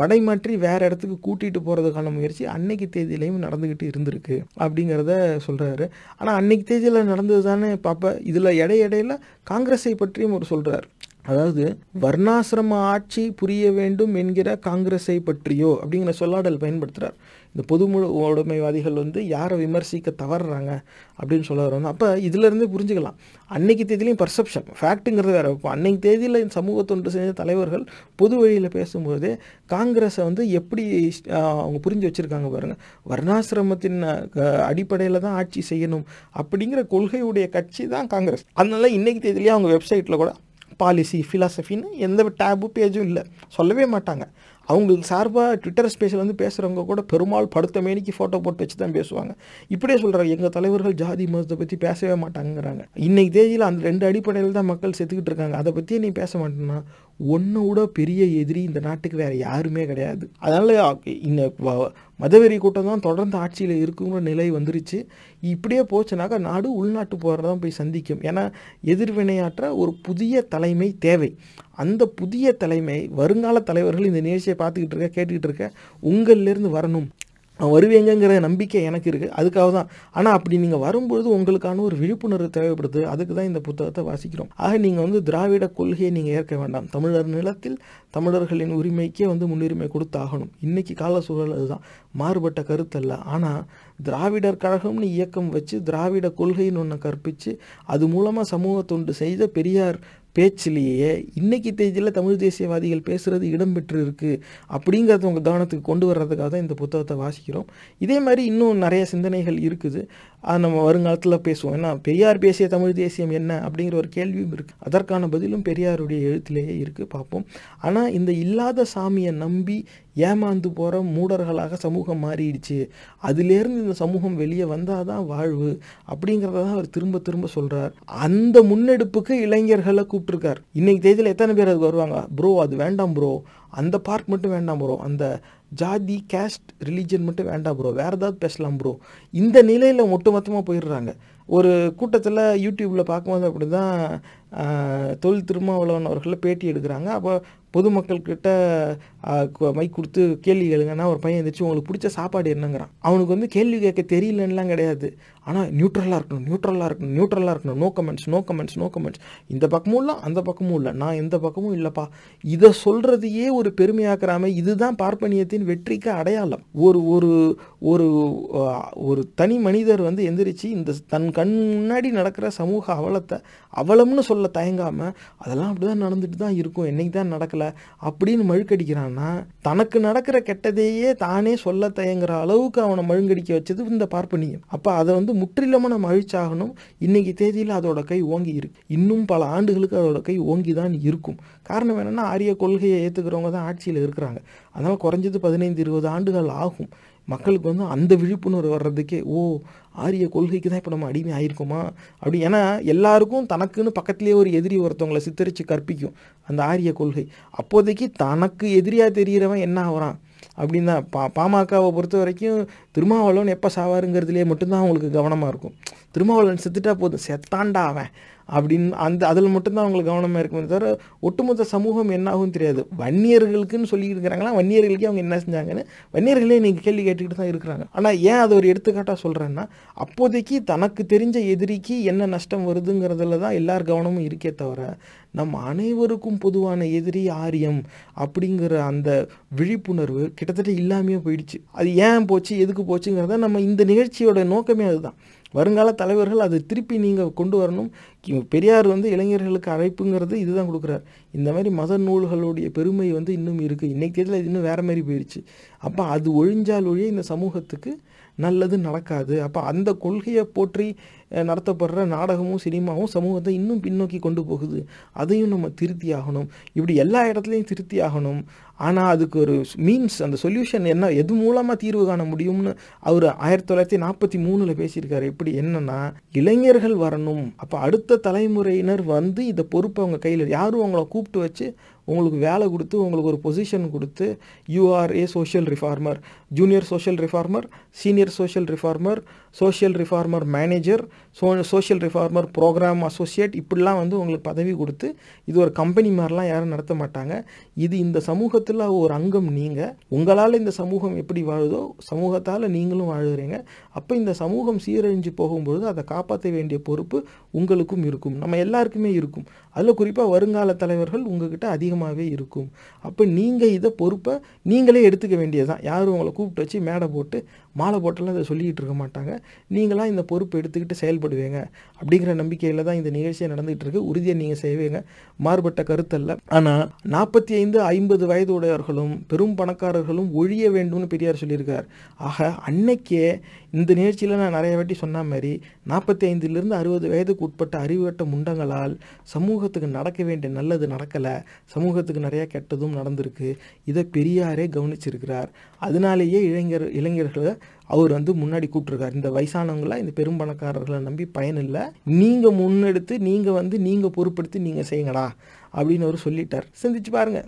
மடைமாற்றி வேறு இடத்துக்கு கூட்டிகிட்டு போகிறதுக்கான முயற்சி அன்னைக்கு தேதியிலையும் நடந்துக்கிட்டு இருந்திருக்கு அப்படிங்கிறத சொல்கிறாரு ஆனால் அன்னைக்கு தேதியில் நடந்தது தானே பாப்பா. இதில் இடையிடையில காங்கிரஸை பற்றியும் ஒரு சொல்கிறார் அதாவது வர்ணாசிரம ஆட்சி புரிய வேண்டும் என்கிற காங்கிரஸை பற்றியோ அப்படிங்கிற சொல்லாடல் பயன்படுத்துகிறார் இந்த பொது உடைமைவாதிகள் வந்து யாரை விமர்சிக்க தவறுறாங்க அப்படின்னு சொல்ல வந்து அப்போ இதிலிருந்து புரிஞ்சுக்கலாம். அன்னைக்கு தேதியிலையும் பர்செப்ஷன் ஃபேக்ட்டுங்கிறது வேறு இப்போ அன்னைக்கு தேதியில் இந்த சமூக தொண்டு செஞ்ச தலைவர்கள் பொது வழியில் பேசும்போது காங்கிரஸை வந்து எப்படி அவங்க புரிஞ்சு வச்சுருக்காங்க பாருங்கள் வர்ணாசிரமத்தின் அடிப்படையில் தான் ஆட்சி செய்யணும் அப்படிங்கிற கொள்கையுடைய கட்சி தான் காங்கிரஸ். அதனால இன்னைக்கு தேதியிலேயே அவங்க வெப்சைட்டில் கூட பாலிசி ஃபிலாசபின்னு எந்த டேபு பேஜும் இல்லை. சொல்லவே மாட்டாங்க. அவங்களுக்கு சார்பாக ட்விட்டர் ஸ்பேஸில் வந்து பேசுகிறவங்க கூட பெருமாள் படுத்த மேனிக்கு ஃபோட்டோ போட்டு வச்சு தான் பேசுவாங்க. இப்படியே சொல்கிறாங்க எங்கள் தலைவர்கள் ஜாதி மதத்தை பற்றி பேசவே மாட்டாங்கிறாங்க இன்றைக்கு தேதியில் அந்த ரெண்டு அடிப்படையில் தான் மக்கள் செத்துக்கிட்டு இருக்காங்க. அதை பற்றியே நீ பேச மாட்டேன்னா ஒன்றோட விட பெரிய எதிரி இந்த நாட்டுக்கு வேறு யாருமே கிடையாது. அதனால் இந்த மதவெறி கூட்டம் தான் தொடர்ந்து ஆட்சியில் இருக்குங்கிற நிலை வந்துருச்சு. இப்படியே போச்சுனாக்கா நாடு உள்நாட்டு போகிறதான் தான் போய் சந்திக்கும். ஏன்னா எதிர்வினையாற்ற ஒரு புதிய தலைமை தேவை. அந்த புதிய தலைமை வருங்கால தலைவர்கள் இந்த நிகழ்ச்சியை பார்த்துக்கிட்டு இருக்க கேட்டுக்கிட்டு இருக்க உங்கள்லேருந்து வரணும். வருவீங்கங்கிற நம்பிக்கை எனக்கு இருக்குது அதுக்காக தான் ஆனால் அப்படி நீங்கள் வரும்பொழுது உங்களுக்கான ஒரு விழிப்புணர்வு தேவைப்படுது. அதுக்கு தான் இந்த புத்தகத்தை வாசிக்கிறோம். ஆக நீங்கள் வந்து திராவிட கொள்கையை நீங்கள் ஏற்க வேண்டாம். தமிழர் நிலத்தில் தமிழர்களின் உரிமைக்கே வந்து முன்னுரிமை கொடுத்தாகணும். இன்னைக்கு கால சூழல் அதுதான். மாறுபட்ட கருத்தல்ல ஆனால் திராவிடர் கழகம்னு இயக்கம் வச்சு திராவிட கொள்கைன்னு ஒன்று கற்பித்து அது மூலமாக சமூக தொண்டு செய்த பெரியார் பேச்சிலேயே இன்னைக்கு தேதியில் தமிழ் தேசியவாதிகள் பேசுகிறது இடம்பெற்று இருக்குது அப்படிங்கிறத உங்கள் கவனத்துக்கு கொண்டு வர்றதுக்காக தான் இந்த புத்தகத்தை வாசிக்கிறோம். இதே மாதிரி இன்னும் நிறைய சிந்தனைகள் இருக்குது. அது நம்ம வருங்காலத்தில் பேசுவோம். ஏன்னா பெரியார் பேசிய தமிழ் தேசியம் என்ன அப்படிங்கிற ஒரு கேள்வியும் இருக்குது அதற்கான பதிலும் பெரியாருடைய எழுத்திலேயே இருக்குது பார்ப்போம். ஆனால் இந்த இல்லாத சாமியை நம்பி ஏமாந்து போகிற மூடர்களாக சமூகம் மாறிடுச்சு. அதிலேருந்து இந்த சமூகம் வெளியே வந்தால் தான் வாழ்வு அப்படிங்கிறத தான் அவர் திரும்ப திரும்ப சொல்கிறார் அந்த முன்னெடுப்புக்கு இளைஞர்களை கூப்பிட்டுருக்கார். இன்னைக்கு தேதியில் எத்தனை பேர் அதுக்கு வருவாங்க? ப்ரோ அது வேண்டாம் ப்ரோ அந்த பார்ட் மட்டும் வேண்டாம் ப்ரோ அந்த ஜாதி கேஸ்ட் ரிலீஜன் மட்டும் வேண்டாம் ப்ரோ வேறு ஏதாவது பேசலாம் ப்ரோ இந்த நிலையில் ஒட்டுமொத்தமாக போயிடுறாங்க. ஒரு கூட்டத்தில் யூடியூப்பில் பார்க்கும்போது அப்படி தான் தொழில் திருமாவளவன் அவர்களை பேட்டி எடுக்கிறாங்க. அப்போ பொதுமக்கள்கிட்ட மைக் கொடுத்து கேள்வி கேளுங்கன்னா ஒரு பையன் எந்திரிச்சு உங்களுக்கு பிடிச்ச சாப்பாடு என்னங்கிறான். அவனுக்கு வந்து கேள்வி கேட்க தெரியலன்னெலாம் கிடையாது. ஆனால் நியூட்ரலாக இருக்கணும் நியூட்ரலாக இருக்கணும் நியூட்ரலாக இருக்கணும். No comments no comments no comments இந்த பக்கமும் இல்லை அந்த பக்கமும் இல்லை. நான் எந்த பக்கமும் இல்லைப்பா. இதை சொல்கிறதையே ஒரு பெருமையாக்குறாம இதுதான் பார்ப்பனியத்தின் வெற்றிக்கு அடையாளம். ஒரு ஒரு ஒரு ஒரு தனி மனிதர் வந்து எந்திரிச்சு இந்த தன் கண் முன்னாடி நடக்கிற சமூக அவலத்தை அவலம்னு சொல்ல தயங்காமல் அதெல்லாம் அப்படிதான் நடந்துட்டு தான் இருக்கும். என்னைக்கு தான் நடக்கல? அப்படின்னு மழுக்கடிக்கிறான்னா தனக்கு நடக்கிற கெட்டதையே தானே சொல்ல தயங்குற அளவுக்கு அவனை மழுங்கடிக்க வச்சது இந்த பார்ப்பனியம். அப்போ அதை வந்து முற்றிலுமா நம்ம அழிச்சாகணும் இன்னைக்கு தேதியில் அதோட கை ஓங்கி இருக்கு இன்னும் பல ஆண்டுகளுக்கு அதோட கை ஓங்கி தான் இருக்கும். காரணம் என்னென்னா ஆரிய கொள்கையை ஏற்றுக்கிறவங்க தான் ஆட்சியில் இருக்கிறாங்க. அதனால் குறைஞ்சது பதினைந்து இருபது ஆண்டுகள் ஆகும். மக்களுக்கு வந்து அந்த விழிப்புணர்வு வர்றதுக்கே ஓ ஆரிய கொள்கைக்கு தான் இப்போ நம்ம அடிமை ஆயிருக்கோமா? அப்படி ஏன்னா எல்லாருக்கும் தனக்குன்னு பக்கத்துலேயே ஒரு எதிரி ஒருத்தவங்களை சித்தரித்து கற்பிக்கும் அந்த ஆரிய கொள்கை. அப்போதைக்கு தனக்கு எதிரியாக தெரிகிறவன் என்ன ஆகிறான்? அப்படின்னு தான் பா பாமகவை பொறுத்த வரைக்கும் திருமாவளவன் எப்போ சாவாருங்கிறதுலேயே மட்டும்தான் அவங்களுக்கு கவனமாக இருக்கும். திருமாவளவன் செத்துட்டா போதும். செத்தாண்டா அவன். அப்படின்னு அந்த அதில் மட்டும்தான் அவங்களுக்கு கவனமாக இருக்குமே தவிர ஒட்டுமொத்த சமூகம் என்ன ஆகும் தெரியாது. வன்னியர்களுக்குன்னு சொல்லி இருக்கிறாங்களா வன்னியர்களுக்கே அவங்க என்ன செஞ்சாங்கன்னு வன்னியர்களே நீங்கள் கேள்வி கேட்டுக்கிட்டு தான் இருக்கிறாங்க. ஆனால் ஏன் அதை ஒரு எடுத்துக்காட்டாக சொல்கிறேன்னா அப்போதைக்கு தனக்கு தெரிஞ்ச எதிரிக்கு என்ன நஷ்டம் வருதுங்கிறதுல தான் எல்லார் கவனமும் இருக்கே தவிர நம் அனைவருக்கும் பொதுவான எதிரி ஆரியம் அப்படிங்கிற அந்த விழிப்புணர்வு கிட்டத்தட்ட இல்லாமையே போயிடுச்சு. அது ஏன் போச்சு எதுக்கு போச்சுங்கிறத நம்ம இந்த நிகழ்ச்சியோட நோக்கமே அதுதான். வருங்கால தலைவர்கள் அதை திருப்பி நீங்கள் கொண்டு வரணும். பெரியார் வந்து இளைஞர்களுக்கு அழைப்புங்கிறது இதுதான் கொடுக்குறார். இந்த மாதிரி மத நூல்களுடைய பெருமை வந்து இன்னும் இருக்குது இன்றைக்கு தேதியில் இது இன்னும் வேறு மாதிரி போயிடுச்சு அப்போ அது ஒழிஞ்சால் ஒழிய இந்த சமூகத்துக்கு நல்லது நடக்காது. அப்போ அந்த கொள்கையை போற்றி நடத்தப்படுற நாடகமும் சினிமாவும் சமூகத்தை இன்னும் பின்னோக்கி கொண்டு போகுது. அதையும் நம்ம திருத்தி ஆகணும். இப்படி எல்லா இடத்துலையும் திருத்தி ஆகணும். ஆனால் அதுக்கு ஒரு மீன்ஸ் அந்த சொல்யூஷன் என்ன எது மூலமாக தீர்வு காண முடியும்னு அவர் ஆயிரத்தி தொள்ளாயிரத்தி நாற்பத்தி மூணில் பேசியிருக்காரு. எப்படி என்னென்னா இளைஞர்கள் வரணும். அப்போ அடுத்த தலைமுறையினர் வந்து இந்த பொறுப்பை அவங்க கையில் யாரும் அவங்கள கூப்பிட்டு வச்சு உங்களுக்கு வேலை கொடுத்து உங்களுக்கு ஒரு பொசிஷன் கொடுத்து you're a social reformer junior social reformer senior social reformer social reformer manager so social reformer programme associate இப்படிலாம் வந்து உங்களுக்கு பதவி கொடுத்து இது ஒரு கம்பெனி மாதிரிலாம் யாரும் நடத்த மாட்டாங்க. இது இந்த சமூகத்தில் ஒரு அங்கம் நீங்கள் உங்களால் இந்த சமூகம் எப்படி வாழுதோ சமூகத்தால் நீங்களும் வாழுகிறீங்க அப்போ இந்த சமூகம் சீரழிஞ்சு போகும்பொழுது அதை காப்பாற்ற வேண்டிய பொறுப்பு உங்களுக்கும் இருக்கும். நம்ம எல்லாருக்குமே இருக்கும். அதில் குறிப்பாக வருங்கால தலைவர்கள் உங்ககிட்ட அதிகமாகவே இருக்கும். அப்போ நீங்கள் இதை பொறுப்பை நீங்களே எடுத்துக்க வேண்டியதுதான். யாரும் உங்களை கூப்பிட்டு வச்சு மேடை போட்டு மாலை போட்டெல்லாம் இதை சொல்லிக்கிட்டு இருக்க மாட்டாங்க. நீங்களாம் இந்த பொறுப்பு எடுத்துக்கிட்டு செயல்படுவீங்க. அப்படிங்கிற நம்பிக்கையில் தான் இந்த நிகழ்ச்சியை நடந்துகிட்டு இருக்கு. உறுதியை நீங்கள் செய்வீங்க. மாறுபட்ட கருத்தல்ல. ஆனால் நாற்பத்தி ஐந்து ஐம்பது வயது உடையவர்களும் பெரும் பணக்காரர்களும் ஒழிய வேண்டும்னு பெரியார் சொல்லியிருக்கார். ஆக அன்னைக்கே இந்த நிகழ்ச்சியில் நான் நிறைய வாட்டி சொன்ன மாதிரி நாற்பத்தி ஐந்துலேருந்து அறுபது வயதுக்கு உட்பட்ட அறிவுகட்ட முண்டங்களால் சமூகத்துக்கு நடக்க வேண்டிய நல்லது நடக்கலை. சமூகத்துக்கு நிறைய கெட்டதும் நடந்திருக்கு. இதை பெரியாரே கவனிச்சிருக்கிறார். அதனாலேயே இளைஞர் இளைஞர்களை அவர் வந்து முன்னாடி கூப்பிட்ருக்கார் இந்த வயசானவங்களா இந்த பெரும் பணக்காரர்களை நம்பி பயன் இல்லை நீங்கள் முன்னெடுத்து நீங்கள் வந்து நீங்கள் பொறுப்படுத்தி நீங்கள் செய்யுங்கடா அப்படின்னு அவர் சொல்லிட்டார். சிந்திச்சு பாருங்கள்